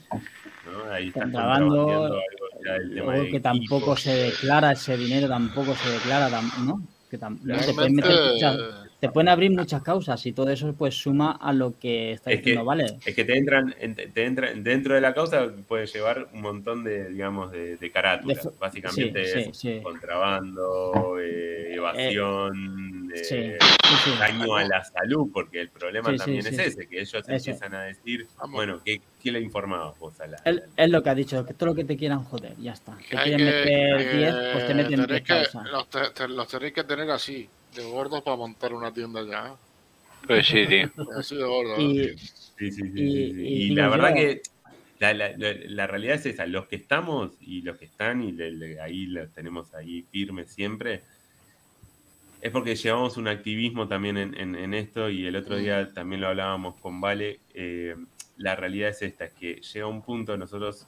[SPEAKER 2] ¿no? Ahí estás
[SPEAKER 4] Contrabando,
[SPEAKER 2] contrabandeando algo tema de
[SPEAKER 4] que tampoco
[SPEAKER 2] equipos.
[SPEAKER 4] se declara ese dinero, tampoco se declara, ¿no? Que tam- no, te, pueden
[SPEAKER 3] Realmente,
[SPEAKER 4] meter muchas- te pueden abrir muchas causas y todo eso pues suma a lo que está
[SPEAKER 2] Es que-
[SPEAKER 4] diciendo, ¿vale?
[SPEAKER 2] Es que te entran, en- te entran dentro de la causa puede llevar un montón de, digamos, de, de carátulas. Básicamente
[SPEAKER 4] sí,
[SPEAKER 2] es
[SPEAKER 4] sí, sí.
[SPEAKER 2] contrabando, eh, evasión, eh,
[SPEAKER 4] Sí, sí, sí.
[SPEAKER 2] daño a la salud, porque el problema también
[SPEAKER 4] sí.
[SPEAKER 2] es ese, que ellos
[SPEAKER 4] Eso.
[SPEAKER 2] empiezan a decir, bueno, ¿qué, qué le informabas vos a la...
[SPEAKER 4] Es, es lo que ha dicho, que todo lo que te quieran joder, ya está. Te quieren
[SPEAKER 3] que-
[SPEAKER 4] meter
[SPEAKER 3] que
[SPEAKER 4] 10, pues te meten
[SPEAKER 3] tenéis
[SPEAKER 4] 10
[SPEAKER 3] que-
[SPEAKER 4] causas.
[SPEAKER 3] los, te- te- los tenéis que tener así, de gordos para montar una tienda ya.
[SPEAKER 7] Pues sí, tío.
[SPEAKER 3] Así de gordos.
[SPEAKER 4] Y,
[SPEAKER 2] Sí, sí, sí,
[SPEAKER 4] Y-
[SPEAKER 2] sí, sí.
[SPEAKER 4] y
[SPEAKER 2] Y,
[SPEAKER 4] digo
[SPEAKER 2] la verdad
[SPEAKER 4] yo-
[SPEAKER 2] que la, la- la- la realidad es esa, los que estamos y los que están y le- le- ahí los tenemos ahí firmes siempre, es porque llevamos un activismo también en, en- en esto y el otro día también lo hablábamos con Vale, eh, la realidad es esta, es que llega un punto, nosotros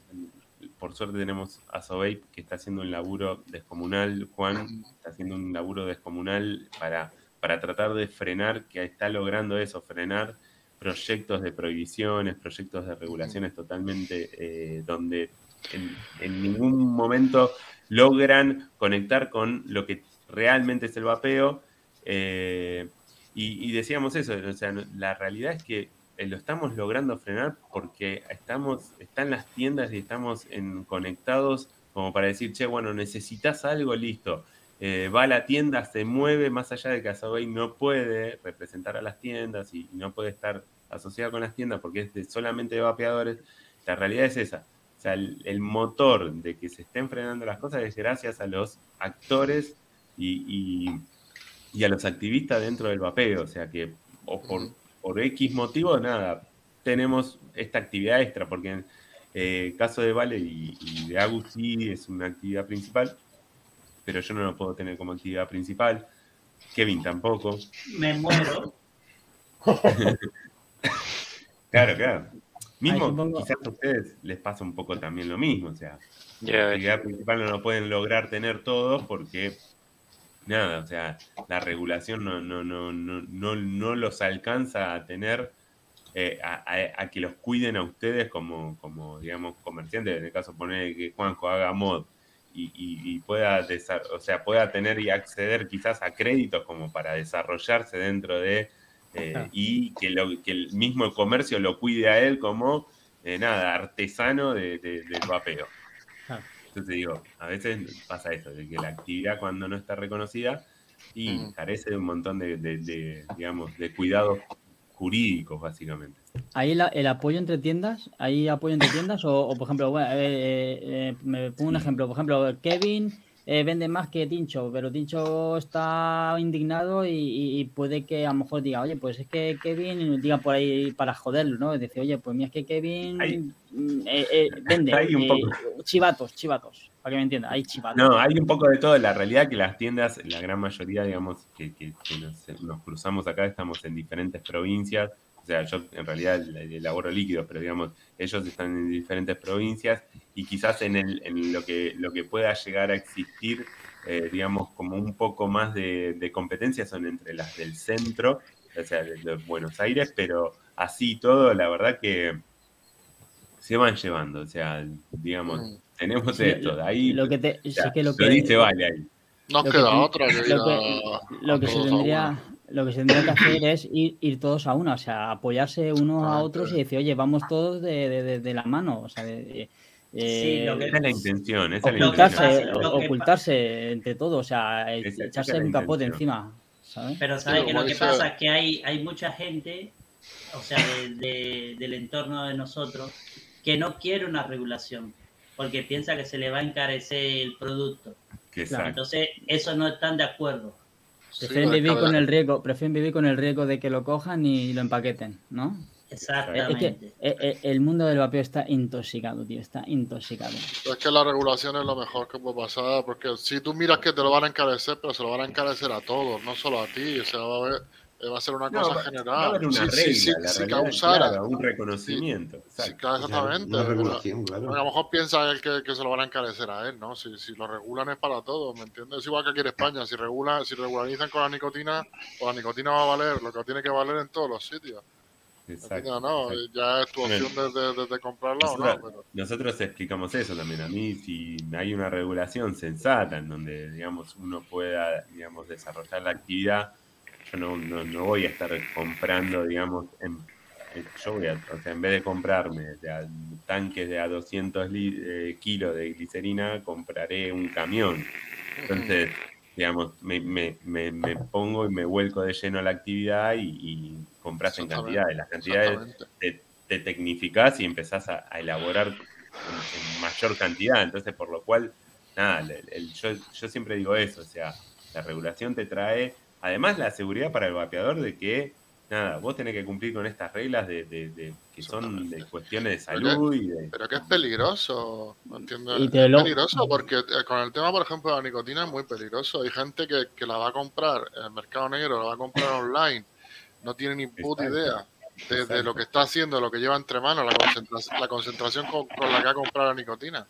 [SPEAKER 2] por suerte tenemos a Sobeip que está haciendo un laburo descomunal, Juan está haciendo un laburo descomunal para, para tratar de frenar, que está logrando eso, frenar proyectos de prohibiciones, proyectos de regulaciones totalmente eh, donde en, en ningún momento logran conectar con lo que realmente es el vapeo. eh, y, decíamos eso, o sea, la realidad es que eh, lo estamos logrando frenar porque estamos, están las tiendas y estamos conectados como para decir, che, bueno, necesitas algo, listo. Eh, va a la tienda, se mueve más allá de que Asobey no puede representar a las tiendas y no puede estar asociado con las tiendas porque es solamente de vapeadores. La realidad es esa. O sea, el, el motor de que se estén frenando las cosas es gracias a los actores y, y- y a los activistas dentro del vapeo. O sea que, o por, por X motivo, nada, tenemos esta actividad extra, porque en eh, caso de Vale y, y de Agus sí es una actividad principal, pero yo no lo puedo tener como actividad principal. Kevin tampoco.
[SPEAKER 8] Me muero.
[SPEAKER 2] Claro, claro. Mismo, quizás a ustedes les pasa un poco también lo mismo, o sea, la actividad principal no lo pueden lograr tener todos porque, nada, o sea, la regulación no, no, no, no, no, no los alcanza a tener, eh, a, a- a que los cuiden a ustedes como, como digamos, comerciantes, en el caso poner que Juanjo haga mod y, y- y pueda, o sea, pueda tener y acceder quizás a créditos como para desarrollarse dentro de eh, y que, lo, que el mismo comercio lo cuide a él como, eh, nada, artesano de, de- del vapeo. Entonces digo, a veces pasa eso, de que la actividad cuando no está reconocida, y
[SPEAKER 3] Mm.
[SPEAKER 2] carece de un montón de, de- de, digamos, de cuidados jurídicos, básicamente.
[SPEAKER 4] ¿Hay la- el apoyo entre tiendas? ¿Hay apoyo entre tiendas? O, o, por ejemplo, bueno, eh, eh, me pongo un ejemplo. Por ejemplo, Kevin eh, vende más que Tincho, pero Tincho está indignado y, puede que a lo mejor diga, oye, pues es que Kevin diga por ahí para joderlo, ¿no? Es decir, oye, pues mira, es que Kevin mm, eh, eh, vende
[SPEAKER 2] Hay un
[SPEAKER 4] eh,
[SPEAKER 2] poco.
[SPEAKER 4] chivatos, chivatos, para que me entienda, hay chivatos.
[SPEAKER 2] No, hay un poco de todo. La realidad que las tiendas, la gran mayoría, digamos, que, que- que nos, nos cruzamos acá, estamos en diferentes provincias. O sea, yo en realidad elaboro líquidos, pero digamos, ellos están en diferentes provincias y quizás en, el, en lo, que, lo que pueda llegar a existir, eh, digamos, como un poco más de, de competencia son entre las del centro, o sea, de, de Buenos Aires, pero así todo, la verdad que se van llevando. O sea, digamos,
[SPEAKER 3] Mm.
[SPEAKER 2] tenemos
[SPEAKER 4] Sí,
[SPEAKER 2] esto, de ahí
[SPEAKER 4] lo que te,
[SPEAKER 2] o sea,
[SPEAKER 4] que lo
[SPEAKER 2] lo
[SPEAKER 4] que
[SPEAKER 2] dice Vale ahí.
[SPEAKER 3] Nos
[SPEAKER 4] Lo que
[SPEAKER 3] queda
[SPEAKER 4] ten-
[SPEAKER 3] otra que ir
[SPEAKER 4] lo que,
[SPEAKER 3] a,
[SPEAKER 4] lo que se tendría lo que se tendría que hacer es ir, ir todos a una, o sea, apoyarse unos a otros y decir, oye, vamos todos de, de- de- de la mano, o sea,
[SPEAKER 10] Sí, lo
[SPEAKER 4] eh,
[SPEAKER 10] que-
[SPEAKER 2] Esa es la intención, esa es la
[SPEAKER 4] ocultarse,
[SPEAKER 2] intención.
[SPEAKER 10] Pa-
[SPEAKER 4] ocultarse entre todos, o sea,
[SPEAKER 2] Esa-
[SPEAKER 4] echarse un capote
[SPEAKER 2] intención.
[SPEAKER 4] encima, ¿sabes?
[SPEAKER 10] Pero sabes que lo que pasa es que hay, hay mucha gente, o sea, de- de- del entorno de nosotros, que no quiere una regulación, porque piensa que se le va a encarecer el producto.
[SPEAKER 2] Exacto.
[SPEAKER 10] Entonces, eso no están de acuerdo.
[SPEAKER 4] Prefieren vivir con el riesgo, prefieren vivir con el riesgo de que lo cojan y lo empaqueten, ¿no? Es
[SPEAKER 10] Exactamente.
[SPEAKER 4] que eh, eh, el mundo del vapeo está intoxicado, tío, está intoxicado.
[SPEAKER 3] Es que la regulación es lo mejor que puede pasar, porque si tú miras que te lo van a encarecer, pero se lo van a encarecer a todos, no solo a ti, o sea, va a, haber- eh, va a ser una
[SPEAKER 2] No,
[SPEAKER 3] cosa
[SPEAKER 2] va-
[SPEAKER 3] general.
[SPEAKER 2] va a haber una
[SPEAKER 3] Si-
[SPEAKER 2] regla,
[SPEAKER 3] si, si,
[SPEAKER 2] la
[SPEAKER 3] si causara,
[SPEAKER 2] claro, un reconocimiento.
[SPEAKER 3] si,
[SPEAKER 2] exacto.
[SPEAKER 3] claro, exactamente,
[SPEAKER 9] Una regulación, claro.
[SPEAKER 3] a lo mejor piensa él que, que se lo van a encarecer a él, ¿no? Si, si lo regulan es para todos, ¿me entiendes? Es igual que aquí en España, si regulan, si regularizan con la nicotina, pues la nicotina va a valer lo que tiene que valer en todos los sitios. ¿Me
[SPEAKER 2] exacto?
[SPEAKER 3] No,
[SPEAKER 2] exacto.
[SPEAKER 3] ya es tu opción de, de- o no,
[SPEAKER 2] Nosotros,
[SPEAKER 3] pero
[SPEAKER 2] nosotros explicamos eso también. A mí, si hay una regulación sensata en donde, digamos, uno pueda, digamos, desarrollar la actividad, yo no, no, no voy a estar comprando, digamos, en, eh, yo voy a, o sea, en vez de comprarme de a- tanques de a 200 li- eh, kilos de glicerina, compraré un camión. Entonces, digamos, me, me, me, me pongo y me vuelco de lleno a la actividad y, y compras en cantidades. Las cantidades te, te tecnificás y empezás a, a elaborar en, en mayor cantidad. Entonces, por lo cual, nada, el- el- yo, yo siempre digo eso, o sea, la regulación te trae, además la seguridad para el vapeador de que, nada, vos tenés que cumplir con estas reglas de, de- de- que son de cuestiones de
[SPEAKER 3] Pero
[SPEAKER 2] salud y de...
[SPEAKER 3] Pero que es peligroso.
[SPEAKER 4] Y te
[SPEAKER 3] es
[SPEAKER 4] lo-
[SPEAKER 3] peligroso porque eh, con el tema, por ejemplo, de la nicotina es muy peligroso. Hay gente que, que la va a comprar en el mercado negro, la va a comprar online, no tiene ni puta
[SPEAKER 2] Exacto.
[SPEAKER 3] idea de, lo que está haciendo, lo que lleva entre manos, la concentración, la concentración con, con la que ha comprado la nicotina.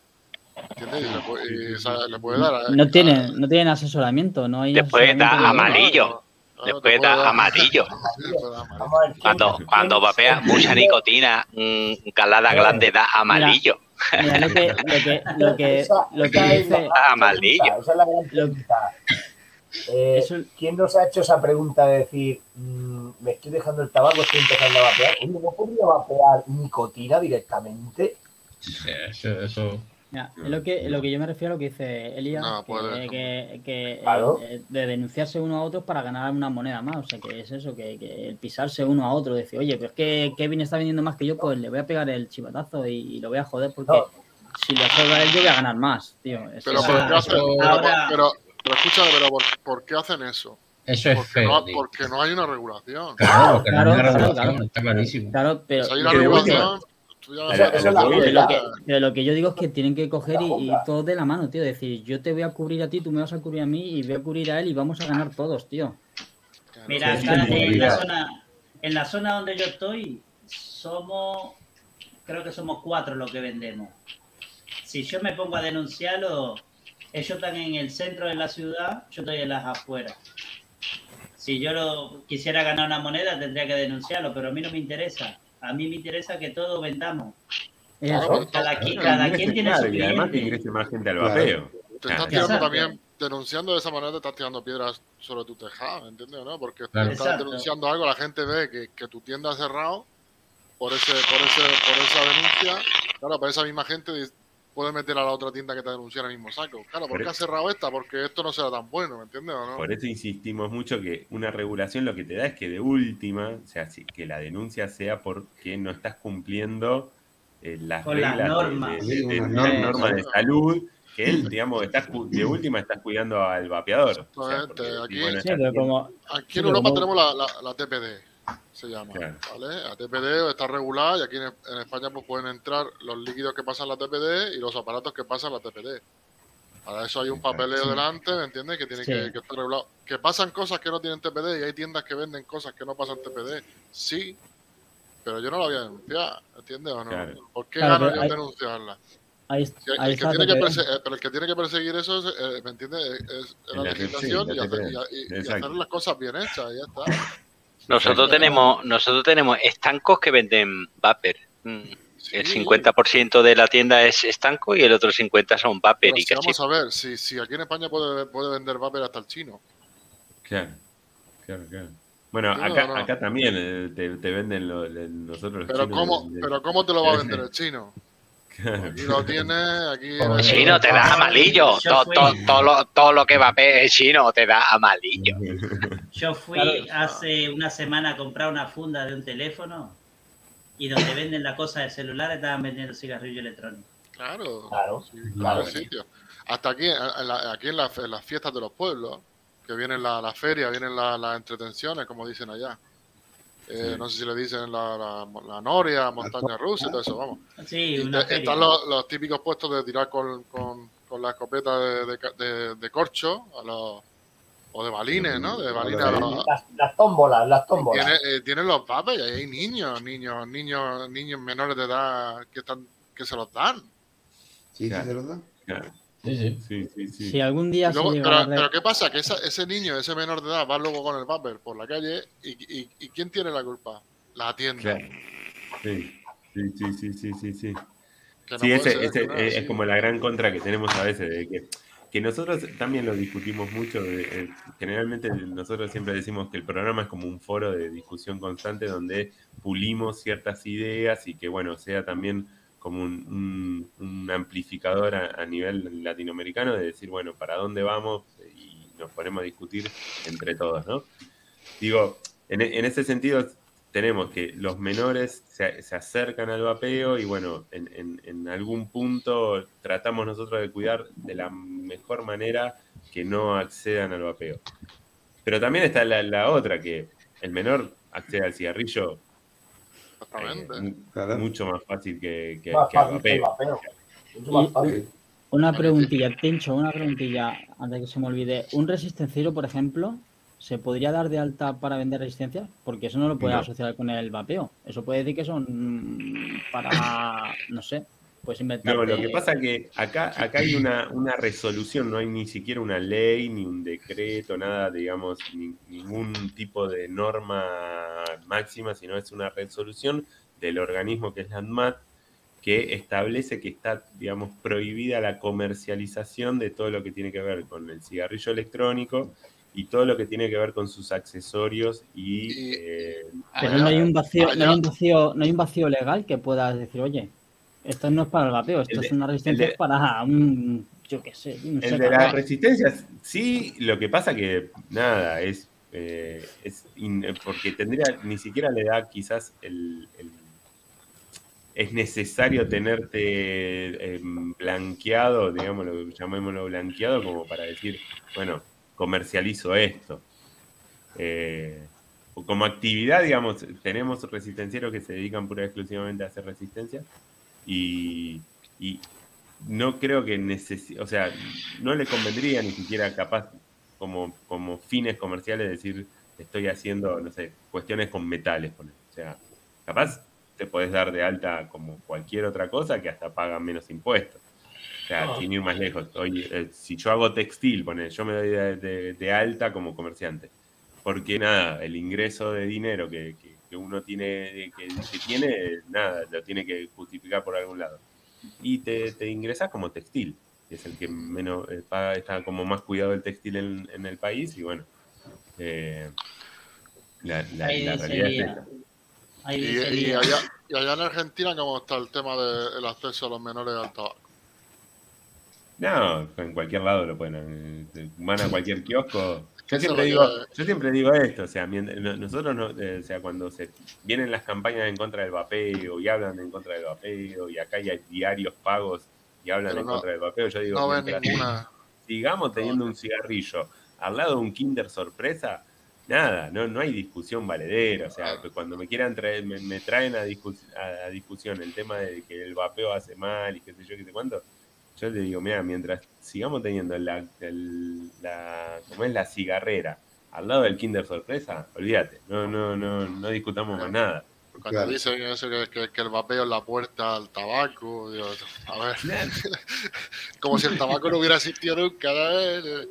[SPEAKER 3] ¿Entiendes? Y le puede, y, o sea, le puede dar. a-
[SPEAKER 4] No tienen, no tienen asesoramiento, no hay
[SPEAKER 3] te puede dar-
[SPEAKER 7] amarillo.
[SPEAKER 3] Sí, puede dar amarillo.
[SPEAKER 5] Vamos a ver, ¿quién-
[SPEAKER 7] Cuando, cuando vapeas
[SPEAKER 5] sabe
[SPEAKER 7] mucha nicotina, mm, calada grande da amarillo.
[SPEAKER 4] Mira, lo que, lo que, lo que, lo que dice,
[SPEAKER 7] Amarillo.
[SPEAKER 5] Esa es la gran pregunta. Eh, ¿Quién nos ha hecho esa pregunta de decir, mm, me estoy dejando el tabaco, estoy empezando a vapear? Oye, ¿no podría vapear nicotina directamente?
[SPEAKER 6] Eso, eso-
[SPEAKER 4] es lo que, lo que yo me refiero a lo que dice Elías,
[SPEAKER 3] No,
[SPEAKER 4] que, que, que,
[SPEAKER 5] Claro.
[SPEAKER 4] eh, de denunciarse uno a otro para ganar una moneda más, o sea, que es eso, que, que el pisarse uno a otro, decir, oye, pero es que Kevin está vendiendo más que yo, pues le voy a pegar el chivatazo y, y lo voy a joder porque
[SPEAKER 5] No.
[SPEAKER 4] si lo a él yo voy a ganar más, tío. Es
[SPEAKER 3] Pero, ¿por qué hacen-
[SPEAKER 6] eso-
[SPEAKER 3] pero,
[SPEAKER 10] Ahora-
[SPEAKER 3] pero, pero escúchame, pero ¿por, por qué hacen eso?
[SPEAKER 6] eso es
[SPEAKER 3] Porque
[SPEAKER 6] feo,
[SPEAKER 3] no,
[SPEAKER 6] tío.
[SPEAKER 3] porque no hay una regulación.
[SPEAKER 6] Claro,
[SPEAKER 4] Claro,
[SPEAKER 6] no hay
[SPEAKER 4] claro,
[SPEAKER 6] regulación,
[SPEAKER 4] claro.
[SPEAKER 6] está clarísimo.
[SPEAKER 4] Claro, pero,
[SPEAKER 3] Si hay una regulación,
[SPEAKER 2] lo que
[SPEAKER 4] Pero lo, yo digo es que tienen que coger y, y todos de la mano, tío. Decir, yo te voy a cubrir a ti, tú me vas a cubrir a mí y voy a cubrir a él y vamos a ganar todos, tío.
[SPEAKER 10] Mira,
[SPEAKER 2] Sí,
[SPEAKER 10] acá
[SPEAKER 2] sí,
[SPEAKER 10] en, la zona, en la zona donde yo estoy, somos, creo que somos cuatro los que vendemos. Si yo me pongo a denunciarlo, ellos están en el centro de la ciudad, yo estoy en las afueras. Si yo lo, quisiera ganar una moneda, tendría que denunciarlo, pero a mí no me interesa. A mí me interesa que todos vendamos.
[SPEAKER 3] Claro, pero
[SPEAKER 10] Cada,
[SPEAKER 2] Claro,
[SPEAKER 10] quien tiene
[SPEAKER 2] claro,
[SPEAKER 10] su
[SPEAKER 2] y además que
[SPEAKER 10] cliente.
[SPEAKER 2] ingrese más gente al
[SPEAKER 9] Claro.
[SPEAKER 2] vapeo.
[SPEAKER 3] Te estás tirando
[SPEAKER 10] Exacto.
[SPEAKER 3] también, denunciando de esa manera, te estás tirando piedras sobre tu tejado, ¿entiendes? ¿no? Porque
[SPEAKER 6] Claro.
[SPEAKER 3] estás
[SPEAKER 10] Exacto.
[SPEAKER 3] denunciando algo, la gente ve que, que tu tienda ha cerrado por ese, por ese, por esa denuncia. Claro, pero esa misma gente puedes meter a la otra tienda que te denuncie en el mismo saco. Claro, ¿por
[SPEAKER 2] Por
[SPEAKER 3] qué ha cerrado esta? Porque esto no será tan bueno, ¿me entiendes o no?
[SPEAKER 2] Por eso insistimos mucho que una regulación lo que te da es que de última, o sea, que la denuncia sea porque no estás cumpliendo eh, las
[SPEAKER 8] Con las
[SPEAKER 2] reglas de-
[SPEAKER 8] normas.
[SPEAKER 2] de, de- de- salud, que él, digamos, estás, de última estás cuidando al vapeador. O sea,
[SPEAKER 3] Exactamente,
[SPEAKER 2] porque,
[SPEAKER 3] aquí-
[SPEAKER 2] bueno,
[SPEAKER 4] Sí, como.
[SPEAKER 3] Aquí en Europa
[SPEAKER 4] como-
[SPEAKER 3] tenemos la, la- la TPD, se llama,
[SPEAKER 2] Claro.
[SPEAKER 3] ¿vale? La TPD está regulada y aquí en, en España pues pueden entrar los líquidos que pasan la TPD y los aparatos que pasan la TPD. Para eso hay un papeleo
[SPEAKER 4] Sí.
[SPEAKER 3] delante, ¿me entiendes? Que tiene
[SPEAKER 4] Sí.
[SPEAKER 3] que, que estar regulado. Que pasan cosas que no tienen TPD y hay tiendas que venden cosas que no pasan TPD. Sí, pero yo no la voy a denunciar, ¿entiendes o no?
[SPEAKER 2] Claro.
[SPEAKER 3] ¿Por qué
[SPEAKER 4] Claro,
[SPEAKER 3] gano yo
[SPEAKER 4] hay-
[SPEAKER 3] denunciarla?
[SPEAKER 4] Ahí,
[SPEAKER 3] el, que
[SPEAKER 4] está.
[SPEAKER 3] tiene que eh, pero el que tiene que perseguir eso, es, eh, ¿me entiendes? Es, es la legislación
[SPEAKER 2] la
[SPEAKER 3] y, hacer, y- y- hacer las cosas bien hechas, y ya está.
[SPEAKER 7] Nosotros tenemos, nosotros tenemos estancos que venden vapor. Mm, El
[SPEAKER 3] Sí.
[SPEAKER 7] 50% de la tienda es estanco y el otro 50% son vapor y
[SPEAKER 3] si vamos a ver, si, si aquí en España puede, puede vender vapor hasta el chino.
[SPEAKER 2] Claro, claro, claro. Bueno,
[SPEAKER 3] No,
[SPEAKER 2] acá,
[SPEAKER 3] no.
[SPEAKER 2] acá también eh, te, te venden lo- le- nosotros los
[SPEAKER 3] Pero
[SPEAKER 2] chinos
[SPEAKER 3] ¿cómo,
[SPEAKER 2] de-
[SPEAKER 3] pero ¿cómo te lo va a vender el chino? Aquí lo tiene, aquí... el-
[SPEAKER 7] Chino te da amarillo.
[SPEAKER 8] Yo
[SPEAKER 7] Todo,
[SPEAKER 8] fui-
[SPEAKER 7] todo, todo lo, todo lo que vapor es chino te da amarillo.
[SPEAKER 8] Yo fui hace una semana a comprar una funda de un teléfono y donde venden la cosa de celular estaban vendiendo cigarrillo electrónico.
[SPEAKER 3] Claro,
[SPEAKER 5] Claro,
[SPEAKER 3] sí,
[SPEAKER 5] claro.
[SPEAKER 3] claro, sitio. Hasta aquí, en la- aquí en, la- en las fiestas de los pueblos, que vienen la, la feria, vienen la- las entretenciones, como dicen allá. Eh,
[SPEAKER 2] Sí.
[SPEAKER 3] No sé si le dicen la, la, la noria, montaña rusa y todo eso, vamos.
[SPEAKER 8] Sí,
[SPEAKER 3] Y
[SPEAKER 8] una
[SPEAKER 3] te-
[SPEAKER 8] feria.
[SPEAKER 3] están los, los típicos puestos de tirar con, con, con la escopeta de, de, ca- de- de corcho a los, o de balines, ¿no? De balines a los,
[SPEAKER 5] Las, las tómbolas, las tómbolas.
[SPEAKER 3] eh, tienen los papes y ahí hay niños, niños, niños, niños menores de edad que están que se los dan.
[SPEAKER 9] Sí,
[SPEAKER 2] Claro.
[SPEAKER 9] se lo da.
[SPEAKER 2] Claro.
[SPEAKER 6] Sí, sí.
[SPEAKER 2] Sí, sí, sí.
[SPEAKER 4] Si algún día se
[SPEAKER 3] luego-
[SPEAKER 4] llega
[SPEAKER 3] pero,
[SPEAKER 4] a
[SPEAKER 3] pero ¿qué pasa? Que esa- ese niño, ese menor de edad, va luego con el vapor por la calle y, y- y ¿quién tiene la culpa? La tienda.
[SPEAKER 2] Claro. Sí, sí, sí, sí, sí, sí, sí.
[SPEAKER 3] No
[SPEAKER 2] ese,
[SPEAKER 3] ser,
[SPEAKER 2] ese
[SPEAKER 3] claro,
[SPEAKER 2] es,
[SPEAKER 3] sí.
[SPEAKER 2] como la gran contra que tenemos a veces, de que, que nosotros también lo discutimos mucho. de- eh, generalmente nosotros siempre decimos que el programa es como un foro de discusión constante donde pulimos ciertas ideas y que, bueno, sea también como un, un- amplificador a, nivel latinoamericano de decir, bueno, ¿para dónde vamos? Y nos ponemos a discutir entre todos, ¿no? Digo, en, en ese sentido tenemos que los menores se, se acercan al vapeo y bueno, en, en- algún punto tratamos nosotros de cuidar de la mejor manera que no accedan al vapeo. Pero también está la, la otra, que el menor accede al cigarrillo
[SPEAKER 3] Exactamente.
[SPEAKER 2] mu-
[SPEAKER 9] Claro.
[SPEAKER 2] mucho más fácil que, que-
[SPEAKER 5] Más
[SPEAKER 2] que
[SPEAKER 5] fácil. Mucho más fácil.
[SPEAKER 4] Una preguntilla, Tencho, una preguntilla, antes que se me olvide. ¿Un resistenciero, por ejemplo, se podría dar de alta para vender resistencia? Porque eso no lo puede
[SPEAKER 2] No.
[SPEAKER 4] asociar con el vapeo. Eso puede decir que son mm, para, no sé, pues inventar.
[SPEAKER 2] No, lo que pasa es que acá, acá hay una, una resolución, no hay ni siquiera una ley, ni un decreto, nada, digamos, ni- ningún tipo de norma máxima, sino es una resolución del organismo que es la ANMAT, que establece que está, digamos, prohibida la comercialización de todo lo que tiene que ver con el cigarrillo electrónico y todo lo que tiene que ver con sus accesorios y...
[SPEAKER 3] Y-
[SPEAKER 2] eh,
[SPEAKER 4] Pero no hay un vacío, no hay un vacío, no hay un vacío legal que puedas decir, oye, esto no es para el vapeo, esto
[SPEAKER 2] El
[SPEAKER 4] es una resistencia
[SPEAKER 2] de-
[SPEAKER 4] para un, yo qué sé, un
[SPEAKER 2] El de las resistencias, sí, lo que pasa que, nada, es, eh, es in- porque tendría, ni siquiera le da quizás el, el- es necesario tenerte em, blanqueado, digámoslo, llamémoslo blanqueado, como para decir, bueno, comercializo esto. Eh, o como actividad, digamos, tenemos resistencieros que se dedican pura y exclusivamente a hacer resistencia y, y no creo que necesite, o sea, no le convendría ni siquiera capaz como, como fines comerciales decir estoy haciendo, no sé, cuestiones con metales. O sea, capaz te podés dar de alta como cualquier otra cosa que hasta pagan menos impuestos. O sea, sin ir más lejos. Oye, eh, si yo hago textil, ponele, yo me doy de, de- de alta como comerciante. Porque nada, el ingreso de dinero que, que- que uno tiene, que, que tiene, nada, lo tiene que justificar por algún lado. Y te, te ingresas como textil, que es el que menos eh, paga, está como más cuidado el textil en, en el país, y bueno, eh, la, la-
[SPEAKER 8] Ahí
[SPEAKER 2] la realidad es esa.
[SPEAKER 8] Ahí
[SPEAKER 3] Y, allá, y allá en Argentina, ¿cómo está el tema del acceso a los menores al tabaco?
[SPEAKER 2] No, en cualquier lado lo pueden. eh, Van a cualquier kiosco. Yo siempre digo,
[SPEAKER 3] que-
[SPEAKER 2] yo siempre digo esto, o sea, nosotros no, eh, o sea, cuando se vienen las campañas en contra del vapeo y hablan en contra del vapeo y acá hay diarios pagos y hablan en contra del vapeo, yo digo,
[SPEAKER 3] No ven
[SPEAKER 2] mientras
[SPEAKER 3] ninguna.
[SPEAKER 2] sigamos teniendo un cigarrillo al lado de un Kinder sorpresa, nada, no, no hay discusión valedera. O sea, cuando me quieran traer, me, me traen a, discus- a- a discusión el tema de que el vapeo hace mal y qué sé yo, qué sé cuánto, yo le digo, mira, mientras sigamos teniendo la, el- la, como es la cigarrera al lado del Kinder sorpresa, olvídate, no, no, no, no discutamos más nada.
[SPEAKER 3] Cuando
[SPEAKER 9] Claro.
[SPEAKER 3] dicen eso que, que- que el vapeo es la puerta al tabaco, digo, a ver, como si el tabaco no hubiera existido nunca, ¿sabes?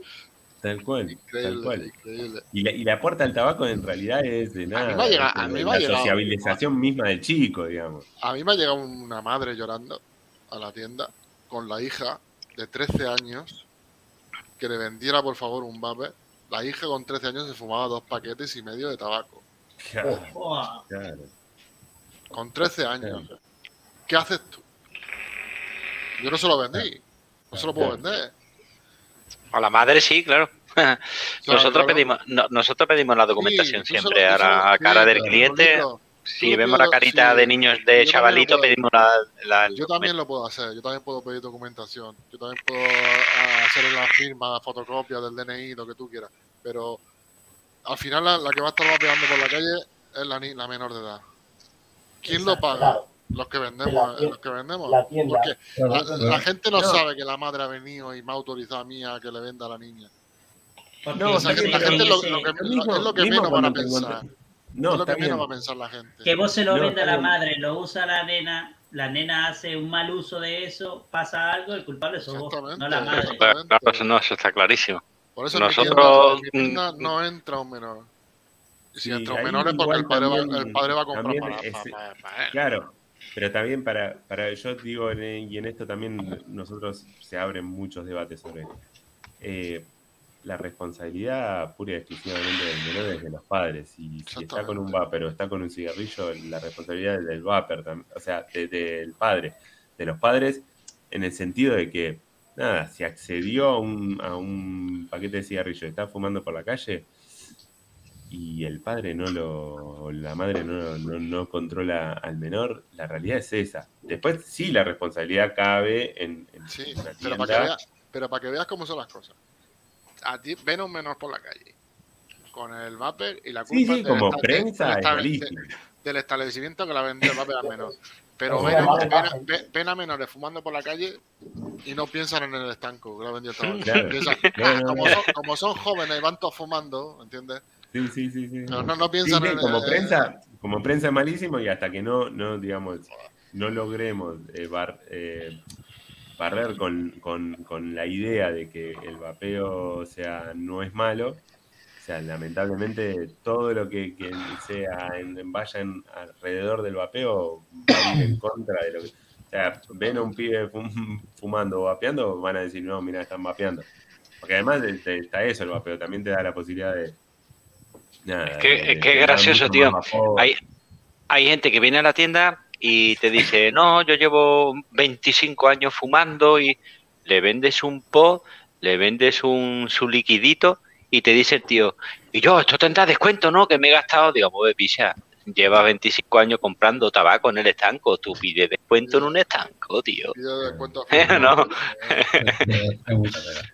[SPEAKER 2] Tal cual, tal cual.
[SPEAKER 3] increíble.
[SPEAKER 2] Y la, y la puerta al tabaco en realidad es de nada.
[SPEAKER 3] me ha llegado-
[SPEAKER 2] es
[SPEAKER 3] a mí
[SPEAKER 2] de
[SPEAKER 3] me ha
[SPEAKER 2] la
[SPEAKER 3] llegado-
[SPEAKER 2] sociabilización misma del chico, digamos.
[SPEAKER 3] A mí me ha llegado una madre llorando a la tienda con la hija de 13 años que le vendiera por favor un vape. La hija con 13 años se fumaba dos paquetes y medio de tabaco.
[SPEAKER 2] Claro.
[SPEAKER 3] Con 13 años. ¿Qué haces tú? Yo no se lo vendí. No se lo puedo vender.
[SPEAKER 7] A la madre sí, claro. nosotros
[SPEAKER 3] claro.
[SPEAKER 7] pedimos no- nosotros pedimos la documentación
[SPEAKER 3] Sí,
[SPEAKER 7] siempre a la a cara
[SPEAKER 3] sí,
[SPEAKER 7] del cliente. Si vemos la carita
[SPEAKER 3] sí,
[SPEAKER 7] de niños de chavalito, pedimos la, la-
[SPEAKER 3] Yo también lo puedo hacer, yo también puedo pedir documentación, yo también puedo ah, hacer la firma, fotocopia del DNI, lo que tú quieras, pero al final la, la que va a estar vapeando por la calle es la, ni- la menor de edad. ¿Quién lo paga?
[SPEAKER 5] Claro.
[SPEAKER 3] Los que
[SPEAKER 5] La
[SPEAKER 3] vendemos,
[SPEAKER 5] tien-
[SPEAKER 3] los que vendemos.
[SPEAKER 5] la tienda.
[SPEAKER 3] Porque la, la gente no,
[SPEAKER 2] No.
[SPEAKER 3] sabe que la madre ha venido y me ha autorizado a mí a que le venda a la niña.
[SPEAKER 2] No,
[SPEAKER 3] O sea, que la gente lo, lo que, es lo que menos van a pensar.
[SPEAKER 2] No,
[SPEAKER 3] es lo que
[SPEAKER 2] está
[SPEAKER 3] menos
[SPEAKER 2] bien.
[SPEAKER 3] va a pensar la gente.
[SPEAKER 8] que vos se lo
[SPEAKER 2] No,
[SPEAKER 8] vende a
[SPEAKER 2] está
[SPEAKER 8] la
[SPEAKER 2] bien.
[SPEAKER 8] madre, lo usa la nena, la nena hace un mal uso de eso, pasa algo, el culpable sos vos, no la madre.
[SPEAKER 7] Claro, eso no, eso está clarísimo.
[SPEAKER 3] Por eso
[SPEAKER 7] Nosotros, mm,
[SPEAKER 3] no entra un menor. Si
[SPEAKER 2] Sí,
[SPEAKER 3] entra un menor es porque el padre, va,
[SPEAKER 2] también-
[SPEAKER 3] el padre va a comprar para,
[SPEAKER 2] es-
[SPEAKER 3] para- para- para él.
[SPEAKER 2] Claro, pero también para, para yo digo, en- y en esto también nosotros se abren muchos debates sobre eh, la responsabilidad pura y exclusivamente del menor es de los padres. Y si está con un vapor o está con un cigarrillo, la responsabilidad es del vapor, o sea, de- del padre, de los padres, en el sentido de que, nada, si accedió a un, a un paquete de cigarrillo y está fumando por la calle, y el padre no lo, o la madre no, no, no controla al menor, la realidad es esa. Después sí la responsabilidad cabe en, en
[SPEAKER 3] Sí,
[SPEAKER 2] una
[SPEAKER 3] pero para, que
[SPEAKER 2] tienda.
[SPEAKER 3] veas, pero para que veas cómo son las cosas. A ti ven a un menor por la calle con el vapor y la
[SPEAKER 2] Sí,
[SPEAKER 3] culpa
[SPEAKER 2] sí,
[SPEAKER 3] del
[SPEAKER 2] como
[SPEAKER 3] esta-
[SPEAKER 2] prensa
[SPEAKER 3] del del establecimiento que la vendió el vapor al menor. Pero ven, a menores fumando por la calle y no piensan en el estanco que la vendió el tabaco.
[SPEAKER 2] Claro.
[SPEAKER 3] Piensan, como, son, como son jóvenes y van todos fumando, ¿entiendes?
[SPEAKER 2] Sí, sí, sí, sí.
[SPEAKER 3] No, no, no
[SPEAKER 2] Sí,
[SPEAKER 3] piensan
[SPEAKER 2] sí,
[SPEAKER 3] en
[SPEAKER 2] como
[SPEAKER 3] eh,
[SPEAKER 2] prensa, como prensa es malísimo y hasta que no, no digamos, no logremos eh, bar- eh, barrer con, con- con la idea de que el vapeo o sea, no es malo, o sea, lamentablemente todo lo que, que sea en, vaya en- alrededor del vapeo va a ir en contra de lo que. O sea, ven a un pibe fum- fumando o vapeando, van a decir, no, mira, están vapeando. Porque además de- de- está eso, el vapeo también te da la posibilidad de. Nada,
[SPEAKER 7] Es que-
[SPEAKER 2] de-
[SPEAKER 7] es que
[SPEAKER 2] de
[SPEAKER 7] es
[SPEAKER 2] dar
[SPEAKER 7] gracioso, tío. Hay, hay gente que viene a la tienda y te dice, no, yo llevo 25 años fumando y le vendes un pot, le vendes un su liquidito y te dice el tío, y yo, esto tendrá descuento, ¿no? Que me he gastado, digamos, de picha. Llevas 25 años comprando tabaco en el estanco, tú pides descuento en un estanco, tío.
[SPEAKER 3] pide descuento
[SPEAKER 7] No.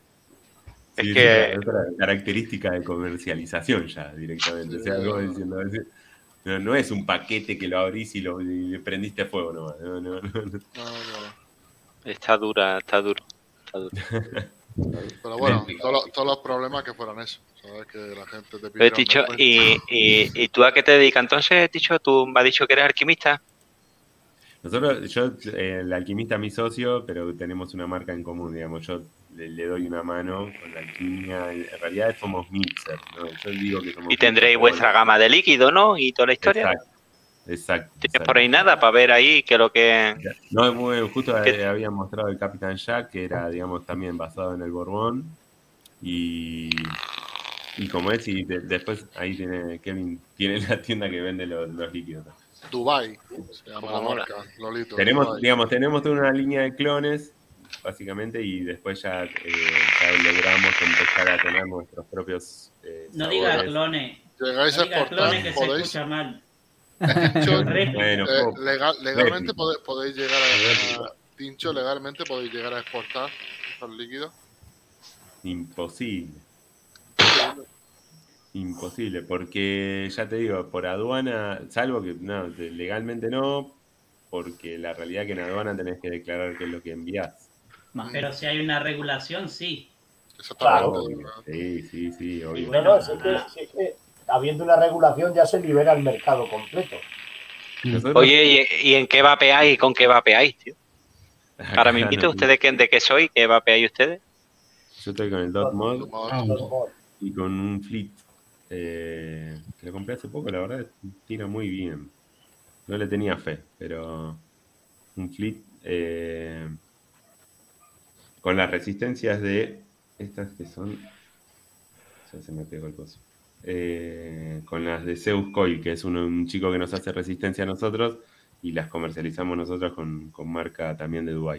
[SPEAKER 7] Es que-
[SPEAKER 2] es otra característica de comercialización ya directamente. O sea, algo diciendo, no, no es un paquete que lo abrís y lo y le prendiste a fuego nomás. No, no, no, no.
[SPEAKER 3] No, no.
[SPEAKER 7] Está dura, está duro. Está duro.
[SPEAKER 3] Pero bueno, todos los, todos los problemas que fueran eso. ¿Sabes? Que la gente te pide.
[SPEAKER 7] Pero, Ticho, ¿y, y, y tú a qué te dedicas entonces, Ticho? Tú me has dicho que eres alquimista.
[SPEAKER 2] Nosotros, yo, eh, el alquimista es mi socio, pero tenemos una marca en común, digamos. Yo le, le doy una mano con la alquimia. En realidad somos mixer, ¿no? Yo digo que somos
[SPEAKER 7] Y tendréis
[SPEAKER 2] mixer,
[SPEAKER 7] vuestra gama de líquido, ¿no? Y toda la historia.
[SPEAKER 2] Exacto. Exacto.
[SPEAKER 7] ¿Tienes
[SPEAKER 2] exacto.
[SPEAKER 7] por ahí nada para ver ahí qué es lo que...
[SPEAKER 2] No, es muy- justo
[SPEAKER 7] ¿Qué?
[SPEAKER 2] eh, habían mostrado el Capitán Jack, que era, digamos, también basado en el Borbón. Y, y como es, y de- después ahí tiene Kevin, tiene la tienda que vende los, los líquidos.
[SPEAKER 3] Dubai se llama la marca, Lolito.
[SPEAKER 2] Tenemos,
[SPEAKER 3] Dubai.
[SPEAKER 2] digamos, tenemos toda una línea de clones básicamente, y después ya, eh, ya logramos empezar a tener nuestros propios eh,
[SPEAKER 8] No digas clones.
[SPEAKER 3] Llegáis
[SPEAKER 8] No
[SPEAKER 3] a
[SPEAKER 8] clones que se
[SPEAKER 3] podéis.
[SPEAKER 8] escucha mal.
[SPEAKER 3] Tincho,
[SPEAKER 2] Bueno,
[SPEAKER 3] eh, legal- legalmente podéis llegar a, a- Tincho, legalmente podéis llegar a exportar los líquidos.
[SPEAKER 2] Imposible. Imposible, porque ya te digo, por aduana, salvo que no, te- legalmente no, porque la realidad es que en aduana tenés que declarar qué es lo que envías.
[SPEAKER 8] Pero si hay una regulación, sí.
[SPEAKER 3] Exactamente.
[SPEAKER 2] Obvio. Sí, sí, sí, obvio.
[SPEAKER 5] No, no, si es que, es que habiendo una regulación ya se libera el mercado completo.
[SPEAKER 7] Oye, ¿y, y en qué vapeáis y con qué vapeáis, tío? Ahora me invito, ¿ustedes qué- de qué soy? ¿Qué vapeáis ustedes?
[SPEAKER 2] Yo estoy con el Dot Mod
[SPEAKER 6] Ah,
[SPEAKER 5] mod.
[SPEAKER 2] y con un Fleet eh, que lo compré hace poco, la verdad, tira muy bien. No le tenía fe, pero un Fleet eh, con las resistencias de estas que son. Ya se me pegó el coso. Eh, con las de Zeus Coil, que es un chico que nos hace resistencia a nosotros y las comercializamos nosotros con, con marca también de Dubai.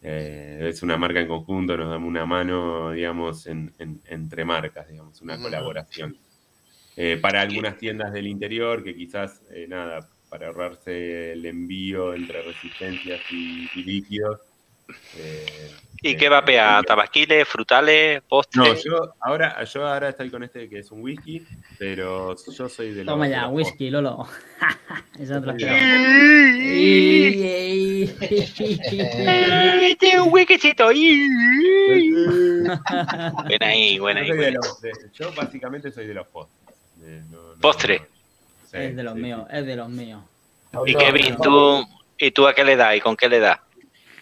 [SPEAKER 2] Eh, es una marca en conjunto, nos damos una mano, digamos, en- en- entre marcas, digamos, una colaboración. Eh, para algunas tiendas del interior que quizás, eh, nada, para ahorrarse el envío entre resistencias y, y líquidos. Eh,
[SPEAKER 7] ¿Y
[SPEAKER 2] eh,
[SPEAKER 7] qué vapea? ¿Tabaquiles, frutales,
[SPEAKER 2] No,
[SPEAKER 7] postres?
[SPEAKER 2] yo ahora, yo ahora estoy con este que es un whisky, pero yo soy de los.
[SPEAKER 4] Toma ya, whisky, Lolo. Esa te la
[SPEAKER 2] Yo
[SPEAKER 4] esperaba.
[SPEAKER 7] Este un whiskycito. Buena ahí,
[SPEAKER 2] Yo,
[SPEAKER 7] buena ahí. buena
[SPEAKER 2] los- de- yo básicamente soy de los postres. De- no- no-
[SPEAKER 7] Postre.
[SPEAKER 2] no- sí,
[SPEAKER 4] Es de los
[SPEAKER 2] sí,
[SPEAKER 4] míos, es de los míos.
[SPEAKER 7] Y Kevin, ¿tú, ¿y tú a qué le das y con qué le das?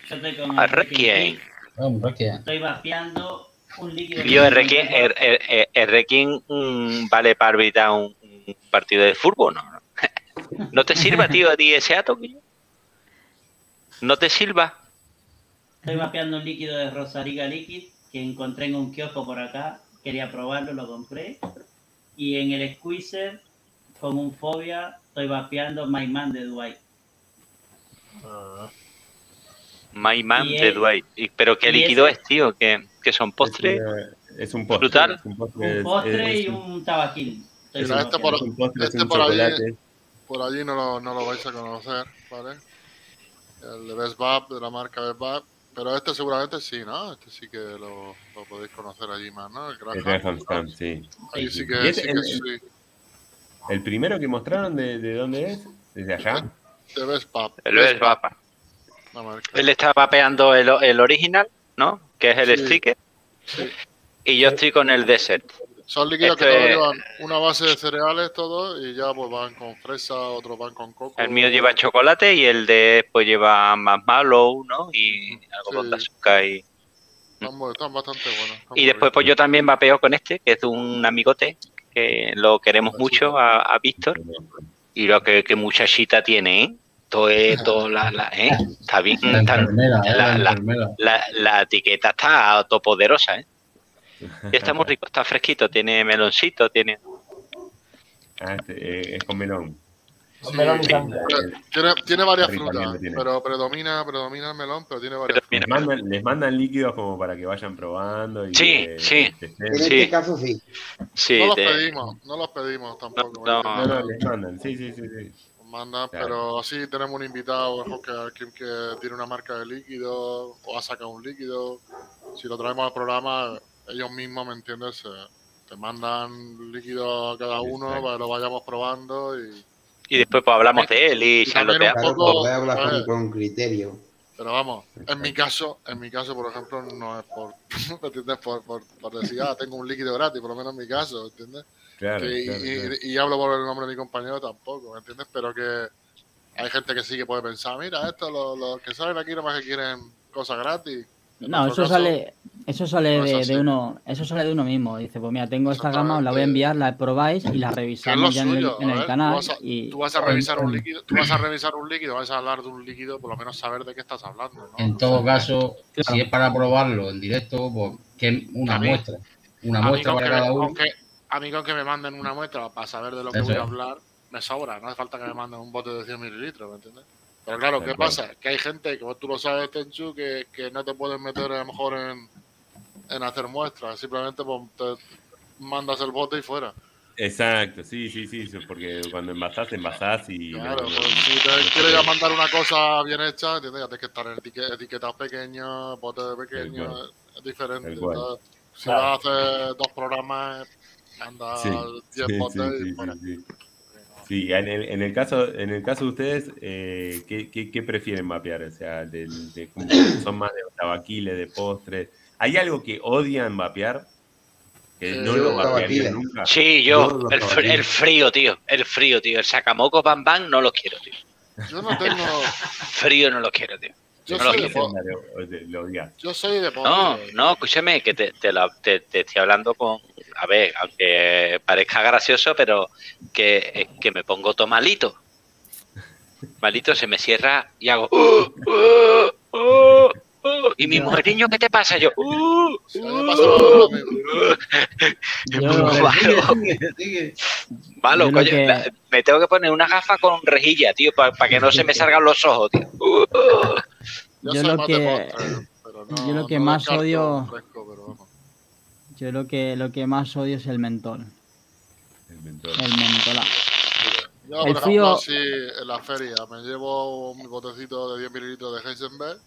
[SPEAKER 8] Yo estoy con
[SPEAKER 7] A
[SPEAKER 8] el
[SPEAKER 7] Requiem.
[SPEAKER 6] Hombre, que
[SPEAKER 8] Estoy vapeando un líquido.
[SPEAKER 7] Yo, el Requiem, el, el- el Requiem, mm, vale para arbitrar un, un partido de fútbol, ¿no? ¿No te sirva, tío, a ti ese ato? ¿No te sirva?
[SPEAKER 8] Estoy vapeando un líquido de Rosariga Liquid que encontré en un kiosco por acá. Quería probarlo, lo compré. Y en el squeezer, con un fobia, estoy vapeando My Man de Dubai.
[SPEAKER 7] My Man de Dwight. Y- ¿Pero qué líquido
[SPEAKER 8] ese-
[SPEAKER 7] es, tío? ¿Qué, qué son postres?
[SPEAKER 2] Es, es un postre.
[SPEAKER 7] ¿Frutal?
[SPEAKER 2] es un postre,
[SPEAKER 8] Un
[SPEAKER 2] es-
[SPEAKER 8] postre
[SPEAKER 2] es
[SPEAKER 8] y un tabaquín.
[SPEAKER 3] Mira, este por-
[SPEAKER 2] es un postre, es
[SPEAKER 3] este
[SPEAKER 2] un
[SPEAKER 3] por allí-. Por allí no lo, no lo vais a conocer, ¿vale? El de Best Bab, de la marca Best Bab. Pero este seguramente sí, ¿no? Este sí que lo, lo podéis conocer allí más, ¿no? El Graham.
[SPEAKER 2] El Graham sí.
[SPEAKER 3] Ahí sí que, sí que
[SPEAKER 2] el-
[SPEAKER 3] sí.
[SPEAKER 2] El primero que mostraron, ¿de, de dónde es? ¿Desde allá?
[SPEAKER 3] De Best Bab.
[SPEAKER 7] El Best Bab.
[SPEAKER 3] La marca.
[SPEAKER 7] Él está vapeando el, el original, ¿no? Que es el
[SPEAKER 3] Sí.
[SPEAKER 7] sticker.
[SPEAKER 3] Sí.
[SPEAKER 7] Y yo estoy con el desert.
[SPEAKER 3] Son líquidos que todos
[SPEAKER 7] es-
[SPEAKER 3] llevan una base de cereales todos y ya pues van con fresa, otros van con coco.
[SPEAKER 7] El mío lleva chocolate y el de pues lleva más mallow, ¿no? Y algo
[SPEAKER 3] Sí.
[SPEAKER 7] con azúcar y...
[SPEAKER 3] Están, bastante buenos. están
[SPEAKER 7] Y después pues yo también vapeo con este, que es de un amigote, que lo queremos mucho a, a Víctor. Y lo que, que muchachita tiene, ¿eh? Todo es, todo la, la- ¿eh? Está bien,
[SPEAKER 6] la
[SPEAKER 7] está-
[SPEAKER 6] enfermera, eh,
[SPEAKER 7] la-
[SPEAKER 6] la
[SPEAKER 7] la-
[SPEAKER 6] enfermera.
[SPEAKER 7] la, la etiqueta está topoderosa, ¿eh? Y está muy rico, está fresquito, tiene meloncito, tiene...
[SPEAKER 2] Ah, este, eh, es con melón.
[SPEAKER 3] Sí. Tiene, tiene varias frutas,
[SPEAKER 2] tiene.
[SPEAKER 3] pero predomina, predomina el melón, pero tiene varias
[SPEAKER 7] Pero
[SPEAKER 2] Les mandan, les mandan líquidos como para que vayan probando. Y
[SPEAKER 7] Sí,
[SPEAKER 2] que-
[SPEAKER 7] sí.
[SPEAKER 2] que
[SPEAKER 9] En
[SPEAKER 7] Sí.
[SPEAKER 9] este caso sí.
[SPEAKER 7] Sí,
[SPEAKER 3] no los pedimos, no los pedimos tampoco.
[SPEAKER 7] No,
[SPEAKER 3] ¿me
[SPEAKER 2] No, no, les mandan. Sí, sí, sí. sí. Claro.
[SPEAKER 3] pero sí tenemos un invitado, Alquim, que tiene una marca de líquido o ha sacado un líquido. Si lo traemos al programa, ellos mismos, ¿me entiendes? Te mandan líquido a cada uno
[SPEAKER 2] Exacto.
[SPEAKER 3] para que lo vayamos probando y
[SPEAKER 7] y después pues hablamos de él y
[SPEAKER 3] Y
[SPEAKER 7] charloteamos.
[SPEAKER 3] un
[SPEAKER 9] Claro,
[SPEAKER 3] poco,
[SPEAKER 9] poder hablar con, con criterio.
[SPEAKER 3] Pero vamos, en mi caso, en mi caso, por ejemplo, no es por, ¿me entiendes? Por, por, por decir, ah, tengo un líquido gratis, por lo menos en mi caso, ¿entiendes?
[SPEAKER 2] Claro,
[SPEAKER 3] Que-
[SPEAKER 2] claro,
[SPEAKER 3] y,
[SPEAKER 2] claro.
[SPEAKER 3] y- y hablo por el nombre de mi compañero tampoco, ¿me entiendes? Pero que hay gente que sí que puede pensar, mira, esto, los, los que salen aquí nomás que quieren cosas gratis. En
[SPEAKER 4] No, eso
[SPEAKER 3] caso,
[SPEAKER 4] sale, eso sale
[SPEAKER 3] no es
[SPEAKER 4] de, uno, eso sale de uno mismo. Dice, pues mira, tengo esta gama, os la voy a enviar, la probáis y la revisamos ya en el,
[SPEAKER 3] suyo,
[SPEAKER 4] en
[SPEAKER 3] a
[SPEAKER 4] el
[SPEAKER 3] ver,
[SPEAKER 4] canal.
[SPEAKER 3] Tú vas, a,
[SPEAKER 4] y
[SPEAKER 3] tú vas a revisar un líquido, tú vas a revisar un líquido, vas a hablar de un líquido, por lo menos saber de qué estás hablando, ¿no?
[SPEAKER 6] En todo caso,
[SPEAKER 4] Claro.
[SPEAKER 6] si es para probarlo en directo, pues que una
[SPEAKER 3] A mí-
[SPEAKER 6] muestra. Una
[SPEAKER 3] mí,
[SPEAKER 6] muestra para cada uno.
[SPEAKER 3] A mí con que me manden una muestra para saber de lo que
[SPEAKER 6] Eso
[SPEAKER 3] voy a
[SPEAKER 6] es.
[SPEAKER 3] hablar, me sobra. No hace falta que me manden un bote de 100 mililitros, ¿me entiendes? Pero claro,
[SPEAKER 2] De
[SPEAKER 3] ¿qué pasa? Que hay gente, como tú lo sabes, Tenchu, que, que no te pueden meter a lo mejor en, en hacer muestras. Simplemente pues, te mandas el bote y fuera.
[SPEAKER 2] Exacto, sí, sí, sí, porque cuando envasás, envasás y...
[SPEAKER 3] Claro, pues, si te quieres ya mandar una cosa bien hecha, ¿entiendes? Ya tienes que estar en etiquetas etiquetas pequeñas, botes pequeños, es diferente. Si
[SPEAKER 5] Claro.
[SPEAKER 3] vas a hacer dos programas, anda
[SPEAKER 2] Sí,
[SPEAKER 3] 10
[SPEAKER 2] sí,
[SPEAKER 3] botes
[SPEAKER 2] sí,
[SPEAKER 3] y
[SPEAKER 2] sí,
[SPEAKER 3] fuera.
[SPEAKER 2] sí, sí. Sí, en el, en el caso, en el caso de ustedes, eh, ¿qué, qué, qué prefieren mapear? O sea, de, son más de tabaquiles, de postres. ¿Hay algo que odian mapear? Que
[SPEAKER 3] Eh,
[SPEAKER 2] no
[SPEAKER 3] yo,
[SPEAKER 2] lo mapearían nunca.
[SPEAKER 7] Sí,
[SPEAKER 9] Yo
[SPEAKER 7] el, fr- el frío, tío. El frío, tío. El sacamoco bam bam no lo quiero, tío.
[SPEAKER 3] Yo no tengo.
[SPEAKER 7] Frío no lo quiero, tío.
[SPEAKER 3] Yo
[SPEAKER 7] No
[SPEAKER 3] soy de,
[SPEAKER 7] quiero.
[SPEAKER 3] po-
[SPEAKER 2] Lo, lo- lo odias.
[SPEAKER 3] yo soy de
[SPEAKER 7] No, no, escúchame, que te, te, la- te- te estoy hablando con. A ver, aunque parezca gracioso, pero que, eh, que me pongo todo malito. Malito, se me cierra y hago. "Oh, oh, oh, oh", y mi mujer, niño, ¿qué te pasa? Yo. "Oh,
[SPEAKER 3] mismo.
[SPEAKER 4] Yo,
[SPEAKER 7] Malo, coño.
[SPEAKER 4] que-
[SPEAKER 7] la- me tengo que poner una gafa con rejilla, tío, para que no se me salgan los ojos, tío.
[SPEAKER 3] Yo,
[SPEAKER 4] Yo lo que-
[SPEAKER 3] no,
[SPEAKER 4] yo lo que
[SPEAKER 3] no
[SPEAKER 4] más odio-
[SPEAKER 3] fresco,
[SPEAKER 4] yo lo que lo que más odio es el mentol.
[SPEAKER 2] El mentor.
[SPEAKER 4] El mentolado.
[SPEAKER 3] Yo,
[SPEAKER 4] El
[SPEAKER 3] por
[SPEAKER 4] frío-
[SPEAKER 3] ejemplo, si en la feria me llevo un botecito de 10 mililitros de Heisenberg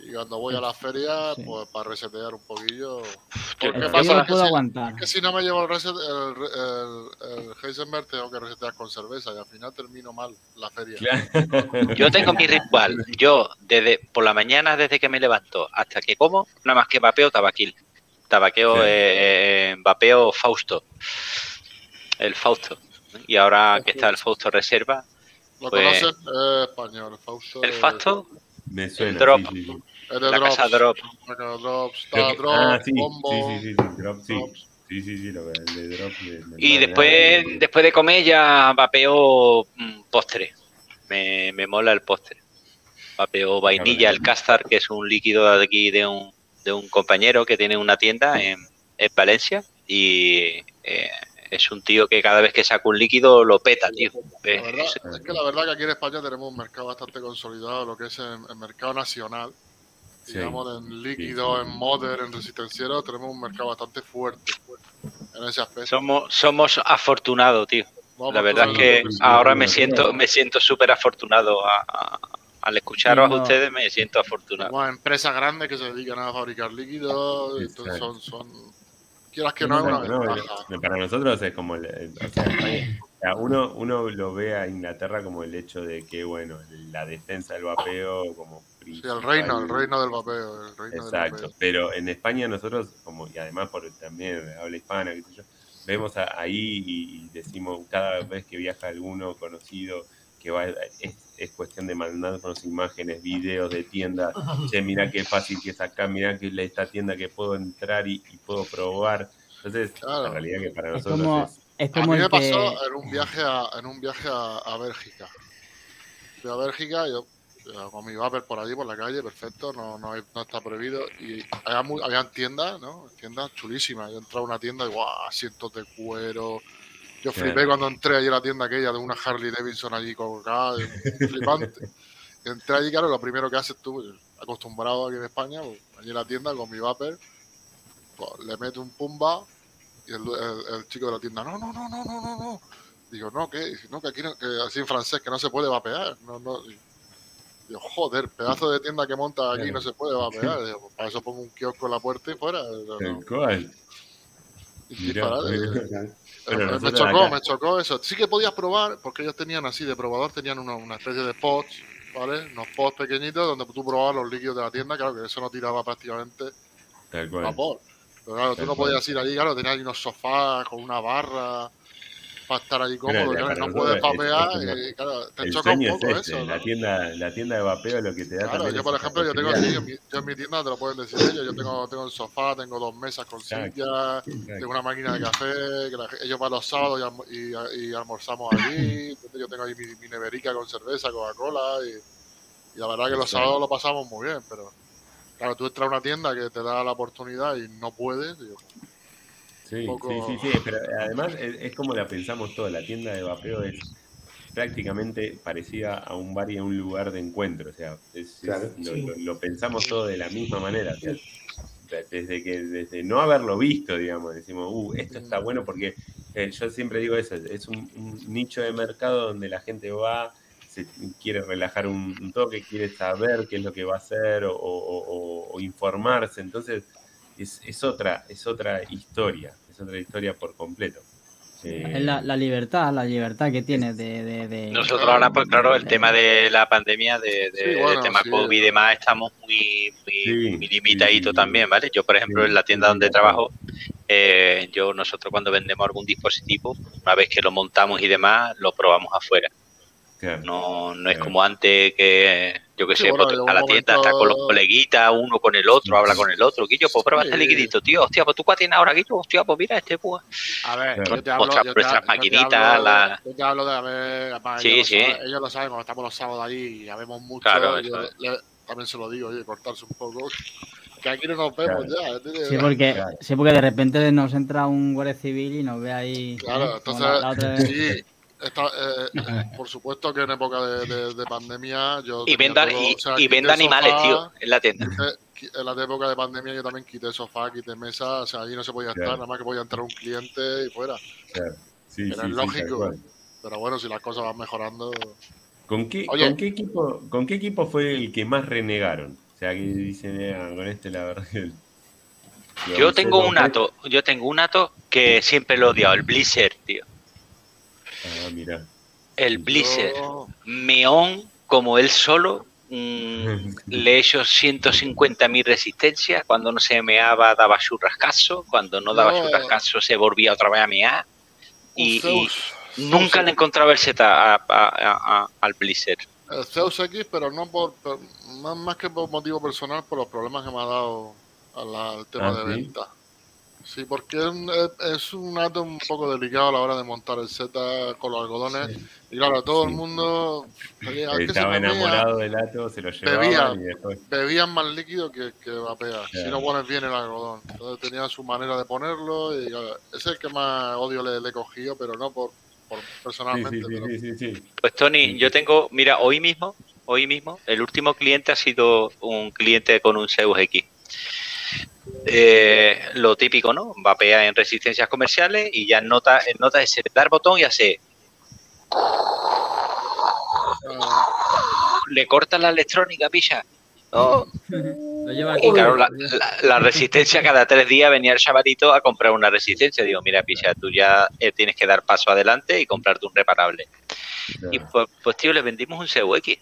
[SPEAKER 3] y cuando voy a la feria,
[SPEAKER 4] Sí.
[SPEAKER 3] pues para resetear un poquillo.
[SPEAKER 7] Qué
[SPEAKER 3] ¿Por
[SPEAKER 4] El
[SPEAKER 3] qué
[SPEAKER 7] bueno.
[SPEAKER 4] frío
[SPEAKER 3] pasa? Que
[SPEAKER 4] puedo
[SPEAKER 3] si,
[SPEAKER 4] aguantar.
[SPEAKER 3] que si no me llevo el, reset, el, el, el Heisenberg, tengo que resetear con cerveza y al final termino mal la feria.
[SPEAKER 2] Claro.
[SPEAKER 7] Yo tengo mi ritual. Yo, desde por la mañana, desde que me levanto hasta que como, nada más que vapeo tabaquil. Tabaqueo,
[SPEAKER 2] Sí.
[SPEAKER 7] eh, eh, vapeo Fausto. El Fausto. Y ahora que está el Fausto Reserva,
[SPEAKER 3] ¿Lo
[SPEAKER 7] Pues-
[SPEAKER 3] conocen? Es español, el Fausto.
[SPEAKER 7] el
[SPEAKER 3] es-
[SPEAKER 7] Fausto,
[SPEAKER 2] Me suena.
[SPEAKER 7] drop.
[SPEAKER 2] sí, sí, sí.
[SPEAKER 3] Es de
[SPEAKER 7] la
[SPEAKER 3] Drops.
[SPEAKER 7] casa Drop.
[SPEAKER 3] La casa Drops.
[SPEAKER 2] Creo
[SPEAKER 3] Está
[SPEAKER 2] que-
[SPEAKER 3] Drop,
[SPEAKER 2] ah, sí,
[SPEAKER 3] Bombo.
[SPEAKER 2] sí, sí, sí, sí, drop, sí.
[SPEAKER 3] Drops.
[SPEAKER 2] Sí, sí, sí, lo que el de drop. me-
[SPEAKER 7] Y
[SPEAKER 2] me-
[SPEAKER 7] después,
[SPEAKER 2] me-
[SPEAKER 7] después de comer ya vapeo mm, postre. Me, me mola el postre. Vapeo vainilla, el castar, que es un líquido de aquí de un, de un compañero que tiene una tienda en, en Valencia. Y eh, es un tío que cada vez que saca un líquido lo peta, tío.
[SPEAKER 3] La verdad,
[SPEAKER 7] es-
[SPEAKER 3] es que la verdad que aquí en España tenemos un mercado bastante consolidado, lo que es el, el mercado nacional.
[SPEAKER 2] Sí.
[SPEAKER 3] Digamos, en líquido, en modder, en resistenciero, tenemos un mercado bastante fuerte en ese aspecto.
[SPEAKER 7] somos, somos afortunados, tío.
[SPEAKER 3] No,
[SPEAKER 7] La verdad es que ahora me siento, me siento súper afortunado. A- a- al escucharos
[SPEAKER 4] Sí,
[SPEAKER 7] a ustedes me siento afortunado.
[SPEAKER 3] Tenemos empresas grandes que se dedican a fabricar líquidos, entonces son, son, quieras que no, una
[SPEAKER 2] no, para nosotros es como el, el- o sea, uno, uno lo ve a Inglaterra como el hecho de que, bueno, la defensa del vapeo como
[SPEAKER 3] Sí, el reino, el reino del vapeo, el reino del
[SPEAKER 2] Exacto,
[SPEAKER 3] vapeo.
[SPEAKER 2] pero en España nosotros, como y además por también habla hispana, qué sé yo, vemos a- ahí y, y decimos cada vez que viaja alguno conocido que va, es, es cuestión de mandarnos imágenes, videos de tiendas, che, mirá qué fácil que es acá, mirá que es esta tienda que puedo entrar y, y puedo probar. Entonces,
[SPEAKER 3] Claro.
[SPEAKER 2] la realidad que para
[SPEAKER 4] Es
[SPEAKER 2] nosotros
[SPEAKER 4] como,
[SPEAKER 2] es...
[SPEAKER 4] es
[SPEAKER 3] A
[SPEAKER 4] como
[SPEAKER 3] mí me
[SPEAKER 4] que.
[SPEAKER 3] pasó en un viaje a, en un viaje a, a Bélgica. Fui a Bélgica, yo, yo con mi vapor por allí, por la calle, perfecto, no, no, hay- no está prohibido. Y había, mu- habían tiendas, ¿no? Tiendas chulísimas. Yo entraba a una tienda y ¡guau! Asientos de cuero. Yo flipé cuando entré allí a la tienda aquella de una Harley Davidson allí colgada, flipante. Entré allí, claro, lo primero que haces tú, pues, acostumbrado aquí en España, pues, allí en la tienda con mi vapor, pues, le meto un pumba y el, el- el chico de la tienda, no, no, no, no, no, no, no. Digo, no, ¿qué? Dice, no, que aquí, no- que así en francés, que no se puede vapear. No, no. Digo, joder, pedazo de tienda que monta aquí no se puede vapear. Digo, pues para eso pongo un kiosco en la puerta y fuera. No, no.
[SPEAKER 2] Cual.
[SPEAKER 3] Y disparate.
[SPEAKER 2] Pero
[SPEAKER 3] me chocó, me chocó eso. Sí que podías probar, porque ellos tenían así de probador, tenían una, una especie de pods, ¿vale? Unos pods pequeñitos donde tú probabas los líquidos de la tienda, claro que eso no tiraba prácticamente vapor. Pero claro, tú no
[SPEAKER 2] cual.
[SPEAKER 3] podías ir allí, claro, tenías ahí unos sofás con una barra para estar allí cómodo, claro, no puedes
[SPEAKER 2] es-
[SPEAKER 3] vapear
[SPEAKER 2] es
[SPEAKER 3] y claro, te
[SPEAKER 2] El
[SPEAKER 3] choca un
[SPEAKER 2] es
[SPEAKER 3] poco
[SPEAKER 2] este,
[SPEAKER 3] eso.
[SPEAKER 2] la
[SPEAKER 3] ¿no?
[SPEAKER 2] tienda, la tienda de vapeo lo que te da
[SPEAKER 3] Claro, yo
[SPEAKER 2] es
[SPEAKER 3] por ejemplo, yo tengo en mi, yo en mi tienda te lo pueden decir ellos, yo tengo, tengo un sofá, tengo dos mesas con sillas, tengo una máquina de café, que la- ellos van los sábados y, almo- y- y almorzamos allí, yo tengo ahí mi, mi neverica con cerveza, Coca-Cola y, y la verdad que los sábados lo pasamos muy bien, pero claro, tú entras a una tienda que te da la oportunidad y no puedes, digo,
[SPEAKER 2] Sí,
[SPEAKER 3] poco-
[SPEAKER 2] sí, sí, sí, pero además es, es como la pensamos todos, la tienda de vapeo es prácticamente parecía a un bar y a un lugar de encuentro. O sea, es-
[SPEAKER 9] Claro.
[SPEAKER 2] lo,
[SPEAKER 5] Sí.
[SPEAKER 2] lo- lo pensamos todo de la misma manera. o sea, de- desde que desde no haberlo visto, digamos, decimos, uh, esto está bueno porque eh, yo siempre digo eso, es un, un nicho de mercado donde la gente va, se quiere relajar un, un toque, quiere saber qué es lo que va a hacer o, o- o- o informarse. Entonces, es, es otra, es otra historia, es otra historia por completo. Eh,
[SPEAKER 4] Es la, la libertad, la libertad que tienes de, de- de-
[SPEAKER 7] Nosotros ahora, pues claro, el tema de la pandemia, de, de-
[SPEAKER 3] Sí, bueno,
[SPEAKER 7] el tema
[SPEAKER 3] sí.
[SPEAKER 7] COVID y demás, estamos muy, muy,
[SPEAKER 2] Sí,
[SPEAKER 7] muy limitaditos también, ¿vale? Yo, por ejemplo,
[SPEAKER 2] Sí,
[SPEAKER 7] en la tienda donde trabajo, eh, yo nosotros cuando vendemos algún dispositivo, una vez que lo montamos y demás, lo probamos afuera.
[SPEAKER 2] Claro.
[SPEAKER 7] No, no es
[SPEAKER 2] Claro.
[SPEAKER 7] como antes que, yo qué
[SPEAKER 3] Sí,
[SPEAKER 7] sé,
[SPEAKER 3] bueno,
[SPEAKER 7] pues, a la tienda
[SPEAKER 3] momento-
[SPEAKER 7] está con los coleguitas, uno con el otro,
[SPEAKER 2] Sí.
[SPEAKER 7] habla con el otro. Guillo, pues prueba este liquidito, tío. Hostia, pues tú cuál tienes ahora, Guillo. Hostia, pues mira este, pues.
[SPEAKER 3] A ver,
[SPEAKER 2] Claro.
[SPEAKER 3] yo te hablo,
[SPEAKER 7] Nuestras-
[SPEAKER 3] yo te,
[SPEAKER 7] nuestras
[SPEAKER 3] yo te
[SPEAKER 7] maquinitas,
[SPEAKER 3] hablo
[SPEAKER 7] la-
[SPEAKER 3] yo te hablo de, a ver, además,
[SPEAKER 7] Sí,
[SPEAKER 3] ellos, lo
[SPEAKER 7] sí.
[SPEAKER 3] saben, ellos lo saben, cuando estamos los sábados allí y ya vemos mucho,
[SPEAKER 7] Claro,
[SPEAKER 3] yo le- también se lo digo, oye, cortarse un poco, que aquí no nos vemos
[SPEAKER 2] Claro.
[SPEAKER 3] ya. ¿entiendes?
[SPEAKER 4] Sí, porque,
[SPEAKER 2] Claro.
[SPEAKER 4] sí, porque de repente nos entra un guardia civil y nos ve ahí.
[SPEAKER 3] Claro,
[SPEAKER 4] ¿eh? Como
[SPEAKER 3] entonces,
[SPEAKER 4] la- la otra vez.
[SPEAKER 3] sí, está, eh, por supuesto que en época de, de- de pandemia yo...
[SPEAKER 7] Y
[SPEAKER 3] tenía
[SPEAKER 7] venda,
[SPEAKER 3] todo,
[SPEAKER 7] y,
[SPEAKER 3] o sea,
[SPEAKER 7] y
[SPEAKER 3] quité
[SPEAKER 7] venda animales,
[SPEAKER 3] sofá,
[SPEAKER 7] tío, en la tienda.
[SPEAKER 3] quité- En la época de pandemia yo también quité sofá, quité mesa, o sea, allí no se podía
[SPEAKER 2] Claro.
[SPEAKER 3] estar, nada más que podía entrar un cliente y fuera.
[SPEAKER 2] Claro. Sí,
[SPEAKER 3] Pero
[SPEAKER 2] sí,
[SPEAKER 3] es
[SPEAKER 2] sí,
[SPEAKER 3] lógico. Pero bueno, si las cosas van mejorando...
[SPEAKER 2] ¿Con qué,
[SPEAKER 3] Oye.
[SPEAKER 2] ¿con, qué equipo, ¿Con qué equipo fue el que más renegaron? O sea, que dicen, "Ah, con este la verdad.
[SPEAKER 7] Yo tengo un
[SPEAKER 2] fue".
[SPEAKER 7] ato, yo tengo un ato que siempre lo he odiado, el Blizzard, tío.
[SPEAKER 2] Ah, mira.
[SPEAKER 7] El Blizzard.
[SPEAKER 3] Yo-
[SPEAKER 7] Meón, como él solo, mm, le he hecho 150.000 resistencias. Cuando no se meaba, daba su rascazo. Cuando no daba
[SPEAKER 3] No.
[SPEAKER 7] su rascazo, se volvía otra vez a mear. Y, nunca
[SPEAKER 3] Zeus
[SPEAKER 7] le encontraba el Z a- a- a- a- al Blizzard.
[SPEAKER 3] El Zeus X, pero no por, por- más, más que por motivo personal, por los problemas que me ha dado al tema
[SPEAKER 2] Ah,
[SPEAKER 3] de
[SPEAKER 2] ¿sí?
[SPEAKER 3] venta. Sí, porque es un, es- es un ato un poco delicado a la hora de montar el Z con los algodones. Y claro, todo el mundo oye, ¿a qué se
[SPEAKER 2] Estaba enamorado del ato, se lo
[SPEAKER 3] Bebía.
[SPEAKER 2] llevaban y después.
[SPEAKER 3] bebían más líquido que, que vapea, si
[SPEAKER 2] Claro.
[SPEAKER 3] no pones bien el algodón. Entonces tenía su manera de ponerlo y claro, ese es el que más odio le, le he cogido, pero no por, personalmente.
[SPEAKER 2] sí, sí,
[SPEAKER 3] pero-
[SPEAKER 2] sí, sí, sí.
[SPEAKER 7] Pues Tony, yo tengo, mira, hoy mismo, hoy mismo, el último cliente ha sido un cliente con un Zeus X. Eh, lo típico, ¿no? Vapea en resistencias comerciales y ya en nota, en nota es dar botón y hace, le corta la electrónica, pilla. Oh. Y claro, la, la- la resistencia cada tres días venía el chavalito a comprar una resistencia. Digo, mira, pilla, tú ya eh, tienes que dar paso adelante y comprarte un reparable. Y pues, pues, tío, le vendimos un CUX.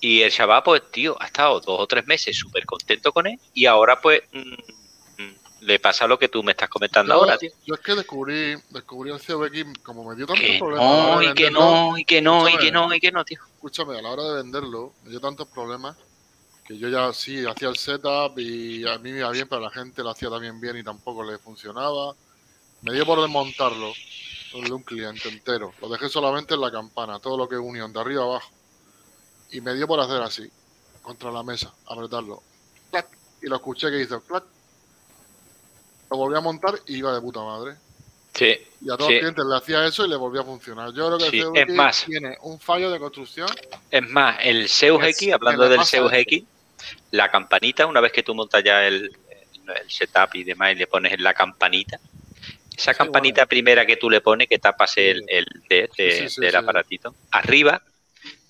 [SPEAKER 7] Y el chaval, pues, tío, ha estado dos o tres meses súper contento con él. Y ahora, pues, mm, mm, le pasa lo que tú me estás comentando
[SPEAKER 3] Yo,
[SPEAKER 7] ahora, tío.
[SPEAKER 3] yo es que descubrí, descubrí el CVX, como me dio tantos
[SPEAKER 7] Que
[SPEAKER 3] problemas.
[SPEAKER 7] no, y que no, y que no, y que no, y que no, tío.
[SPEAKER 3] Escúchame, a la hora de venderlo, me dio tantos problemas que yo ya sí hacía el setup y a mí me iba bien, pero a la gente lo hacía también bien y tampoco le funcionaba. Me dio por desmontarlo, de un cliente entero. Lo dejé solamente en la campana, todo lo que es unión, de arriba a abajo. Y me dio por hacer así, contra la mesa, apretarlo. ¡Clac! Y lo escuché que hizo clac. Lo volví a montar y iba de puta madre.
[SPEAKER 7] Sí,
[SPEAKER 3] Y a todos
[SPEAKER 7] Sí.
[SPEAKER 3] los clientes le hacía eso y le volvía a funcionar. Yo creo que
[SPEAKER 7] Sí,
[SPEAKER 3] el
[SPEAKER 7] es más.
[SPEAKER 3] tiene un fallo de construcción.
[SPEAKER 7] Es más, el Zeus X, hablando del Zeus. X, la campanita, una vez que tú montas ya el, el setup y demás y le pones en la campanita, esa
[SPEAKER 3] Sí,
[SPEAKER 7] campanita primera que tú le pones, que tapas el, el de- del aparatito, arriba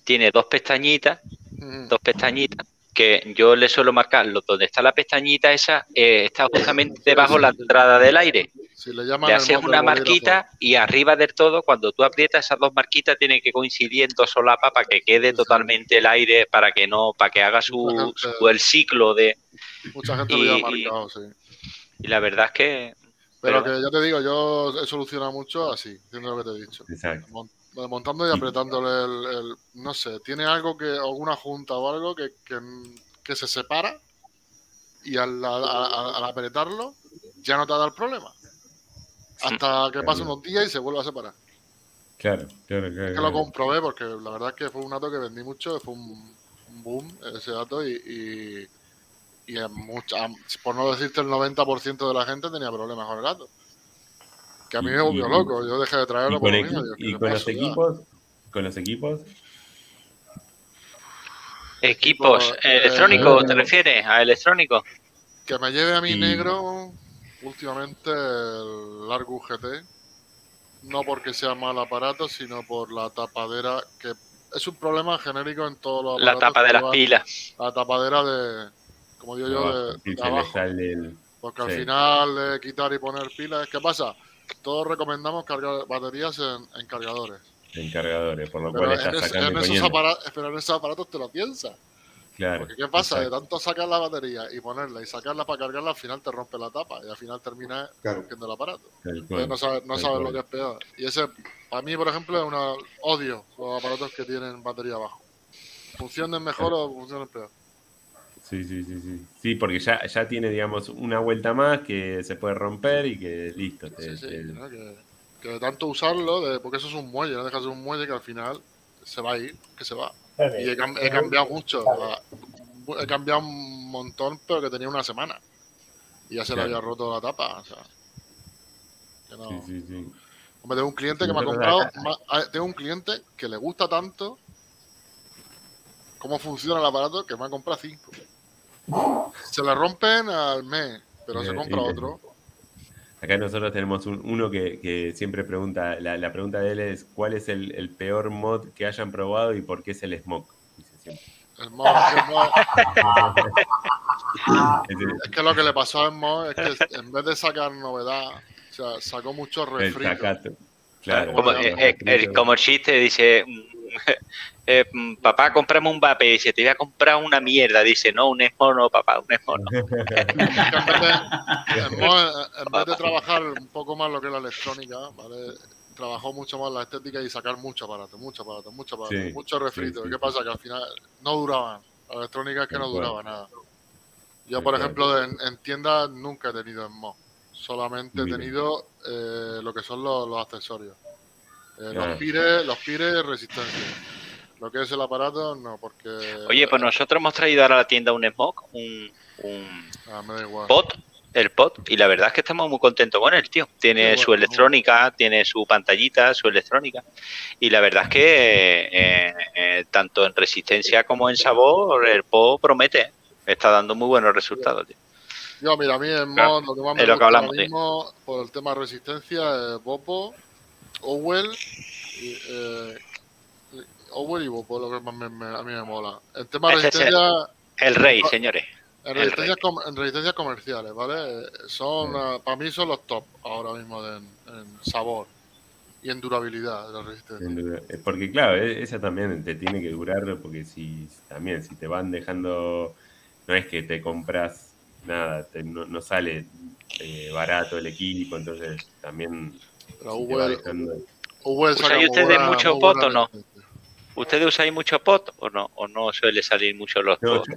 [SPEAKER 7] tiene dos pestañitas,
[SPEAKER 3] Mm.
[SPEAKER 7] dos pestañitas, que yo le suelo marcar donde está la pestañita esa, eh, está justamente debajo de la entrada del aire.
[SPEAKER 3] Si le
[SPEAKER 7] haces una marquita y arriba del todo, cuando tú aprietas esas dos marquitas, tienen que coincidir en dos solapas para que quede
[SPEAKER 3] Sí, sí.
[SPEAKER 7] totalmente el aire, para que no, para que haga su,
[SPEAKER 3] gente-
[SPEAKER 7] su- el ciclo de.
[SPEAKER 3] Mucha gente
[SPEAKER 7] y-
[SPEAKER 3] lo
[SPEAKER 7] y-
[SPEAKER 3] marcado, sí.
[SPEAKER 7] Y la verdad es que.
[SPEAKER 3] Pero
[SPEAKER 7] pero
[SPEAKER 3] que ya te digo, yo he solucionado mucho así, haciendo lo que te he dicho.
[SPEAKER 2] Exacto.
[SPEAKER 3] Mon- Montando y apretándole el, el- No sé, tiene algo que. alguna junta o algo que, que, que se separa y al, al- al- al apretarlo ya no te da el problema. Hasta que pasen unos días y se vuelve a separar.
[SPEAKER 2] Claro, claro, claro.
[SPEAKER 3] Es que lo comprobé porque la verdad es que fue un dato que vendí mucho, fue un, un boom ese dato y, y, y mucha- por no decirte el 90% de la gente tenía problemas con el dato. Que a mí
[SPEAKER 2] Y-
[SPEAKER 3] me volvió loco, yo dejé de traerlo
[SPEAKER 2] Y
[SPEAKER 3] por
[SPEAKER 2] con,
[SPEAKER 3] lo mismo.
[SPEAKER 2] equi-
[SPEAKER 3] digo, ¿qué
[SPEAKER 2] y con los
[SPEAKER 3] ya?
[SPEAKER 2] equipos, con los equipos.
[SPEAKER 7] Equipos
[SPEAKER 3] Tipo, eh,
[SPEAKER 7] electrónicos, ¿te refieres? ¿A electrónicos?
[SPEAKER 3] Que me lleve a mi
[SPEAKER 2] Y-
[SPEAKER 3] negro últimamente el Largo UGT. No porque sea mal aparato, sino por la tapadera, que es un problema genérico en todos los
[SPEAKER 7] La
[SPEAKER 3] aparatos
[SPEAKER 7] tapa de las pilas.
[SPEAKER 3] La tapadera de, como digo yo, de, abajo.
[SPEAKER 2] el-
[SPEAKER 3] Porque al final de quitar y poner pilas, ¿qué pasa? Todos recomendamos cargar baterías en, en cargadores.
[SPEAKER 2] en cargadores, por lo
[SPEAKER 3] Pero
[SPEAKER 2] cual
[SPEAKER 3] en,
[SPEAKER 2] está
[SPEAKER 3] es-
[SPEAKER 2] sacando
[SPEAKER 3] en esos aparatos, pero en esos aparatos te lo piensas.
[SPEAKER 2] Claro.
[SPEAKER 3] Porque ¿qué pasa? De tanto sacar la batería y ponerla y sacarla para cargarla, al final te rompe la tapa y al final termina
[SPEAKER 9] Claro.
[SPEAKER 3] rompiendo el aparato. Entonces no sabes, no sabes lo que es peor. Y ese, para mí, por ejemplo, es una odio los aparatos que tienen batería abajo. Funcionen mejor o funcionen peor.
[SPEAKER 2] Sí, sí, sí, sí. Sí, porque ya, ya tiene, digamos, una vuelta más que se puede romper y que listo. te-
[SPEAKER 3] Sí, sí, que, que de tanto usarlo, de- porque eso es un muelle, no dejas de un muelle que al final se va a ir, que se va. Y he, cam- he cambiado mucho. a- He cambiado un montón, pero que tenía una semana. Y ya se le había roto la tapa. O sea, que no.
[SPEAKER 2] Sí, sí, sí.
[SPEAKER 3] Hombre, tengo un cliente que me ha comprado. Tengo un cliente que le gusta tanto cómo funciona el aparato que me ha comprado cinco. Se le rompen al mes, pero se
[SPEAKER 2] Eh,
[SPEAKER 3] compra otro.
[SPEAKER 2] Acá nosotros tenemos un- uno que, que siempre pregunta, la, la pregunta de él es, ¿cuál es el, el peor mod que hayan probado y por qué es el smoke? Dice siempre.
[SPEAKER 3] El Mo- es que el Mo-
[SPEAKER 2] Ese-
[SPEAKER 3] es que lo que le pasó al Mo es que en vez de sacar novedad, o sea, sacó mucho
[SPEAKER 2] el
[SPEAKER 3] refrito.
[SPEAKER 2] sacato. Claro.
[SPEAKER 7] Como,
[SPEAKER 3] Claro,
[SPEAKER 7] eh, eh, el- como chiste, dice, eh, mm, papá, cómprame un vape. Dice, te voy a comprar una mierda. Dice, no, un esmo no, papá, un esmo no.
[SPEAKER 3] que en vez, de, en Mo, en vez de trabajar un poco más lo que es la electrónica, ¿vale? trabajó mucho más la estética y sacar mucho aparato, mucho aparato, mucho aparato,
[SPEAKER 2] Sí,
[SPEAKER 3] mucho refrito.
[SPEAKER 2] sí, sí,
[SPEAKER 3] ¿Qué
[SPEAKER 2] sí.
[SPEAKER 3] pasa? Que al final no duraban. La electrónica es que no duraba nada. Yo, por ejemplo, en, en tiendas nunca he tenido en Mo. Solamente he tenido eh, lo que son los, los accesorios. Eh,
[SPEAKER 2] Ah.
[SPEAKER 3] Los pires, los pires, resistencia. Lo que es el aparato, no, porque...
[SPEAKER 7] Oye, pues nosotros hemos traído ahora a la tienda un smoke, un, un
[SPEAKER 3] Ah, me da igual.
[SPEAKER 7] pot, el pot, y la verdad es que estamos muy contentos con él, tío. Tiene su
[SPEAKER 3] bueno,
[SPEAKER 7] electrónica, tiene su pantallita, su electrónica, y la verdad es que eh, eh, tanto en resistencia como en sabor, el pot promete. Está dando muy buenos resultados, tío.
[SPEAKER 3] Yo, mira, a mí en
[SPEAKER 7] Claro,
[SPEAKER 3] mod lo que más me
[SPEAKER 7] es lo que
[SPEAKER 3] gusta
[SPEAKER 7] hablamos,
[SPEAKER 3] mismo, por el tema de resistencia, es Bopo, Owell, y, eh, Owell y Bopo, lo que más me- me- a mí me mola. El tema de
[SPEAKER 7] Ese es el-
[SPEAKER 3] resistencia,
[SPEAKER 7] El rey, señores.
[SPEAKER 3] en resistencias, com- resistencias comerciales, ¿vale? Eh, Son,
[SPEAKER 2] Sí.
[SPEAKER 3] ah, para mí son los top ahora mismo de- en, en sabor y en durabilidad de la resistencia.
[SPEAKER 2] Eh, Porque claro, e- esa también te tiene que durar, porque si también si te van dejando, no es que te compras nada, te- no, no sale eh, barato el equipo, entonces también Dejando.
[SPEAKER 3] Owell
[SPEAKER 7] ¿Usáis ustedes mucho pot o no? ¿Ustedes usáis mucho pot o no? ¿O no suele salir mucho los
[SPEAKER 2] No,
[SPEAKER 7] pot?
[SPEAKER 2] yo,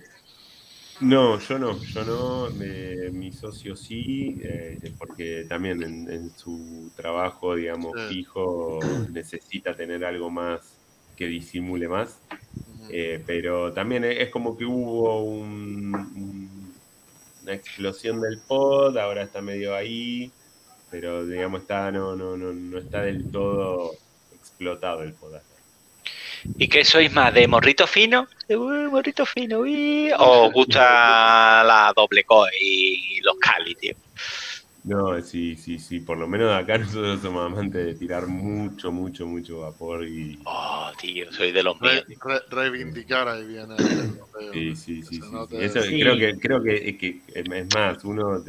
[SPEAKER 2] no, yo no, yo no, mi socio sí, eh, porque también en, en su trabajo, digamos,
[SPEAKER 3] Sí.
[SPEAKER 2] fijo, necesita tener algo más que disimule más. Eh, pero también es es como que hubo un- un- una explosión del pod, ahora está medio ahí, pero digamos está no, no, no, no está del todo explotado el pod.
[SPEAKER 7] ¿Y qué sois más? ¿De morrito fino? De, "Uy, morrito fino, uy", ¿O os gusta la doble core y los cali, tío?
[SPEAKER 2] No, sí, sí, sí, por lo menos acá nosotros somos amantes de tirar mucho, mucho, mucho vapor y
[SPEAKER 7] Oh, tío, soy de los
[SPEAKER 3] Re-
[SPEAKER 7] míos. tío.
[SPEAKER 3] re- reivindicar ahí viene el europeo.
[SPEAKER 2] sí, sí, sí. Eso
[SPEAKER 4] Sí.
[SPEAKER 2] creo que creo que, que es más, uno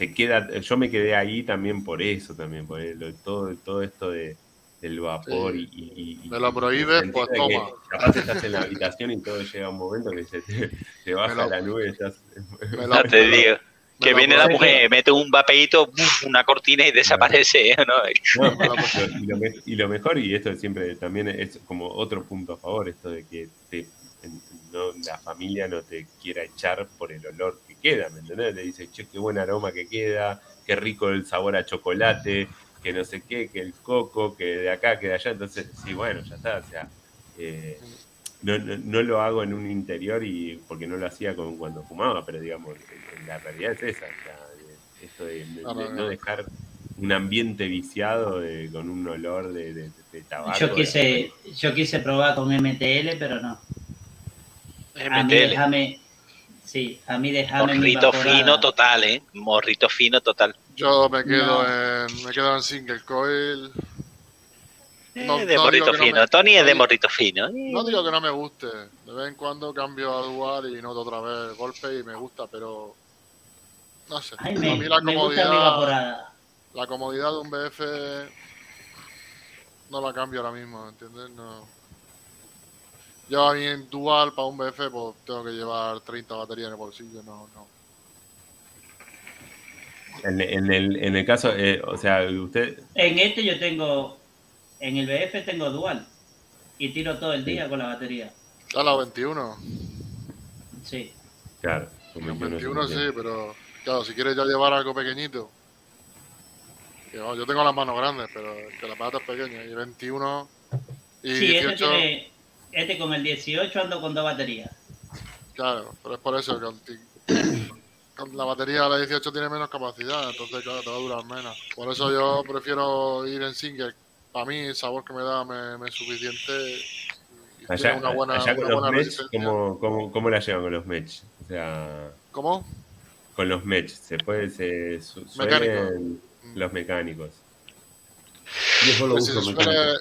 [SPEAKER 2] se queda, yo me quedé ahí también por eso también, por el- todo, todo esto de del vapor
[SPEAKER 3] Sí.
[SPEAKER 2] y, y- y-
[SPEAKER 3] Me lo
[SPEAKER 2] el
[SPEAKER 3] pues toma.
[SPEAKER 2] Capaz estás en la habitación y todo llega un momento que se te, te baja
[SPEAKER 3] lo-
[SPEAKER 2] la nube y estás
[SPEAKER 3] Me lo-
[SPEAKER 7] Ya te digo.
[SPEAKER 3] me
[SPEAKER 7] Que viene la
[SPEAKER 3] prohíbe.
[SPEAKER 7] mujer, mete un vapeíto, uf, una cortina y desaparece, ¿no?
[SPEAKER 2] Y, lo, me- y lo mejor, y esto siempre también es como otro punto a favor, esto de que no, la familia no te quiera echar por el olor que queda, ¿me entendés? Le dice, che, qué buen aroma que queda, qué rico el sabor a chocolate, que no sé qué, que el coco, que de acá, que de allá, entonces, sí, bueno, ya está, o sea, eh, no, no, no lo hago en un interior y porque no lo hacía con, cuando fumaba, pero digamos, la realidad es esa, o sea, de- esto de, de-
[SPEAKER 3] no,
[SPEAKER 2] de
[SPEAKER 3] no.
[SPEAKER 2] no dejar un ambiente viciado de- con un olor de, de- de tabaco.
[SPEAKER 8] Yo quise, yo quise probar con MTL, pero no. A mí déjame. Sí, a mí déjame.
[SPEAKER 7] Morrito fino total, ¿eh? Morrito fino total.
[SPEAKER 3] Yo me quedo
[SPEAKER 8] No.
[SPEAKER 3] en me quedo en single coil.
[SPEAKER 7] Eh,
[SPEAKER 3] No-
[SPEAKER 7] de
[SPEAKER 3] no
[SPEAKER 7] morrito
[SPEAKER 3] no
[SPEAKER 7] fino.
[SPEAKER 3] me-
[SPEAKER 7] Tony es
[SPEAKER 3] no
[SPEAKER 7] de morrito fino. ¿eh?
[SPEAKER 3] No digo que no me guste. De vez en cuando cambio a dual y noto otra vez golpe y me gusta, pero no sé.
[SPEAKER 8] Ay,
[SPEAKER 3] a mí la comodidad, la comodidad de un BF no la cambio ahora mismo, ¿entiendes? No. Yo a mí en dual para un BF pues tengo que llevar 30 baterías en el bolsillo, no, no.
[SPEAKER 2] En, en el, en el caso, eh, o sea, usted,
[SPEAKER 8] En este yo tengo. En el BF tengo dual. Y tiro todo el día con la batería.
[SPEAKER 3] A la 21.
[SPEAKER 8] Sí.
[SPEAKER 2] claro, con
[SPEAKER 3] En
[SPEAKER 2] 21
[SPEAKER 3] 21
[SPEAKER 2] se
[SPEAKER 3] sí, pero claro, si quieres ya llevar algo pequeñito. yo tengo las manos grandes, pero que la pata es pequeña. Y 21 y
[SPEAKER 8] sí, este,
[SPEAKER 3] 18,
[SPEAKER 8] tiene, este con el 18 ando con dos baterías.
[SPEAKER 3] claro, pero es por eso que la batería la 18 tiene menos capacidad, entonces claro, te va a durar menos. Por eso yo prefiero ir en single. Para mí el sabor que me da me, me es suficiente. Y una buena,
[SPEAKER 2] con
[SPEAKER 3] una
[SPEAKER 2] los
[SPEAKER 3] buena
[SPEAKER 2] match. ¿cómo, cómo, cómo la llevan con los match? O sea,
[SPEAKER 3] ¿Cómo?
[SPEAKER 2] con los match, ¿se puede, se su-
[SPEAKER 3] Mecánico.
[SPEAKER 2] los mecánicos?
[SPEAKER 9] Yo solo
[SPEAKER 3] Que si
[SPEAKER 9] uso
[SPEAKER 3] se
[SPEAKER 9] mecánico.
[SPEAKER 3] suele-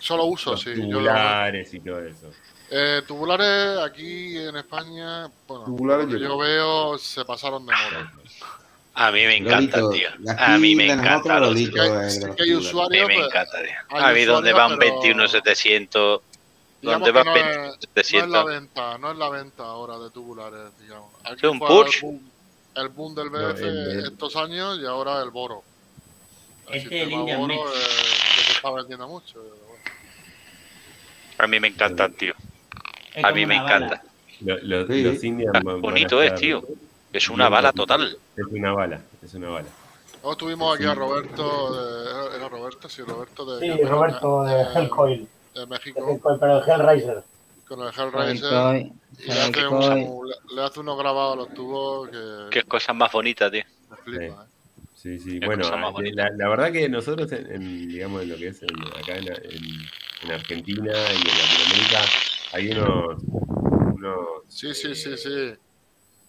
[SPEAKER 3] que solo uso,
[SPEAKER 2] Los
[SPEAKER 3] sí. yo lo-
[SPEAKER 2] tubulares y todo eso.
[SPEAKER 3] Eh, tubulares aquí en España, bueno,
[SPEAKER 9] Tubulares
[SPEAKER 3] lo que
[SPEAKER 9] yo-
[SPEAKER 3] yo veo se pasaron de moda.
[SPEAKER 7] A mí me encanta,
[SPEAKER 9] Lolito,
[SPEAKER 7] tío. A mí me
[SPEAKER 9] de
[SPEAKER 7] encanta.
[SPEAKER 9] nosotros,
[SPEAKER 7] los
[SPEAKER 9] Lolito,
[SPEAKER 7] tubulares.
[SPEAKER 9] eh, de
[SPEAKER 3] Sí
[SPEAKER 9] los
[SPEAKER 3] que hay
[SPEAKER 9] tubulares.
[SPEAKER 7] A mí
[SPEAKER 3] usuarios,
[SPEAKER 7] me encanta, tío.
[SPEAKER 3] hay
[SPEAKER 7] A mí donde van
[SPEAKER 3] pero
[SPEAKER 7] 21 700,
[SPEAKER 3] digamos
[SPEAKER 7] donde
[SPEAKER 3] que
[SPEAKER 7] van
[SPEAKER 3] no
[SPEAKER 7] 20
[SPEAKER 3] es, no es la
[SPEAKER 7] 700.
[SPEAKER 3] venta, no es la venta ahora de tubulares, digamos. Aquí
[SPEAKER 7] Sí, un push.
[SPEAKER 3] El boom, el boom del
[SPEAKER 2] No,
[SPEAKER 3] BF
[SPEAKER 2] el de-
[SPEAKER 3] estos años y ahora el Boro. El
[SPEAKER 8] Este es el
[SPEAKER 3] sistema Boro eh, que se está vendiendo mucho.
[SPEAKER 7] A mí me encantan, tío.
[SPEAKER 8] Es
[SPEAKER 7] A mí me encanta.
[SPEAKER 2] Lo- lo-
[SPEAKER 9] Sí.
[SPEAKER 2] Los Indian
[SPEAKER 7] Ah,
[SPEAKER 2] van- van a
[SPEAKER 7] bonito es, tío. Es una bala total.
[SPEAKER 2] Es una bala, es una bala.
[SPEAKER 3] Luego tuvimos aquí a Roberto, de- era Roberto, sí, Roberto de,
[SPEAKER 5] Sí, Roberto de Hellcoil.
[SPEAKER 3] de México,
[SPEAKER 5] Hellcoil, pero de Hellraiser.
[SPEAKER 3] con el Hellraiser.
[SPEAKER 4] Hellcoil,
[SPEAKER 3] Y le hace,
[SPEAKER 4] Hellcoil.
[SPEAKER 3] un- le- le hace unos grabados a los tubos que
[SPEAKER 7] Qué cosas más bonitas, tío.
[SPEAKER 3] me flipa. ¿eh?
[SPEAKER 2] Sí, sí. Bueno, ah, la, la verdad que nosotros, en, en, digamos, en lo que es en- acá en, en- en Argentina y en Latinoamérica, hay unos, unos
[SPEAKER 3] Sí, sí,
[SPEAKER 2] eh,
[SPEAKER 3] sí, sí.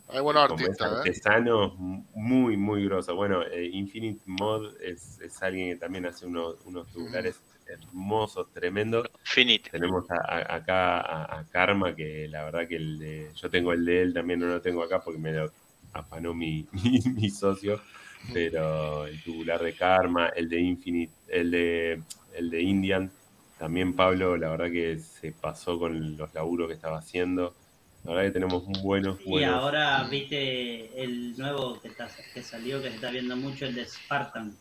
[SPEAKER 3] Hay buenos artistas, ¿eh?
[SPEAKER 2] artesanos muy, muy grosos. Bueno, eh, Infinite Mod es, es alguien que también hace unos, unos tubulares hermosos, tremendos.
[SPEAKER 7] Finite.
[SPEAKER 2] Tenemos a- a- acá a, a Karma, que la verdad que el de, yo tengo el de él, también no lo tengo acá porque me lo afanó mi, mi, mi socio, pero el tubular de Karma, el de Infinite, el de, el de Indian, también Pablo, la verdad que se pasó con los laburos que estaba haciendo. La verdad que tenemos buenos,
[SPEAKER 8] Y
[SPEAKER 2] buenos.
[SPEAKER 8] ahora viste el nuevo que, está- que salió, que se está viendo mucho, el de Spartan.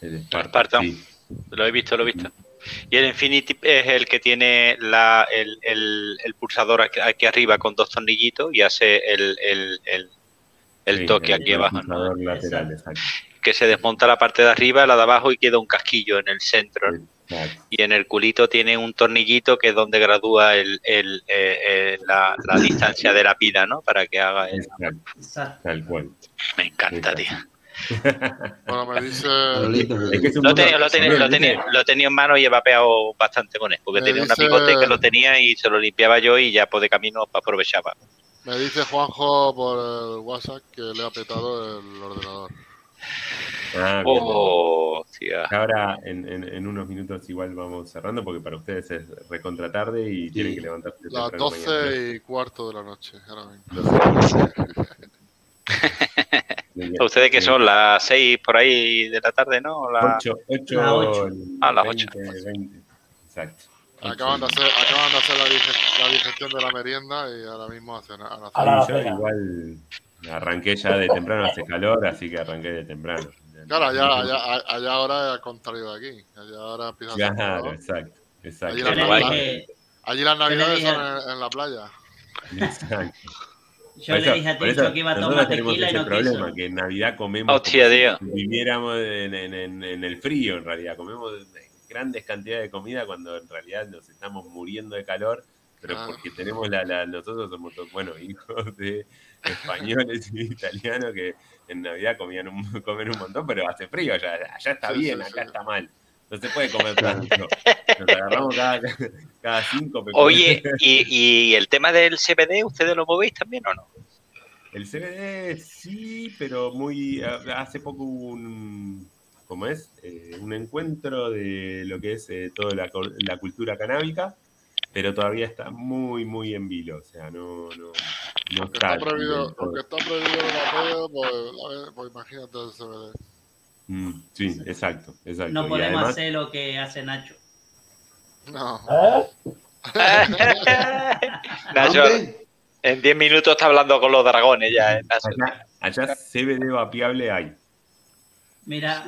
[SPEAKER 2] el de Spartan,
[SPEAKER 7] Spartan.
[SPEAKER 2] sí.
[SPEAKER 7] Lo he visto, lo he visto. Y el Infinity es el que tiene la, el, el, el pulsador aquí, aquí arriba con dos tornillitos y hace el, el,
[SPEAKER 2] Sí,
[SPEAKER 7] toque
[SPEAKER 2] el-
[SPEAKER 7] aquí
[SPEAKER 2] el
[SPEAKER 7] abajo, ¿no?
[SPEAKER 2] pulsador lateral, exacto.
[SPEAKER 7] Que se desmonta la parte de arriba, la de abajo y queda un casquillo en el centro. ¿no? Y en el culito tiene un tornillito que es donde gradúa el, el, eh, eh, la, la distancia de la pila, ¿no? Para que haga el...
[SPEAKER 2] Tal cual.
[SPEAKER 7] Me encanta, tío.
[SPEAKER 3] Bueno, me dice.
[SPEAKER 9] Lolito,
[SPEAKER 2] Es que es un
[SPEAKER 7] Lo tenía, lo, tenía, lo, lo en mano y he vapeado bastante con él, porque
[SPEAKER 3] Me
[SPEAKER 7] tenía un
[SPEAKER 3] dice-
[SPEAKER 7] amigote que lo tenía y se lo limpiaba yo y ya por de camino aprovechaba.
[SPEAKER 3] Me dice Juanjo por el WhatsApp que le ha petado el ordenador.
[SPEAKER 2] Ah, bien.
[SPEAKER 7] Oh, tía.
[SPEAKER 2] Ahora en, en, en unos minutos igual vamos cerrando porque para ustedes es recontra tarde y tienen que levantarse
[SPEAKER 3] Las
[SPEAKER 2] temprano mañana.
[SPEAKER 3] 12 y cuarto de la noche, ahora mismo.
[SPEAKER 7] ¿Ustedes que son? ¿Las 6 por ahí de la tarde, no? La...
[SPEAKER 2] Ocho, ocho,
[SPEAKER 8] La ocho.
[SPEAKER 7] Ah, las
[SPEAKER 2] 20, 20. Exacto.
[SPEAKER 3] Acaban de hacer, acaban de hacer la, dige- la digestión de la merienda y ahora mismo hacen a la
[SPEAKER 5] A la
[SPEAKER 2] yo igual arranqué ya de temprano, hace calor, así que arranqué de temprano.
[SPEAKER 3] Claro, allá, allá, allá ahora es al contrario de aquí. Allá ahora empieza a
[SPEAKER 2] Claro, exacto, exacto.
[SPEAKER 3] Allí las, navidades,
[SPEAKER 8] dije,
[SPEAKER 3] allí las navidades
[SPEAKER 8] dije-
[SPEAKER 3] son en, en la playa.
[SPEAKER 2] Exacto.
[SPEAKER 8] yo le dije a Tincho que iba a tomar tequila y no
[SPEAKER 2] problema,
[SPEAKER 8] quiso.
[SPEAKER 2] que en Navidad comemos
[SPEAKER 7] Hostia,
[SPEAKER 2] como si viviéramos en, en- en- en el frío, en realidad. Comemos grandes cantidades de comida cuando en realidad nos estamos muriendo de calor. pero
[SPEAKER 3] Ah.
[SPEAKER 2] porque tenemos la, la- nosotros somos todos, bueno, hijos de españoles y italianos que en Navidad comían un, comen un montón, pero hace frío, allá, allá está
[SPEAKER 3] Sí,
[SPEAKER 2] bien,
[SPEAKER 3] sí,
[SPEAKER 2] acá
[SPEAKER 3] sí.
[SPEAKER 2] está mal. No se puede comer tanto. Nos agarramos cada, cada cinco. pero-
[SPEAKER 7] Oye, ¿y, y el tema del CBD, ustedes lo movéis también o no?
[SPEAKER 2] El CBD sí, pero muy. Hace poco hubo un. ¿Cómo es? Eh, un encuentro de lo que es eh, toda la, la cultura canábica, pero todavía está muy, muy en vilo. O sea, no. no, no está.
[SPEAKER 3] está prohibido, aunque está prohibido el vapeo, pues, pues imagínate el CBD.
[SPEAKER 2] Mm, sí, exacto, exacto.
[SPEAKER 8] No
[SPEAKER 2] y
[SPEAKER 8] podemos
[SPEAKER 2] además,
[SPEAKER 8] hacer lo que hace Nacho.
[SPEAKER 3] No.
[SPEAKER 5] ¿Eh?
[SPEAKER 7] Nacho, en 10 minutos está hablando con los dragones ya. ¿eh, Nacho?
[SPEAKER 2] allá, allá CBD vapeable hay.
[SPEAKER 8] Mira,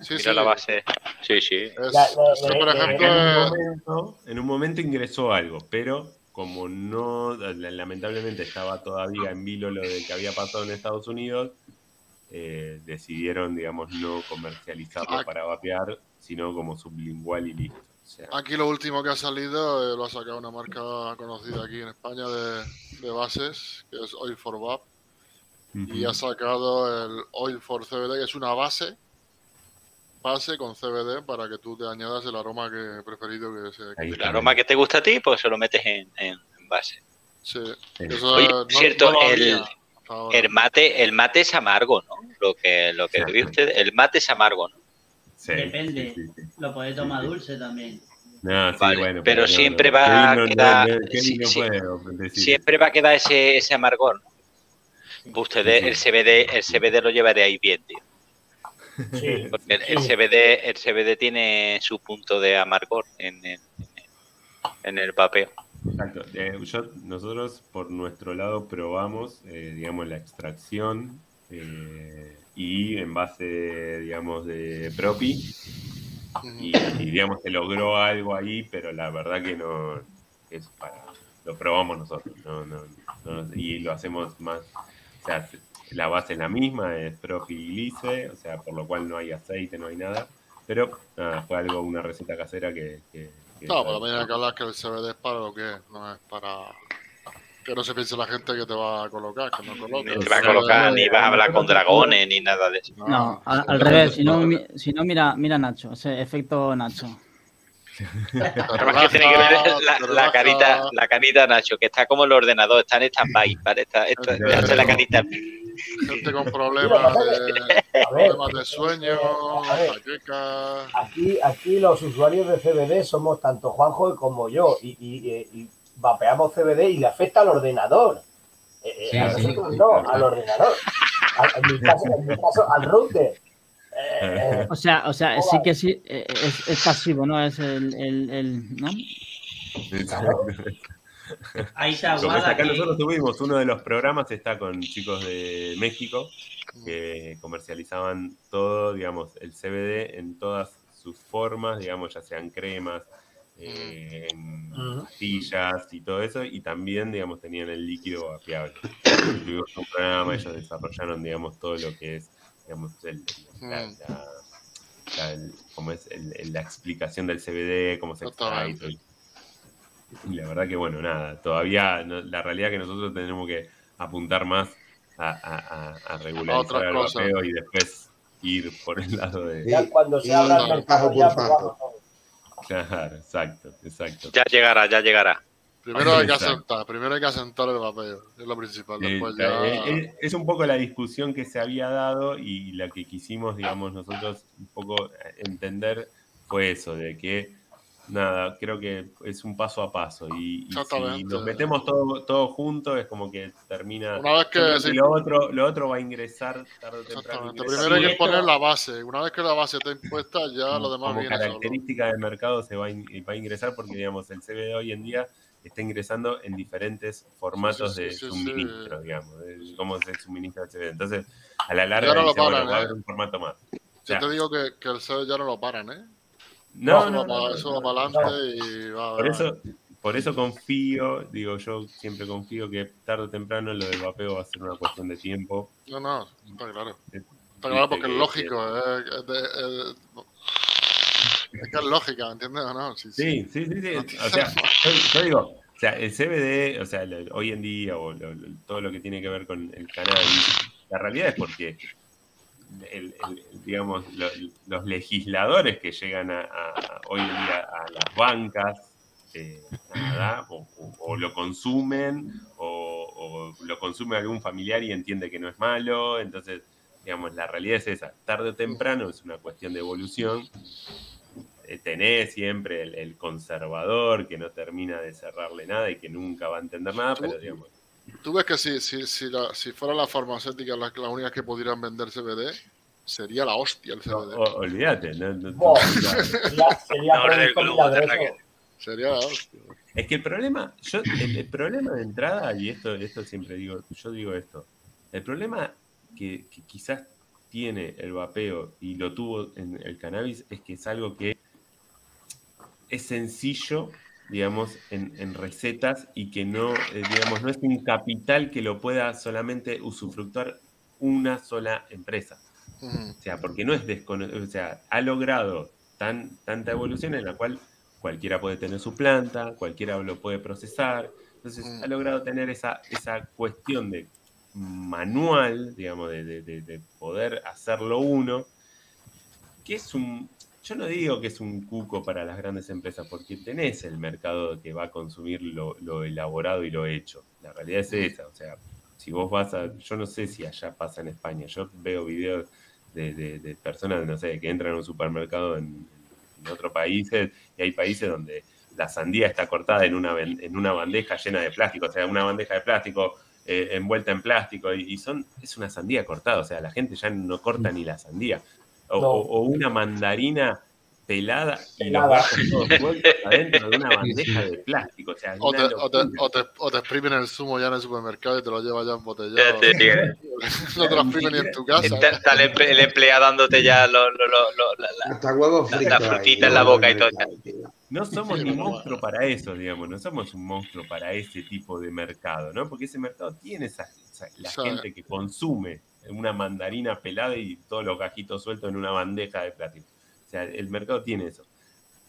[SPEAKER 3] Sí,
[SPEAKER 7] Mira
[SPEAKER 3] sí.
[SPEAKER 7] la base. Sí, sí.
[SPEAKER 3] Es- por ejemplo,
[SPEAKER 2] En un, momento, en un momento ingresó algo, pero como no, lamentablemente estaba todavía en vilo lo de que había pasado en Estados Unidos, eh, decidieron, digamos, no comercializarlo para vapear, sino como sublingual y listo. O sea,
[SPEAKER 3] aquí lo último que ha salido eh, lo ha sacado una marca conocida aquí en España de, de bases, que es Oil for Vap, y ha sacado el Oil for CBD, que es una base, base con CBD para que tú te añadas el aroma que preferido que se
[SPEAKER 2] Ahí
[SPEAKER 7] El aroma que te gusta a ti, pues se lo metes en, en- en base.
[SPEAKER 3] Sí.
[SPEAKER 2] Sí.
[SPEAKER 3] Eso
[SPEAKER 7] Oye,
[SPEAKER 3] no-
[SPEAKER 7] cierto,
[SPEAKER 3] no
[SPEAKER 7] el- mate, el mate es amargo, ¿no? Lo que, lo que bebí usted, el mate es amargo, ¿no?
[SPEAKER 2] Sí,
[SPEAKER 8] Depende.
[SPEAKER 2] sí, sí, sí.
[SPEAKER 8] lo podés tomar dulce también.
[SPEAKER 2] No, sí,
[SPEAKER 7] Vale,
[SPEAKER 2] bueno,
[SPEAKER 7] pero siempre
[SPEAKER 2] no,
[SPEAKER 7] va a
[SPEAKER 2] no-
[SPEAKER 7] quedar-
[SPEAKER 2] no- puede
[SPEAKER 7] Siempre va a quedar ese, ese amargor. Ustedes,
[SPEAKER 2] Sí,
[SPEAKER 7] el. CBD, el CBD lo llevaréis bien, tío.
[SPEAKER 5] Sí.
[SPEAKER 7] Porque el, el. CBD, el CBD tiene su punto de amargor en el, en el vapeo.
[SPEAKER 2] Exacto. Eh, yo- nosotros por nuestro lado probamos, eh, digamos, la extracción eh, y en base, digamos, de Propi y, y, digamos, se logró algo ahí, pero la verdad que no es para... Lo probamos nosotros no, no, no- y lo hacemos más... O sea, se- la base es la misma, es Propi y Glice, o sea, por lo cual no hay aceite, no hay nada, pero nada, fue algo, una receta casera que... que- que-
[SPEAKER 3] No, pero también hay que hablar que el CBD es para lo que es, no es para que no se piense la gente que te va a colocar, que no coloca.
[SPEAKER 7] Ni te va a colocar, ni vas a hablar con dragones, ni nada de eso.
[SPEAKER 4] No, al, al revés, si no, mi- si no mira, mira Nacho, ese efecto Nacho.
[SPEAKER 7] Además que tiene que ver la, la carita, la carita Nacho, que está como el ordenador, está en stand-by, ¿vale? Está, esto, hace la carita.
[SPEAKER 3] Gente con problemas de, problemas de sueño,
[SPEAKER 5] aquí, aquí los usuarios de CBD somos tanto Juanjo como yo y, y- y- vapeamos CBD y le afecta al ordenador. Eh, eh,
[SPEAKER 6] Sí,
[SPEAKER 5] a
[SPEAKER 6] sí,
[SPEAKER 5] nosotros
[SPEAKER 6] sí,
[SPEAKER 5] no,
[SPEAKER 6] claro.
[SPEAKER 5] al ordenador. A- en, mi caso, en mi caso, al router. Eh,
[SPEAKER 4] O sea, o sea, sí que sí, eh, es, es pasivo, ¿no? Es el, el, el- ¿no?
[SPEAKER 8] Ahí se
[SPEAKER 2] Como es
[SPEAKER 8] aguarda
[SPEAKER 2] acá
[SPEAKER 8] que-
[SPEAKER 2] nosotros tuvimos uno de los programas, está con chicos de México que comercializaban todo, digamos, el CBD en todas sus formas, digamos, ya sean cremas, eh, en pastillas y todo eso, y también, digamos, tenían el líquido vapeable. Tuvimos un programa, ellos desarrollaron, digamos, todo lo que es, digamos, el- la,
[SPEAKER 3] Mm.
[SPEAKER 2] la- la- el- cómo es el- el- la explicación del CBD, cómo se extrae y la verdad que, bueno, nada, todavía no- la realidad que nosotros tenemos que apuntar más a, a- a- a regularizar el vapeo y después ir por el lado de...
[SPEAKER 5] ya cuando se abra el
[SPEAKER 9] paso
[SPEAKER 5] mercado ya.
[SPEAKER 2] Claro, exacto, exacto.
[SPEAKER 7] Ya llegará, ya llegará.
[SPEAKER 3] Primero hay que asentar, primero hay que asentar el vapeo, es lo principal.
[SPEAKER 2] Eh,
[SPEAKER 3] Después
[SPEAKER 2] eh,
[SPEAKER 3] ya.
[SPEAKER 2] eh, es un poco la discusión que se había dado y la que quisimos, digamos, nosotros un poco eh, entender fue eso, de que, nada, creo que es un paso a paso y, y si nos metemos todo, todo junto es como que termina...
[SPEAKER 3] Una vez que se-
[SPEAKER 2] lo, otro, lo otro va a ingresar tarde o temprano.
[SPEAKER 3] Primero hay que poner la base. Una vez que la base está impuesta, ya lo demás
[SPEAKER 2] como
[SPEAKER 3] viene solo.
[SPEAKER 2] característica de mercado se va a, in- va a ingresar porque digamos el CBD hoy en día está ingresando en diferentes formatos
[SPEAKER 3] Sí, sí,
[SPEAKER 2] de
[SPEAKER 3] sí,
[SPEAKER 2] suministro, digamos, de cómo se suministra el CBD. Entonces, a la larga
[SPEAKER 3] no
[SPEAKER 2] dice, bueno,
[SPEAKER 3] paran,
[SPEAKER 2] va a
[SPEAKER 3] ¿eh?
[SPEAKER 2] haber un formato más.
[SPEAKER 3] Yo
[SPEAKER 2] sea,
[SPEAKER 3] te digo que, que el CEO ya no lo paran, ¿eh?
[SPEAKER 2] No, no,
[SPEAKER 3] eso va para adelante y va
[SPEAKER 2] Por eso, por eso confío, digo yo siempre confío que tarde o temprano lo del vapeo va a ser una cuestión de tiempo.
[SPEAKER 3] No, no, está claro.
[SPEAKER 2] Eh,
[SPEAKER 3] Está claro porque
[SPEAKER 2] que-
[SPEAKER 3] es lógico. eh, es de- es- que es lógica, ¿me entiendes o no? Sí,
[SPEAKER 2] Sí, sí, sí. O sea, yo, yo digo, o sea, el CBD, o sea, hoy en día, o lo- lo- todo lo que tiene que ver con el cannabis, la realidad es porque, el- el- digamos, lo- los legisladores que llegan a, a- hoy en día a las bancas, eh, nada, o, o- o lo consumen, o, o lo consume algún familiar y entiende que no es malo, entonces, digamos, la realidad es esa, tarde o temprano es una cuestión de evolución, tenés siempre el, el conservador que no termina de cerrarle nada y que nunca va a entender nada, pero digamos,
[SPEAKER 3] Tú ves que si, si, si, la- si fuera la farmacéutica las la únicas que pudieran vender CBD, sería la hostia el
[SPEAKER 2] no,
[SPEAKER 3] CBD.
[SPEAKER 2] o- olvídate. no- no- no-
[SPEAKER 5] sería, sería
[SPEAKER 7] La.
[SPEAKER 3] Sería hostia.
[SPEAKER 2] Es que el problema, yo, el, el problema de entrada, y esto, esto siempre digo, yo digo esto, el problema que, que quizás tiene el vapeo y lo tuvo en el cannabis es que es algo que es sencillo, digamos, en, en recetas y que no, eh, digamos, no es un capital que lo pueda solamente usufructuar una sola empresa. O sea, porque no es desconocido, o sea, ha logrado tan, tanta evolución en la cual cualquiera puede tener su planta, cualquiera lo puede procesar. Entonces, ha logrado tener esa, esa cuestión de manual, digamos, de- de- de poder hacerlo uno, que es un, yo no digo que es un cuco para las grandes empresas, porque tenés el mercado que va a consumir lo, lo elaborado y lo hecho. La realidad es esa, o sea, si vos vas a, yo no sé si allá pasa en España, yo veo videos de, de- de personas, no sé, que entran a un supermercado en, en otros países y hay países donde la sandía está cortada en una, en una bandeja llena de plástico, o sea, una bandeja de plástico eh, envuelta en plástico y, y son, es una sandía cortada, o sea, la gente ya no corta ni la sandía. O,
[SPEAKER 5] No.
[SPEAKER 2] o- o una mandarina pelada y brazos todos adentro de una bandeja de plástico, o sea,
[SPEAKER 3] O te, o, te, o, te, o te exprimen el zumo ya en el supermercado y te lo llevas ya embotellado.
[SPEAKER 7] te digo,
[SPEAKER 3] no te lo exprimen ni en tu casa.
[SPEAKER 7] Está, está el, emple- el empleado dándote ya lo- lo- lo- lo- la- la- la-
[SPEAKER 9] fritos.
[SPEAKER 7] la
[SPEAKER 9] ahí,
[SPEAKER 7] frutita en la boca y todo.
[SPEAKER 2] No somos
[SPEAKER 3] Sí,
[SPEAKER 2] ni monstruo para eso, digamos, no somos un monstruo para ese tipo de mercado, ¿no? Porque ese mercado tiene esa, esa- la
[SPEAKER 3] Sí.
[SPEAKER 2] gente que consume una mandarina pelada y todos los gajitos sueltos en una bandeja de plástico. O sea, el mercado tiene eso.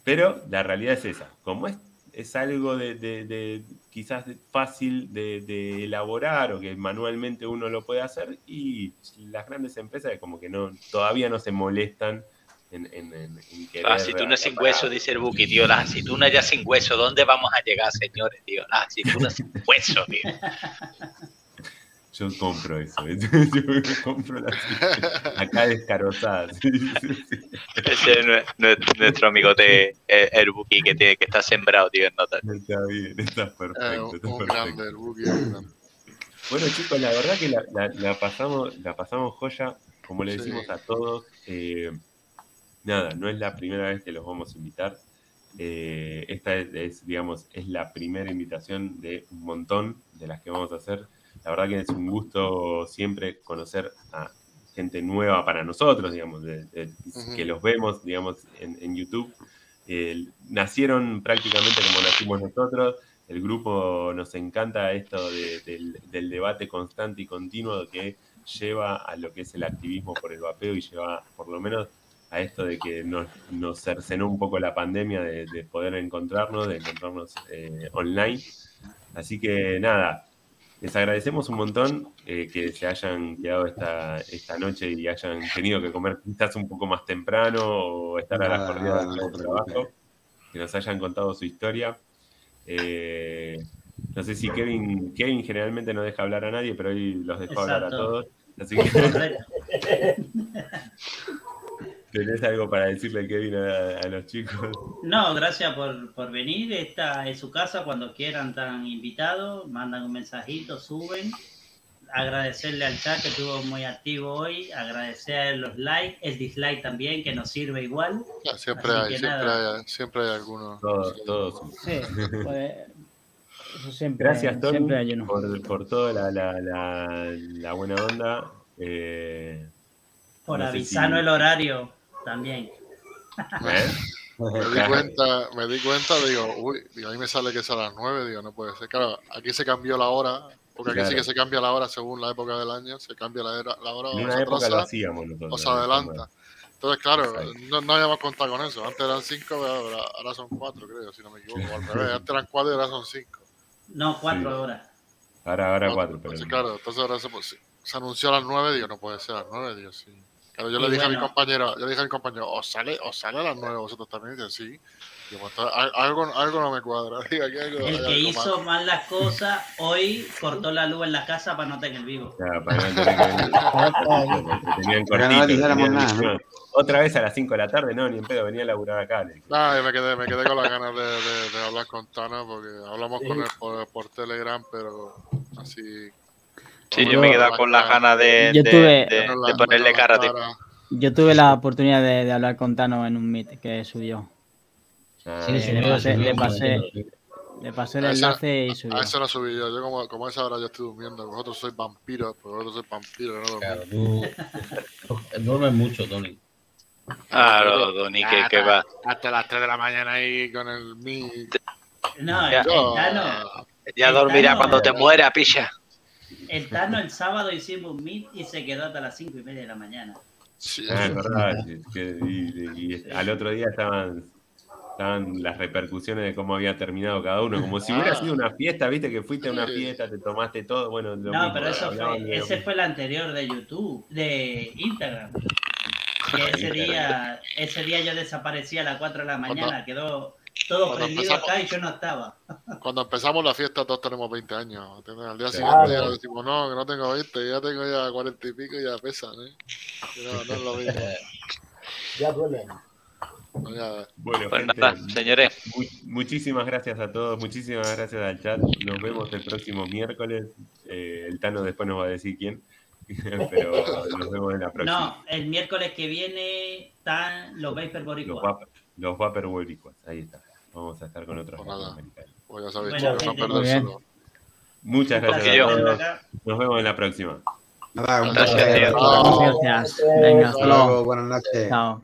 [SPEAKER 2] Pero la realidad es esa. Como es, es algo de, de- de quizás fácil de, de elaborar o que manualmente uno lo puede hacer y las grandes empresas como que no todavía no se molestan en, en, en- en querer
[SPEAKER 7] La aceituna sin hueso, dice el Buki, tío. Las aceitunas ya sin hueso. ¿Dónde vamos a llegar, señores, tío? Las aceitunas sin hueso, tío.
[SPEAKER 2] Yo compro eso. Yo compro las acá descarozadas.
[SPEAKER 7] Ese es nue- nue- nuestro amigote, eh, el Buki, que, tiene, que está sembrado, tío, en notas.
[SPEAKER 2] Está bien, está
[SPEAKER 3] Eh,
[SPEAKER 2] perfecto. está
[SPEAKER 3] un grande, Buki. un grande.
[SPEAKER 2] Bueno, chicos, la verdad que la, la- la pasamos, la pasamos joya, como le
[SPEAKER 3] Sí.
[SPEAKER 2] decimos a todos. eh, nada, no es la primera vez que los vamos a invitar. Eh, esta es, es, digamos, es la primera invitación de un montón de las que vamos a hacer. La verdad que es un gusto siempre conocer a gente nueva para nosotros, digamos, de- que los vemos, digamos, en, en YouTube. Eh, nacieron prácticamente como nacimos nosotros. El grupo nos encanta esto de- del, del debate constante y continuo que lleva a lo que es el activismo por el vapeo y lleva por lo menos a esto de que nos, nos cercenó un poco la pandemia de, de poder encontrarnos, de encontrarnos eh, online. Así que nada, les agradecemos un montón eh, que se hayan quedado esta, esta noche y hayan tenido que comer quizás un poco más temprano o estar a la
[SPEAKER 9] Nada,
[SPEAKER 2] corrida
[SPEAKER 9] nada,
[SPEAKER 2] del
[SPEAKER 9] no
[SPEAKER 2] trabajo, que nos hayan contado su historia. Eh, no sé si Kevin, Kevin generalmente no deja hablar a nadie, pero hoy los dejó hablar a todos. Así que. tenés algo para decirle, Kevin, a, a los chicos.
[SPEAKER 8] No, gracias por, por venir. Esta es su casa. Cuando quieran, están invitados. Mandan un mensajito, suben. Agradecerle al chat que estuvo muy activo hoy. Agradecer los likes, el dislike también, que nos sirve igual.
[SPEAKER 3] Siempre hay, siempre hay, siempre hay algunos.
[SPEAKER 2] Todos, todos.
[SPEAKER 4] Sí, pues, eso siempre,
[SPEAKER 2] Gracias, Tony,
[SPEAKER 4] siempre hay uno.
[SPEAKER 2] por, por toda la, la, la, la buena onda. Eh,
[SPEAKER 8] Por
[SPEAKER 2] No
[SPEAKER 8] avisarnos
[SPEAKER 2] si-
[SPEAKER 8] el horario también.
[SPEAKER 2] ¿eh?
[SPEAKER 3] Me di cuenta, me di cuenta, digo, uy, digo, a mí me sale que es a las 9, digo, no puede ser. Claro, aquí se cambió la hora, porque aquí sí que se cambia la hora según la época del año, se cambia la, era- la hora,
[SPEAKER 2] En
[SPEAKER 3] o
[SPEAKER 2] una
[SPEAKER 3] se atrasa,
[SPEAKER 2] hacíamos nosotros.
[SPEAKER 3] o se adelanta. Entonces, claro,
[SPEAKER 2] Ahí.
[SPEAKER 3] no, no habíamos contado con eso. Antes eran 5, ahora, ahora son 4, creo, si no me equivoco. o Al revés, antes eran 4 y ahora son 5.
[SPEAKER 8] No, cuatro
[SPEAKER 2] Sí.
[SPEAKER 8] horas.
[SPEAKER 2] Ahora, ahora cuatro, pero.
[SPEAKER 3] Entonces, claro, entonces ahora se, pues, se anunció a las 9, digo, no puede ser a las 9, digo, sí. Claro, yo
[SPEAKER 8] Y
[SPEAKER 3] le dije a mi compañero, yo le dije a mi compañero, ¿os sale, os sale a las 9 vosotros también? Y sí. Pues, algo, algo no me cuadra. Digo, aquí algo- hay
[SPEAKER 8] El que
[SPEAKER 3] algo
[SPEAKER 8] hizo
[SPEAKER 3] mal.
[SPEAKER 8] mal las cosas, hoy cortó la luz en la casa para no tener vivo.
[SPEAKER 2] Ya, para no tener
[SPEAKER 9] Pero no ¿no?
[SPEAKER 2] Otra vez a las 5 de la tarde, no, ni en pedo, venía a laburar acá.
[SPEAKER 3] Nada, yo me quedé, me quedé con las ganas de, de- de hablar con Tana porque hablamos con él por, por Telegram, pero así.
[SPEAKER 7] Sí, yo me he
[SPEAKER 3] no
[SPEAKER 7] quedado con las ganas de,
[SPEAKER 4] Yo
[SPEAKER 7] de-
[SPEAKER 4] tuve-
[SPEAKER 7] de-
[SPEAKER 3] no
[SPEAKER 7] de
[SPEAKER 3] la-
[SPEAKER 7] ponerle
[SPEAKER 3] no
[SPEAKER 7] cara. tío.
[SPEAKER 3] cara.
[SPEAKER 4] Yo tuve la oportunidad de, de hablar con Tano en un meet que subió.
[SPEAKER 2] Ah,
[SPEAKER 6] Sí, sí,
[SPEAKER 4] le pasé- le pasé-
[SPEAKER 6] sí.
[SPEAKER 4] Le pasé el
[SPEAKER 3] A esa-
[SPEAKER 4] enlace y subió.
[SPEAKER 3] A eso no subí yo. Yo como, como a esa hora yo estoy durmiendo. Vosotros sois vampiros, pues vosotros sois vampiros, no.
[SPEAKER 6] Claro, tú duermes mucho, Tony.
[SPEAKER 7] Claro, Doni, que, que va.
[SPEAKER 3] Hasta las 3 de la mañana ahí con el Meet.
[SPEAKER 8] No,
[SPEAKER 7] Ya.
[SPEAKER 8] Tano,
[SPEAKER 7] Ya dormirá cuando te muera, picha.
[SPEAKER 8] El Tano el sábado hicimos un meet y se quedó hasta las cinco y media de la mañana.
[SPEAKER 3] Sí,
[SPEAKER 2] Ah, es verdad. y, y al otro día estaban, estaban las repercusiones de cómo había terminado cada uno. Como si hubiera
[SPEAKER 3] Ah.
[SPEAKER 2] sido una fiesta, viste que fuiste a una fiesta, te tomaste todo. Bueno, lo
[SPEAKER 8] No,
[SPEAKER 2] mismo,
[SPEAKER 8] pero eso fue,
[SPEAKER 2] de
[SPEAKER 8] ese fue el anterior de YouTube, de Instagram. Que ese día, ese día yo desaparecí a las 4 de la mañana, quedó todo
[SPEAKER 3] cuando
[SPEAKER 8] prendido
[SPEAKER 3] empezamos-
[SPEAKER 8] acá y yo no estaba.
[SPEAKER 3] Cuando empezamos la fiesta todos tenemos 20 años. Al día
[SPEAKER 2] Claro.
[SPEAKER 3] siguiente ya decimos, no, que no tengo 20, ya tengo ya 40 y pico y ya pesan, ¿eh? No, no es lo mismo.
[SPEAKER 5] Ya duele.
[SPEAKER 3] No, ya-
[SPEAKER 2] Bueno,
[SPEAKER 7] Pues
[SPEAKER 2] gente,
[SPEAKER 7] nada, señores.
[SPEAKER 2] mu- muchísimas gracias a todos, muchísimas gracias al chat. Nos vemos el próximo miércoles. Eh, el Tano después nos va a decir quién, pero nos vemos en la próxima.
[SPEAKER 8] No, el miércoles que viene están los Vapor
[SPEAKER 2] Los,
[SPEAKER 8] Boricuas.
[SPEAKER 2] Vapor- los Vaporware Liquids, ahí está. Vamos a estar con otros latinoamericanos.
[SPEAKER 3] Bueno, sabes,
[SPEAKER 8] bueno,
[SPEAKER 3] chicos, no
[SPEAKER 4] perder
[SPEAKER 3] solo.
[SPEAKER 2] Muchas gracias, a todos. Nos vemos en la próxima.
[SPEAKER 9] Nada, un
[SPEAKER 7] gracias,
[SPEAKER 9] placer.
[SPEAKER 4] Gracias. Venga,
[SPEAKER 9] hasta
[SPEAKER 4] luego.
[SPEAKER 9] Buenas noches.
[SPEAKER 4] Chao.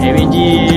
[SPEAKER 4] Heavy